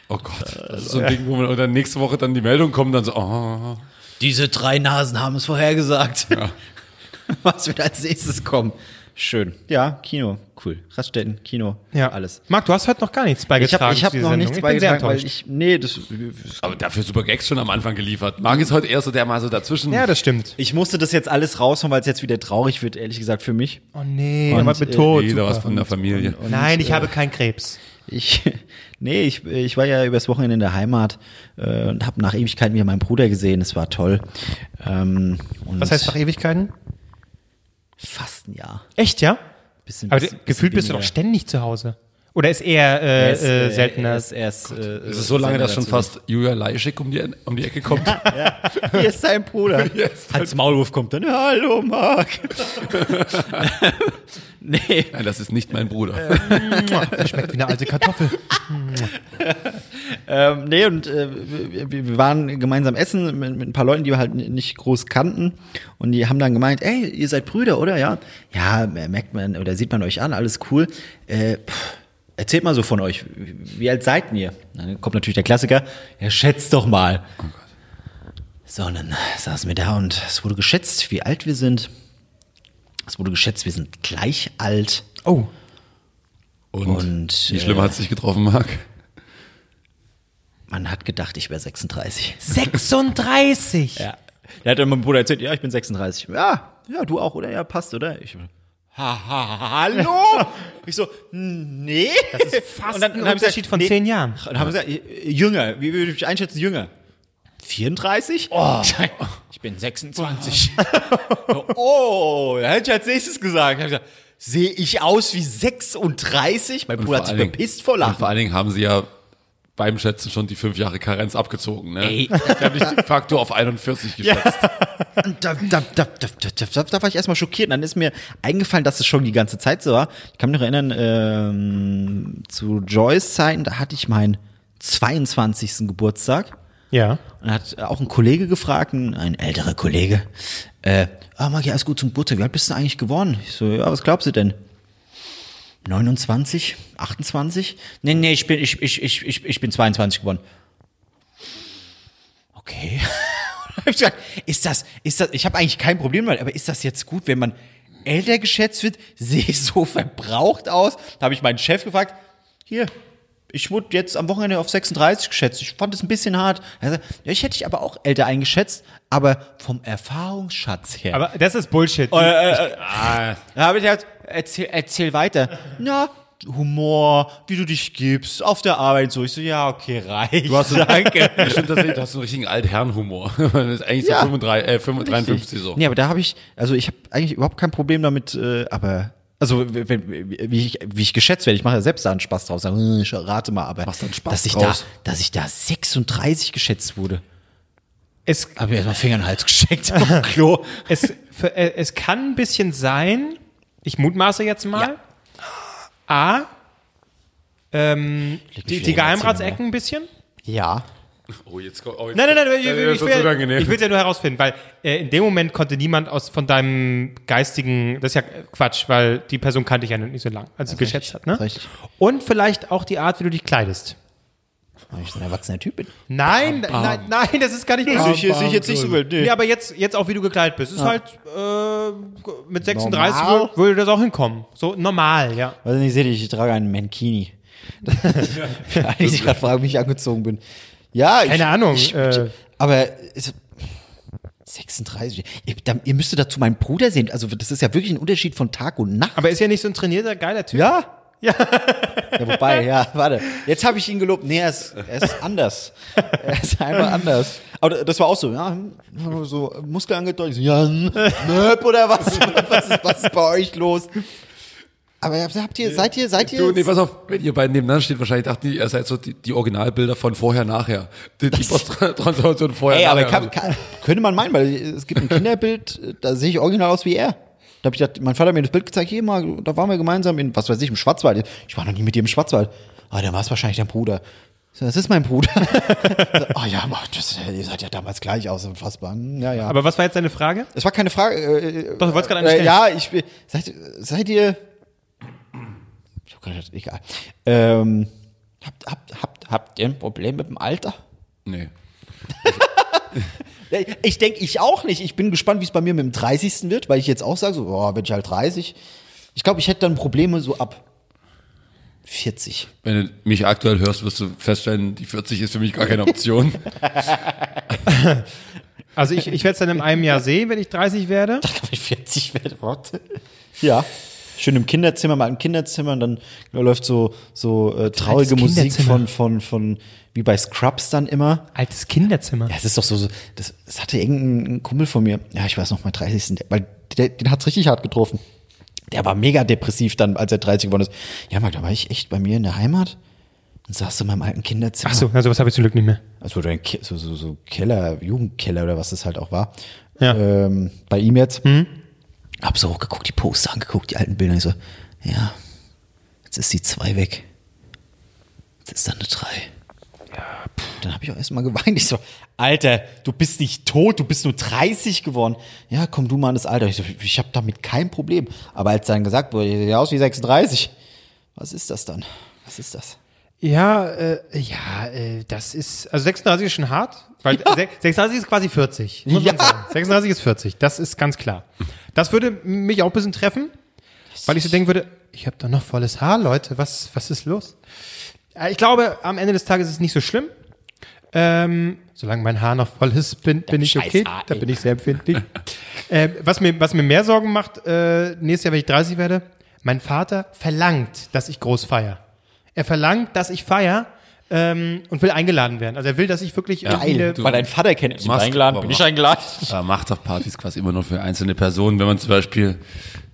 Oh Gott, das ist so ein Ding, wo man und dann nächste Woche dann die Meldung kommt, dann so, oh, Diese drei Nasen haben es vorhergesagt. *laughs* Was wird als nächstes kommen? Schön. Ja, Kino. Cool. Raststätten, Kino, Ja. alles. Marc, du hast heute noch gar nichts Ich beigetragen. habe ich hab zu dieser noch Sendung. nichts ich bin sehr beigetragen, weil ich, nee, das, aber dafür super Gags schon am Anfang geliefert. Marc ist heute eher so der mal so dazwischen. Ja, das stimmt. ich musste das jetzt alles raushauen, weil es jetzt wieder traurig wird, ehrlich gesagt, für mich. Oh nee, Und, was mit äh, Tod. Jeder was Super. von der Familie. Nein, ich habe keinen Krebs. Ich, *laughs* nee, ich, ich war ja übers Wochenende in der Heimat äh, und habe nach Ewigkeiten wieder meinen Bruder gesehen. Es war toll. Ähm, und Was heißt nach Ewigkeiten? Fast ein Jahr. Echt, ja? Bisschen, Aber bisschen- gefühlt bisschen bist du doch ständig zu Hause. Oder ist eher äh, Er ist, äh, äh, seltener? Er ist, er ist, äh, Es ist so lange, dass schon fast Julia Leischik um die, um die Ecke kommt. Hier ist sein Bruder. *laughs* Als Maulwurf kommt dann, hallo Marc. *laughs* nee, Nein, das ist nicht mein Bruder. Das schmeckt wie eine alte Kartoffel. ähm, nee, und äh, wir, wir waren gemeinsam essen mit, mit ein paar Leuten, die wir halt nicht groß kannten. Und die haben dann gemeint, ey, ihr seid Brüder, oder? Ja. Ja, merkt man oder sieht man euch an, alles cool. Äh, pff, erzählt mal so von euch. Wie alt seid ihr? Dann kommt natürlich der Klassiker, ja, schätzt doch mal. So, und dann saßen wir da und es wurde geschätzt, wie alt wir sind. Es wurde geschätzt, wir sind gleich alt. Oh, Und, Und, wie schlimm äh, hat es dich getroffen, Marc? Man hat gedacht, ich wäre 36. 36. Ja. Der hat dann meinem Bruder erzählt, ja, ich bin 36. Ja, ja, du auch, oder? Ja, passt, oder? Ich, ha, ha, hallo? *laughs* ich so, nee. Das ist fast ein Unterschied von zehn Jahren. Und dann haben wir gesagt, äh, jünger, wie würde ich mich einschätzen, jünger? 34? Oh. Ich bin 26. *laughs* oh, da hätte ich als nächstes gesagt. Ich gesagt, Sehe ich aus wie 36? Mein Bruder hat sich bepisst vor und Lachen. vor allen Dingen haben sie ja beim Schätzen schon die fünf Jahre Karenz abgezogen. Ne? Ey. Sie haben dich de facto auf 41 geschätzt. Und da, da, da, da, da, da, da war ich erstmal schockiert. Und dann ist mir eingefallen, dass es schon die ganze Zeit so war. Ich kann mich noch erinnern, ähm, zu Joyce Zeiten, da hatte ich meinen 22. Geburtstag. Ja. Und da hat auch ein Kollege gefragt, ein, älterer Kollege, äh, ah, Magi, alles gut zum Geburtstag. Wie alt bist du eigentlich geworden? Ich so, ja, was glaubst du denn? 29? 28? Nee, nee, ich bin, ich, ich, ich, ich, ich bin 22 geworden. okay. *laughs* ist das, ist das, ich habe eigentlich kein Problem damit, aber ist das jetzt gut, wenn man älter geschätzt wird? *laughs* Sehe ich so verbraucht aus? Da habe ich meinen Chef gefragt, hier, ich wurde jetzt am Wochenende auf 36 geschätzt. Ich fand es ein bisschen hart. Ja, ich hätte dich aber auch älter eingeschätzt, aber vom Erfahrungsschatz her. Aber das ist Bullshit. Da habe ich gesagt, erzähl, erzähl weiter. Na, Humor, wie du dich gibst, auf der Arbeit so. Ich so, ja, okay, reicht. Du hast Danke. Ja, stimmt tatsächlich, du hast so einen richtigen Altherrenhumor. *laughs* Das ist eigentlich Ja. so 35, äh, 55, 53 so. Nee, aber da habe ich, also ich habe eigentlich überhaupt kein Problem damit, äh, aber also wenn, wie, ich, wie ich geschätzt werde, ich mache ja selbst da einen Spaß draus. Sag, hm, ich rate mal, aber Machst da einen Spaß dass ich draus? da, dass ich da 36 geschätzt wurde, Es, habe mir erstmal Finger in den Hals *laughs* dem Klo. es, für, äh, es kann ein bisschen sein, ich mutmaße jetzt mal, A, ähm, die, die Geheimratsecken ein bisschen. Ja. Oh, jetzt kommt, oh, jetzt Nein, nein, nein, ich, Ja, ich, will, ich will es ja nur herausfinden, weil äh, in dem Moment konnte niemand aus von deinem geistigen, das ist ja Quatsch, weil die Person kannte ich ja nicht so lang, als sie geschätzt hat. Ne? richtig. Und vielleicht auch die Art, wie du dich kleidest. Weil ich so ein erwachsener Typ bin. Nein, nein, nein, das ist gar nicht Sehe ich, sehe ich jetzt nicht so wild. Nee. Nee, aber jetzt, jetzt auch wie du gekleidet bist. Ist halt äh, mit 36 Normal. würde, würde das auch hinkommen. So normal, ja. Also ich sehe dich, ich trage einen Mankini. *laughs* Die sich gerade fragen, wie ich angezogen bin. Ja, ich, Keine Ahnung, Ich, äh. aber es, 36. Ihr, da, ihr müsstet dazu meinen Bruder sehen. Also das ist ja wirklich ein Unterschied von Tag und Nacht. Aber ist ja nicht so ein trainierter, geiler Typ. Ja. Ja. ja, wobei, ja, warte. Jetzt habe ich ihn gelobt. Nee, er ist, er ist anders. Er ist einfach anders. Aber das war auch so, ja, so Muskel angedeutet. Ja, Möb oder was? Was ist, was ist bei euch los? Aber habt ihr, seid ihr, seid ihr? Du, nee, pass auf, wenn ihr beiden nebeneinander steht, wahrscheinlich dachten die, ihr seid so die, die Originalbilder von vorher, nachher. Die, die Posttransformation vorher, Ey, aber nachher. kann, kann, könnte man meinen, weil es gibt ein Kinderbild, da sehe ich original aus wie er. Da habe ich gedacht, mein Vater hat mir das Bild gezeigt, hier mal, da waren wir gemeinsam in, was weiß ich, im Schwarzwald. Ich war noch nie mit dir im Schwarzwald. Ah, dann war es wahrscheinlich dein Bruder. So, das ist mein Bruder. *laughs* so, oh ja, das, ihr seid ja damals gleich aus, unfassbar. Hm, Ja, ja. Aber was war jetzt deine Frage? es war keine Frage. Äh, Doch, du wolltest gerade eine äh, stellen. Ja, ich will- seid, seid ihr. Ich hab gerade gedacht, egal. Ähm, habt, habt, habt, habt ihr ein Problem mit dem Alter? Nee. *laughs* Ich denke, ich auch nicht. Ich bin gespannt, wie es bei mir mit dem 30. wird, weil ich jetzt auch sage, so, boah, bin ich halt 30. Ich glaube, ich hätte dann Probleme so ab 40. Wenn du mich aktuell hörst, wirst du feststellen, die 40 ist für mich gar keine Option. *laughs* Also ich, ich werde es dann in einem Jahr sehen, wenn ich 30 werde. Wenn ich 40 werde, warte. *laughs* Ja. Schön im Kinderzimmer, mal im Kinderzimmer und dann läuft so, so äh, traurige Musik von, von, von, wie bei Scrubs dann immer. Altes Kinderzimmer. Ja, es ist doch so, so das, das hatte irgendein Kumpel von mir, ja, ich weiß noch, mein 30. Der, weil der, den hat's richtig hart getroffen. Der war mega depressiv dann, als er 30 geworden ist. Ja, Marc, da war ich echt bei mir in der Heimat und saß in meinem alten Kinderzimmer. Ach so, also was habe ich zum Glück nicht mehr. Also so, so, so, Keller, Jugendkeller oder was das halt auch war. Ja. Ähm, bei ihm jetzt. Hab so hochgeguckt, die Poster angeguckt, die alten Bilder. Ich so, ja, jetzt ist die 2 weg. Jetzt ist dann eine 3. Dann habe ich auch erstmal geweint. Ich so, Alter, du bist nicht tot, du bist nur 30 geworden. Ja, komm du mal an das Alter. Ich so, ich habe damit kein Problem. Aber als dann gesagt wurde, ihr seht aus wie 36, was ist das dann? Was ist das? Ja, äh, ja, äh, das ist, also 36 ist schon hart, weil se- 36 ist quasi 40, muss man Ja. sagen. 36 ist 40, das ist ganz klar. Das würde mich auch ein bisschen treffen, weil ich so denken würde, ich habe doch noch volles Haar, Leute, was, was ist los? Äh, Ich glaube, am Ende des Tages ist es nicht so schlimm. Ähm, solange mein Haar noch voll ist, bin, bin ich okay. Haar, Da bin ich sehr empfindlich. äh, was, mir, was mir mehr Sorgen macht, äh, nächstes Jahr, wenn ich 30 werde, mein Vater verlangt, dass ich groß feier. Er verlangt, dass ich feier ähm, und will eingeladen werden. Also er will, dass ich wirklich irgendwie eine- du- Weil dein Vater kennt mich eingeladen, bin ich eingeladen. *laughs* Aber macht doch Partys quasi immer nur für einzelne Personen. Wenn man zum Beispiel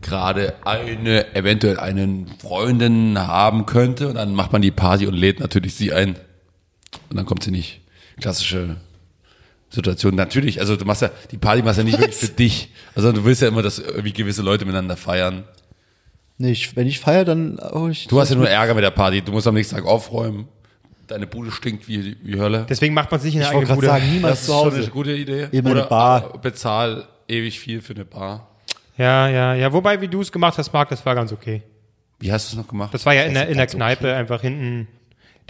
gerade eine, eventuell einen Freundin haben könnte und dann macht man die Party und lädt natürlich sie ein. Und dann kommt sie nicht. Klassische Situation. Natürlich, also du machst ja, die Party machst ja nicht wirklich für dich. Also du willst ja immer, dass irgendwie gewisse Leute miteinander feiern. Nee, ich, wenn ich feiere, dann oh, ich, Du hast ja nur Ärger mit der Party. Du musst am nächsten Tag aufräumen. Deine Bude stinkt wie, wie Hölle. Deswegen macht man es nicht in der Ich eigenen Bude. sagen, niemals Das ist zu schon Hause. eine gute Idee. Immer eine Oder Bar. äh, bezahl ewig viel für eine Bar. Ja, ja, ja. Wobei, wie du es gemacht hast, Marc, das war ganz okay. Wie hast du es noch gemacht? Das war ja in der, in der Kneipe einfach hinten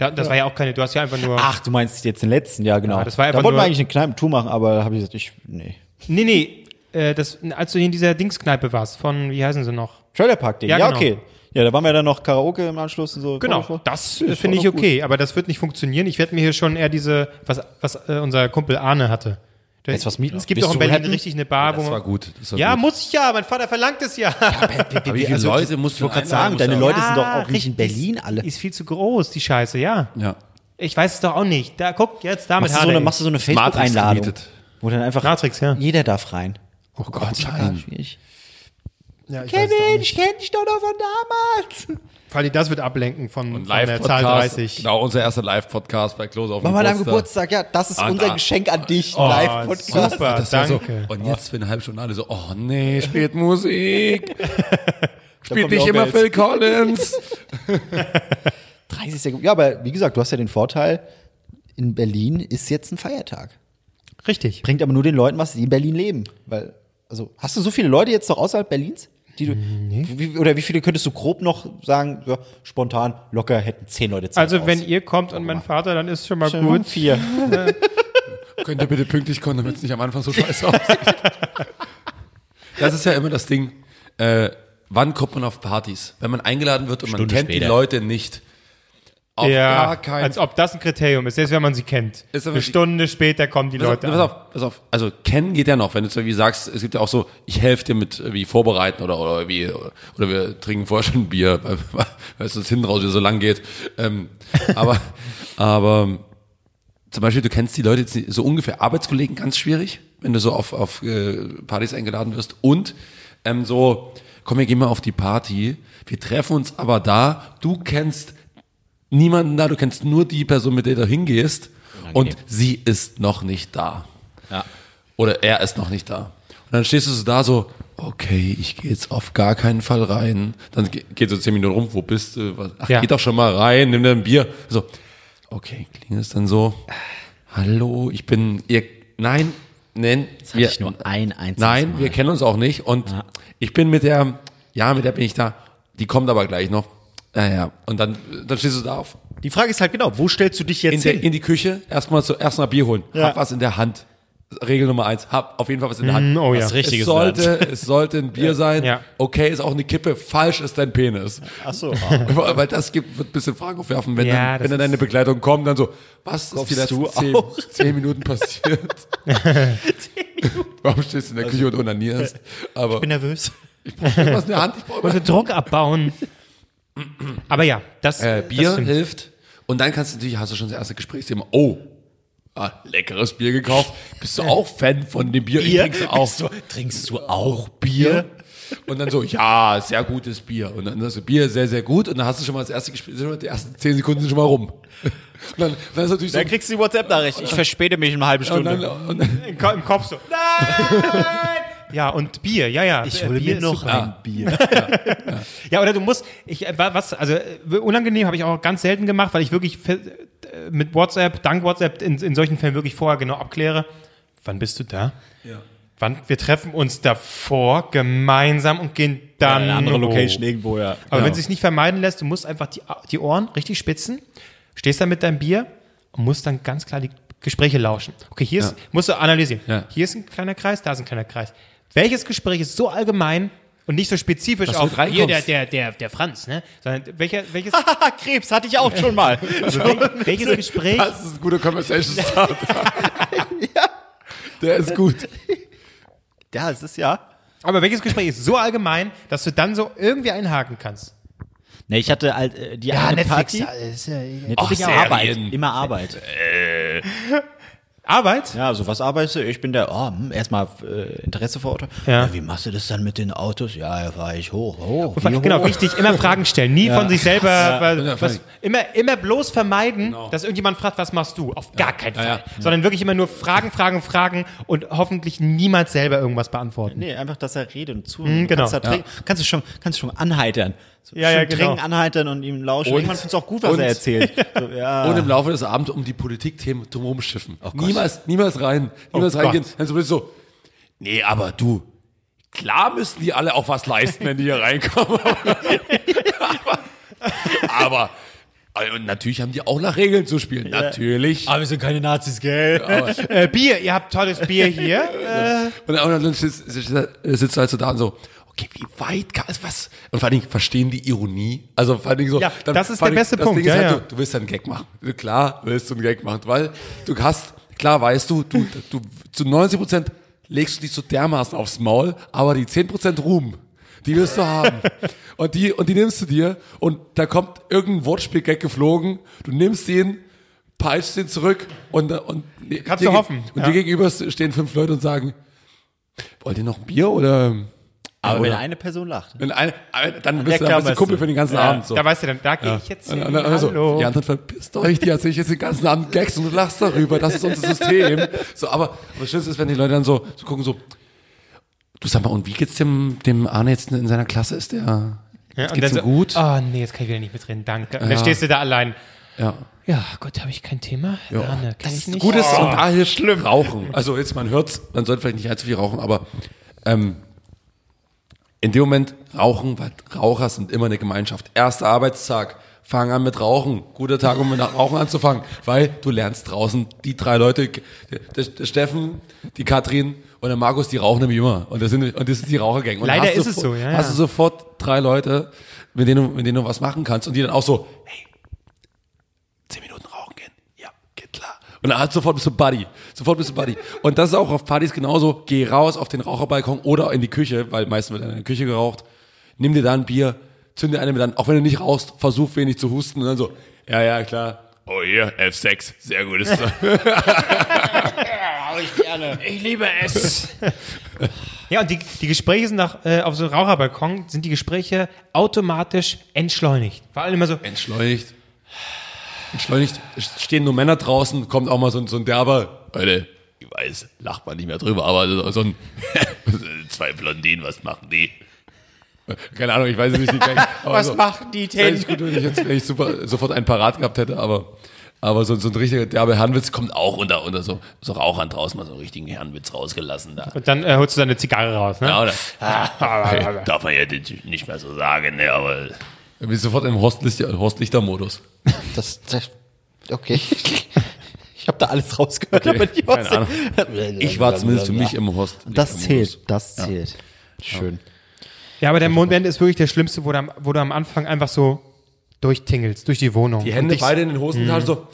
Da, das war ja auch keine, du hast ja einfach nur. Ach, du meinst jetzt den letzten, ja, genau. Ja, das war einfach da wollten wir eigentlich eine Kneipentour machen, aber da habe ich gesagt, ich, nee. Nee, nee, äh, das, als du hier in dieser Dingskneipe warst, von, wie heißen sie noch? Trailerpark-Ding, Ja, ja, genau. okay. Ja, da waren wir dann noch Karaoke im Anschluss und so. Genau, das Ja, äh, finde ich doch gut. okay, aber das wird nicht funktionieren. Ich werde mir hier schon eher diese, was, was äh, unser Kumpel Arne hatte. Der- Jetzt was mieten? Es gibt Bist auch in Berlin happy? richtig eine Bar, wo Das war man. gut. Das war Ja, gut. muss ich ja, mein Vater verlangt es ja. Aber wie *laughs* viele also, Leute musst du gerade sagen, deine Leute sind doch auch nicht in Berlin alle. Ist viel zu groß, die Scheiße, ja. Ja. Ich weiß es doch auch nicht. Da, guck, jetzt damit Machst du, so eine, machst du so eine Matrix Facebook-Einladung, wo dann einfach Matrix, ja. jeder darf rein. Oh Gott, nein. Schwierig. Ja, ich auch nicht. kenne dich doch noch von damals. Falli, das wird ablenken von, von der Zahl Live-Podcast. 30. Genau, unser erster Live-Podcast bei Klose auf dem Machen wir deinem Geburtstag. Geburtstag, ja, das ist Ah, unser da. Geschenk an dich, Oh, Live-Podcast. super, Das danke. So, und jetzt für eine halbe Stunde alle so, oh nee, spielt Musik. *laughs* Spielt nicht immer. Phil Collins. *laughs* *laughs* 30 Sekunden. Ja, aber wie gesagt, du hast ja den Vorteil, in Berlin ist jetzt ein Feiertag. Richtig. Bringt aber nur den Leuten was, die in Berlin leben. Weil, also, hast du so viele Leute jetzt noch außerhalb Berlins? Die du, wie, oder wie viele könntest du grob noch sagen, ja, spontan, locker hätten zehn Leute Zeit Also, wenn aus. ihr kommt und mein Vater, dann ist schon mal Schon gut. vier. *laughs* *laughs* Könnt ihr bitte pünktlich kommen, damit es nicht am Anfang so scheiße aussieht. *laughs* Das ist ja immer das Ding. Äh, wann kommt man auf Partys? Wenn man eingeladen wird und man Stunde kennt die später. Leute nicht. Auf Ja, gar keinen als ob das ein Kriterium ist, selbst wenn man sie kennt. Ist Eine Stunde später kommen die Pass auf, Leute pass an. auf, pass auf. Also kennen geht ja noch, wenn du so wie sagst, es gibt ja auch so, ich helfe dir mit wie vorbereiten oder oder wie oder wir trinken vorher schon ein Bier, weil, *laughs* weil es uns hinten raus wieder so lang geht. Ähm, aber *laughs* aber zum Beispiel, du kennst die Leute jetzt so ungefähr Arbeitskollegen ganz schwierig, wenn du so auf auf äh, Partys eingeladen wirst und ähm, so, komm, wir gehen mal auf die Party. Wir treffen uns aber da. Du kennst niemanden da, du kennst nur die Person, mit der du hingehst und sie ist noch nicht da. Ja. Oder er ist noch nicht da. Und dann stehst du so da so, okay, ich gehe jetzt auf gar keinen Fall rein. Dann ge- geht so zehn Minuten rum, wo bist du? Ach, Ja. geh doch schon mal rein, nimm dir ein Bier. So, okay, klingt es dann so, hallo, ich bin, ihr, nein, nein, Das hatte ich nur ein einziges Nein, Mal. wir kennen uns auch nicht. Und ich bin mit der, ja, mit der bin ich da. Die kommt aber gleich noch. Ja, ja. Und dann, dann stehst du da auf. Die Frage ist halt genau, wo stellst du dich In, jetzt der, hin? in die Küche, erstmal so, erst mal Bier holen. Ja. Hab was in der Hand. Regel Nummer eins. Hab auf jeden Fall was in der Hand. Oh ja. Was Richtiges es sollte, es sollte ein Bier sein. Ja. Okay, ist auch eine Kippe. Falsch ist dein Penis. Ach so. *laughs* Weil das gibt, wird ein bisschen Fragen aufwerfen, wenn, Ja, dann, wenn dann deine Begleitung kommt, dann so, was ist die Kommst letzten zehn, zehn Minuten passiert? *laughs* Warum stehst du in der Küche und onanierst? Aber bin nervös. ich brauche was in der Hand, ich brauche den Druck abbauen. Aber ja, das, äh, das Bier stimmt. hilft. Und dann kannst du natürlich, hast du schon das erste Gesprächsthema. Oh, ah, leckeres Bier gekauft. Bist du auch Fan von dem Bier? Ich trinke auch. Du, trinkst du auch Bier? Und dann so, ja, sehr gutes Bier. Und dann hast du Bier, sehr, sehr gut. Und dann hast du schon mal das erste Gespräch, die ersten zehn Sekunden sind schon mal rum. Und dann, dann ist natürlich so, Dann kriegst du die WhatsApp-Nachricht. Ich verspäte mich eine halbe und Stunde. dann, und dann, Im, Ko- Im Kopf so. *laughs* Nein! Ja, und Bier, ja, ja. ich hole Bier mir noch super. ein Bier. *laughs* Ja, oder du musst, ich, äh, wa- was, also äh, unangenehm habe ich auch ganz selten gemacht, weil ich wirklich äh, mit WhatsApp, dank WhatsApp in, in solchen Fällen wirklich vorher genau abkläre. Wann bist du da? Ja. Wann? Wir treffen uns davor gemeinsam und gehen dann Eine andere hoch. Location irgendwo, ja. Aber wenn es sich nicht vermeiden lässt, du musst einfach die, die Ohren richtig spitzen, stehst da mit deinem Bier und musst dann ganz klar die Gespräche lauschen. Okay, hier ist, musst du analysieren. Ja. Hier ist ein kleiner Kreis, da ist ein kleiner Kreis. Welches Gespräch ist so allgemein und nicht so spezifisch Dass auf hier der, der, der, der Franz, ne? Sondern welcher, welches, *laughs* Krebs hatte ich auch schon mal. *laughs* also wel, welches Gespräch, das ist ein guter Conversation Start. *laughs* Der ist gut. ja, es ist ja. aber welches Gespräch ist so allgemein, dass du dann so irgendwie einhaken kannst? Ne, ich hatte halt äh, die eine Party. ist ja Netflix immer Arbeit. Immer Arbeit. Arbeit? Ja, so was arbeitest du? Ich bin der, oh, hm, erstmal äh, Interesse vor Auto. Ja. Wie machst du das dann mit den Autos? Ja, da fahre ich hoch. hoch wie Genau, hoch? wichtig, immer Fragen stellen, nie von sich selber, Ja, was, immer, immer bloß vermeiden, Genau. dass irgendjemand fragt, was machst du? Auf gar keinen Fall. Ja, ja. Sondern wirklich immer nur Fragen, Fragen, Fragen und hoffentlich niemals selber irgendwas beantworten. Nee, einfach, dass er redet und zu. Mhm, genau. Kannst, trinken- kannst du schon, kannst du schon anheitern. Ja, ja, genau. trinken, anheitern und ihm lauschen. Und- Irgendwann findest du auch gut, was und- er erzählt. *laughs* So, ja. Und im Laufe des Abends um die Politikthemen drumherum schiffen. Gott. niemals, niemals rein, niemals Oh reingehen. Gott. Dann so so, nee, aber du, klar müssen die alle auch was leisten, wenn die hier reinkommen. *laughs* aber, aber Und natürlich haben die auch nach Regeln zu spielen. Natürlich. Aber wir sind keine Nazis, gell? *laughs* Äh, Bier, ihr habt tolles Bier hier. Und dann sitzt, sitzt, sitzt halt so da und so, okay, wie weit kann es was? Und vor allen Dingen verstehen die Ironie. Also vor allen Dingen so. Ja, das ist der Dingen, beste das Punkt, Ding ist ja, halt, ja. Du, du willst einen Gag machen. Klar willst du einen Gag machen, weil du hast, klar weißt du, du, du zu 90 Prozent legst du dich so dermaßen aufs Maul, aber die 10 Prozent Ruhm, die willst du haben. *laughs* Und die, und die nimmst du dir und da kommt irgendein Wortspiel-Gag geflogen, du nimmst den, peitschst den zurück und, und Kannst dir du hoffen, Und ja. dir gegenüber stehen fünf Leute und sagen, wollt ihr noch ein Bier oder? Aber wenn eine Person lacht. Wenn eine, dann bist du, dann bist du Kumpel du. für den ganzen Ja. Abend. So. Da weißt du dann, da gehe ich jetzt Und, hin. und, und so, Hallo. die anderen verpisst euch, die erzählen jetzt den ganzen Abend Gags und du lachst darüber, das ist unser System. So, aber, das Schlimmste ist, wenn die Leute dann so, so gucken, so, du sag mal, und wie geht's dem, dem Arne jetzt in seiner Klasse? Ist der, Ja, geht's dann ihm so, gut? Oh nee, jetzt kann ich wieder nicht mitreden, danke. Und Ja. dann stehst du da allein. Ja. Ja, Gott, habe ich kein Thema. Ja, ne, kann ich nicht. Gut ist, und da hilft schlimm. Rauchen. Also jetzt, man hört's, man sollte vielleicht nicht allzu viel rauchen, aber ähm, in dem Moment rauchen, weil Raucher sind immer eine Gemeinschaft. Erster Arbeitstag, fang an mit Rauchen. Guter Tag, um mit Rauchen anzufangen, weil du lernst draußen die drei Leute, der, der Steffen, die Katrin und der Markus, die rauchen nämlich immer. Und das sind, und das ist die Rauchergang. Und Leider hast du ist es sofort- so, ja, Hast ja. du sofort drei Leute, mit denen, du, mit denen du was machen kannst und die dann auch so, hey, zehn Minuten rauchen gehen. Ja, geht klar. Und dann halt sofort bist du Buddy. Sofort bist du Buddy. Und das ist auch auf Partys genauso. Geh raus auf den Raucherbalkon oder in die Küche, weil meistens wird in der Küche geraucht. Nimm dir da ein Bier, zünd dir eine mit an, auch wenn du nicht rauchst, versuch wenig zu husten und dann so, ja, ja, klar. Oh hier, F6, sehr gutes *laughs* Zeug. Ich liebe es. ja, und die, die Gespräche sind nach, äh, auf so einem Raucherbalkon, sind die Gespräche automatisch entschleunigt. Vor allem immer so, Entschleunigt. Entschleunigt. Es stehen nur Männer draußen, kommt auch mal so, ein- so ein derber, Leute, ich weiß, lacht man nicht mehr drüber, aber so, ein, *laughs* zwei Blondinen, was machen die? Keine Ahnung, ich weiß es nicht. Ich, aber Was so, machen die denn? nicht gut, wenn ich jetzt wenn ich super, sofort einen parat gehabt hätte, aber, aber so, so ein richtiger derbe Herrenwitz kommt auch unter, unter so, so Rauchern draußen mal so einen richtigen Herrenwitz rausgelassen da. und dann äh, holst du deine Zigarre raus, ne? Ja, oder? *laughs* Hey, darf man ja nicht mehr so sagen, ne, aber. Du bist sofort im Horst Lichter- Horst Lichter-Modus. Das, das okay. *laughs* Ich habe da alles rausgehört, Okay, aber die keine Ahnung. Ich war zumindest für mich im Horst. Das zählt, das zählt. Schön. Ja, aber der Moment ist wirklich der schlimmste, wo du, am, wo du am Anfang einfach so durchtingelst, durch die Wohnung. Die Hände beide in den Hosentaschen so.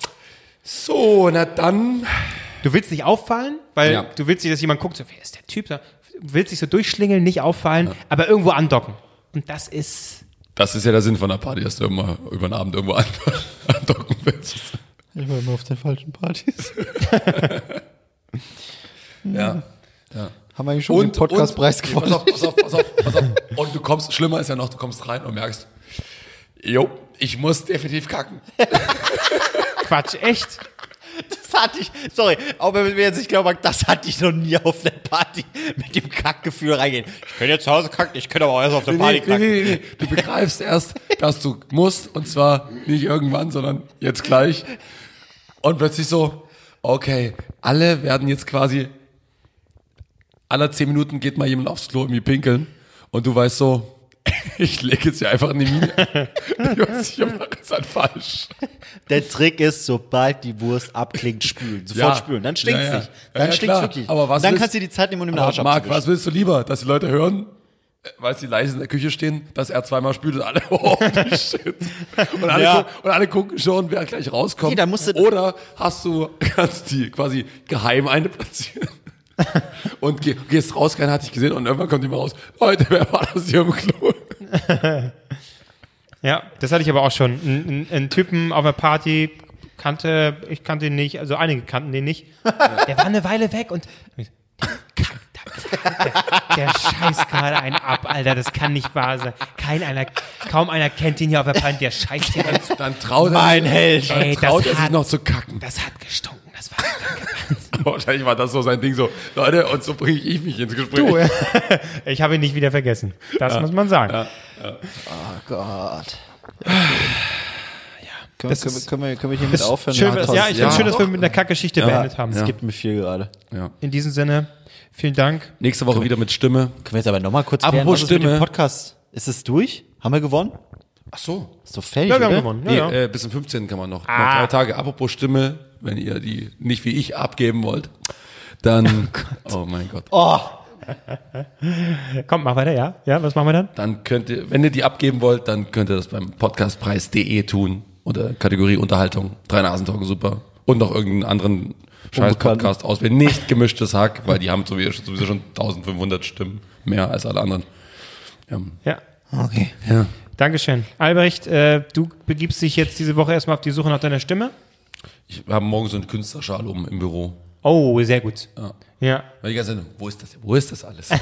So, na dann. Du willst nicht auffallen, weil Ja. du willst nicht, dass jemand guckt, so, wer ist der Typ da? Du willst dich so durchschlingeln, nicht auffallen, aber irgendwo andocken. Und das ist, Das ist ja der Sinn von der Party, dass du immer über den Abend irgendwo an- *laughs* andocken willst. Ich war immer auf den falschen Partys. *laughs* Ja. ja. Haben wir eigentlich schon den Podcastpreis Pass gewonnen? auf, pass auf, pass auf, pass auf. Und du kommst, schlimmer ist ja noch, du kommst rein und merkst, jo, ich muss definitiv kacken. *laughs* Quatsch, echt? Das hatte ich, sorry, auch wenn mir jetzt nicht glauben, das hatte ich noch nie auf der Party mit dem Kackgefühl reingehen. Ich könnte jetzt zu Hause kacken, ich könnte aber auch erst auf der Party Nee, nee, kacken. nee, nee. Du begreifst erst, dass du musst, und zwar nicht irgendwann, sondern jetzt gleich. Und plötzlich so, okay, alle werden jetzt quasi, alle zehn Minuten geht mal jemand aufs Klo irgendwie pinkeln. Und du weißt so, *laughs* ich lege jetzt hier einfach in die Mine. *laughs* Nicht, ich mache es halt falsch. Der Trick ist, sobald die Wurst abklingt, spülen. *laughs* Sofort Ja. spülen. Dann stinkt's Ja, ja. nicht. Ja, Dann ja, stinkt's klar. wirklich. Aber was Und dann willst- kannst du die Zeit nehmen, um den Arsch Marc, was willst du lieber? Dass die Leute hören, äh, weil sie leise in der Küche stehen, dass er zweimal spült und alle, oh, shit. Und alle, Ja. gucken, und alle gucken schon, wer gleich rauskommt. Du- Oder hast du, kannst die quasi geheim eine platzieren. Und geh, gehst raus, keiner hat dich gesehen und irgendwann kommt immer raus, Leute, wer war das hier im Klo? Ja, das hatte ich aber auch schon. Ein, ein, ein Typen auf einer Party kannte, ich kannte ihn nicht, also einige kannten den nicht. Der war eine Weile weg und der, der scheißt gerade einen ab, Alter, das kann nicht wahr sein. Kein einer, kaum einer kennt ihn hier auf der Party, der scheißt hier zu. Dann traut Mein er, Held. Dann traut das er sich hat- noch zu kacken. Das hat gestunken, das war *laughs* Wahrscheinlich war das so sein Ding so, Leute, und so bringe ich mich ins Gespräch. du. *laughs* Ich habe ihn nicht wieder vergessen. Das muss man sagen. Gott. Können, Das können, wir- ist- können, wir, können wir hiermit aufhören? Schön, Ja, ja, ich finde Ja. schön, dass wir mit einer Kackgeschichte beendet haben. Es gibt mir viel gerade. Ja. In diesem Sinne, vielen Dank. Nächste Woche wieder mit Stimme. Können wir jetzt aber nochmal kurz Apropos klären, ist mit Stimme. dem Podcast? Ist es durch? Haben wir gewonnen? Ach so. Ist doch fertig, Ja, wir haben gewonnen. Ja, Nee, ja. Äh, bis zum 15. kann man noch. Ah. Noch drei Tage. Apropos Stimme, wenn ihr die nicht wie ich abgeben wollt, dann. *laughs* Oh, mein Gott. Oh, *laughs* Komm, mach weiter, ja. Ja, was machen wir dann? Dann könnt ihr, wenn ihr die abgeben wollt, dann könnt ihr das beim podcastpreis.de tun. Unter Kategorie Unterhaltung. Drei Nasentalken, super. Und noch irgendeinen anderen Scheiß-Podcast auswählen. Nicht gemischtes Hack, weil die haben sowieso sowieso schon 1500 Stimmen mehr als alle anderen. Ähm, Ja. okay. ja. Dankeschön. Albrecht, äh, du begibst dich jetzt diese Woche erstmal auf die Suche nach deiner Stimme. Ich habe morgen so einen Künstlerschal um im Büro. Oh, sehr gut. Ja. Ja. Weil die ganze Zeit, wo ist das? Wo ist das alles? *laughs*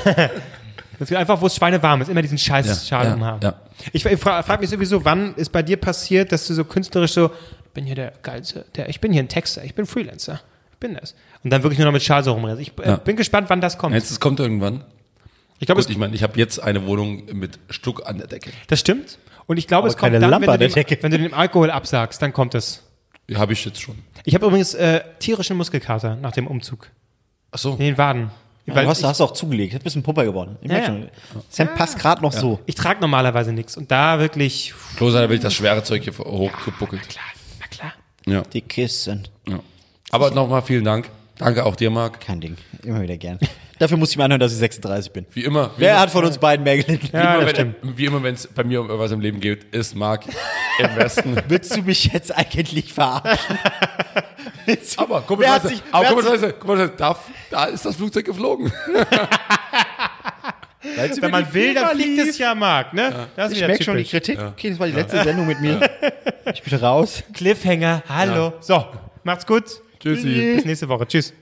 Das ist einfach, wo es schweinewarm ist, immer diesen scheiß Ja, Schal ja, umhaben. ja. Ich, ich frage frag mich sowieso, wann ist bei dir passiert, dass du so künstlerisch so, ich bin hier der geilste, der, ich bin hier ein Texter, ich bin Freelancer, ich bin das. Und dann wirklich nur noch mit Schal so rumrennst. Ich äh, Ja. bin gespannt, wann das kommt. Jetzt, es kommt irgendwann. Ich glaube, ich meine, ich habe jetzt eine Wohnung mit Stuck an der Decke. das stimmt. Und ich glaube, Aber es kommt dann, wenn an du, der dem, Decke. wenn du dem Alkohol absagst, dann kommt es. Die habe ich jetzt schon. Ich habe übrigens äh, tierischen Muskelkater nach dem Umzug. Ach so. In den Waden. Ja, du hast, ich, hast du auch zugelegt, hast ein bisschen Pumper geworden. Ich Ja, ja. schon. Sam passt gerade noch so. ich trage normalerweise nichts. Und da wirklich, Bloß da will ich das schwere Zeug hier hochgebuckelt. klar, na klar. Ja. Die Kissen. ja. Aber nochmal vielen Dank. Danke auch dir, Marc. Kein Ding. Immer wieder gern. Dafür muss ich mir anhören, dass ich 36 bin. Wie immer. Wie Wer immer, hat von uns beiden mehr gelitten? Ja, wenn. Wie immer, wenn es bei mir um irgendwas im Leben geht, ist Marc im Westen. *laughs* Willst du mich jetzt eigentlich verarschen? *laughs* Aber Scheiße, sich- aber mal, Scheiße, da, da ist das Flugzeug geflogen. *laughs* Wenn man will, dann fliegt es ja, Marc, ne? Das ist Ich merke schon die. Kritik. Okay, das war die letzte Sendung mit mir. Ich bin raus. Cliffhanger, hallo. So, macht's gut. Tschüssi. Bis nächste Woche. Tschüss.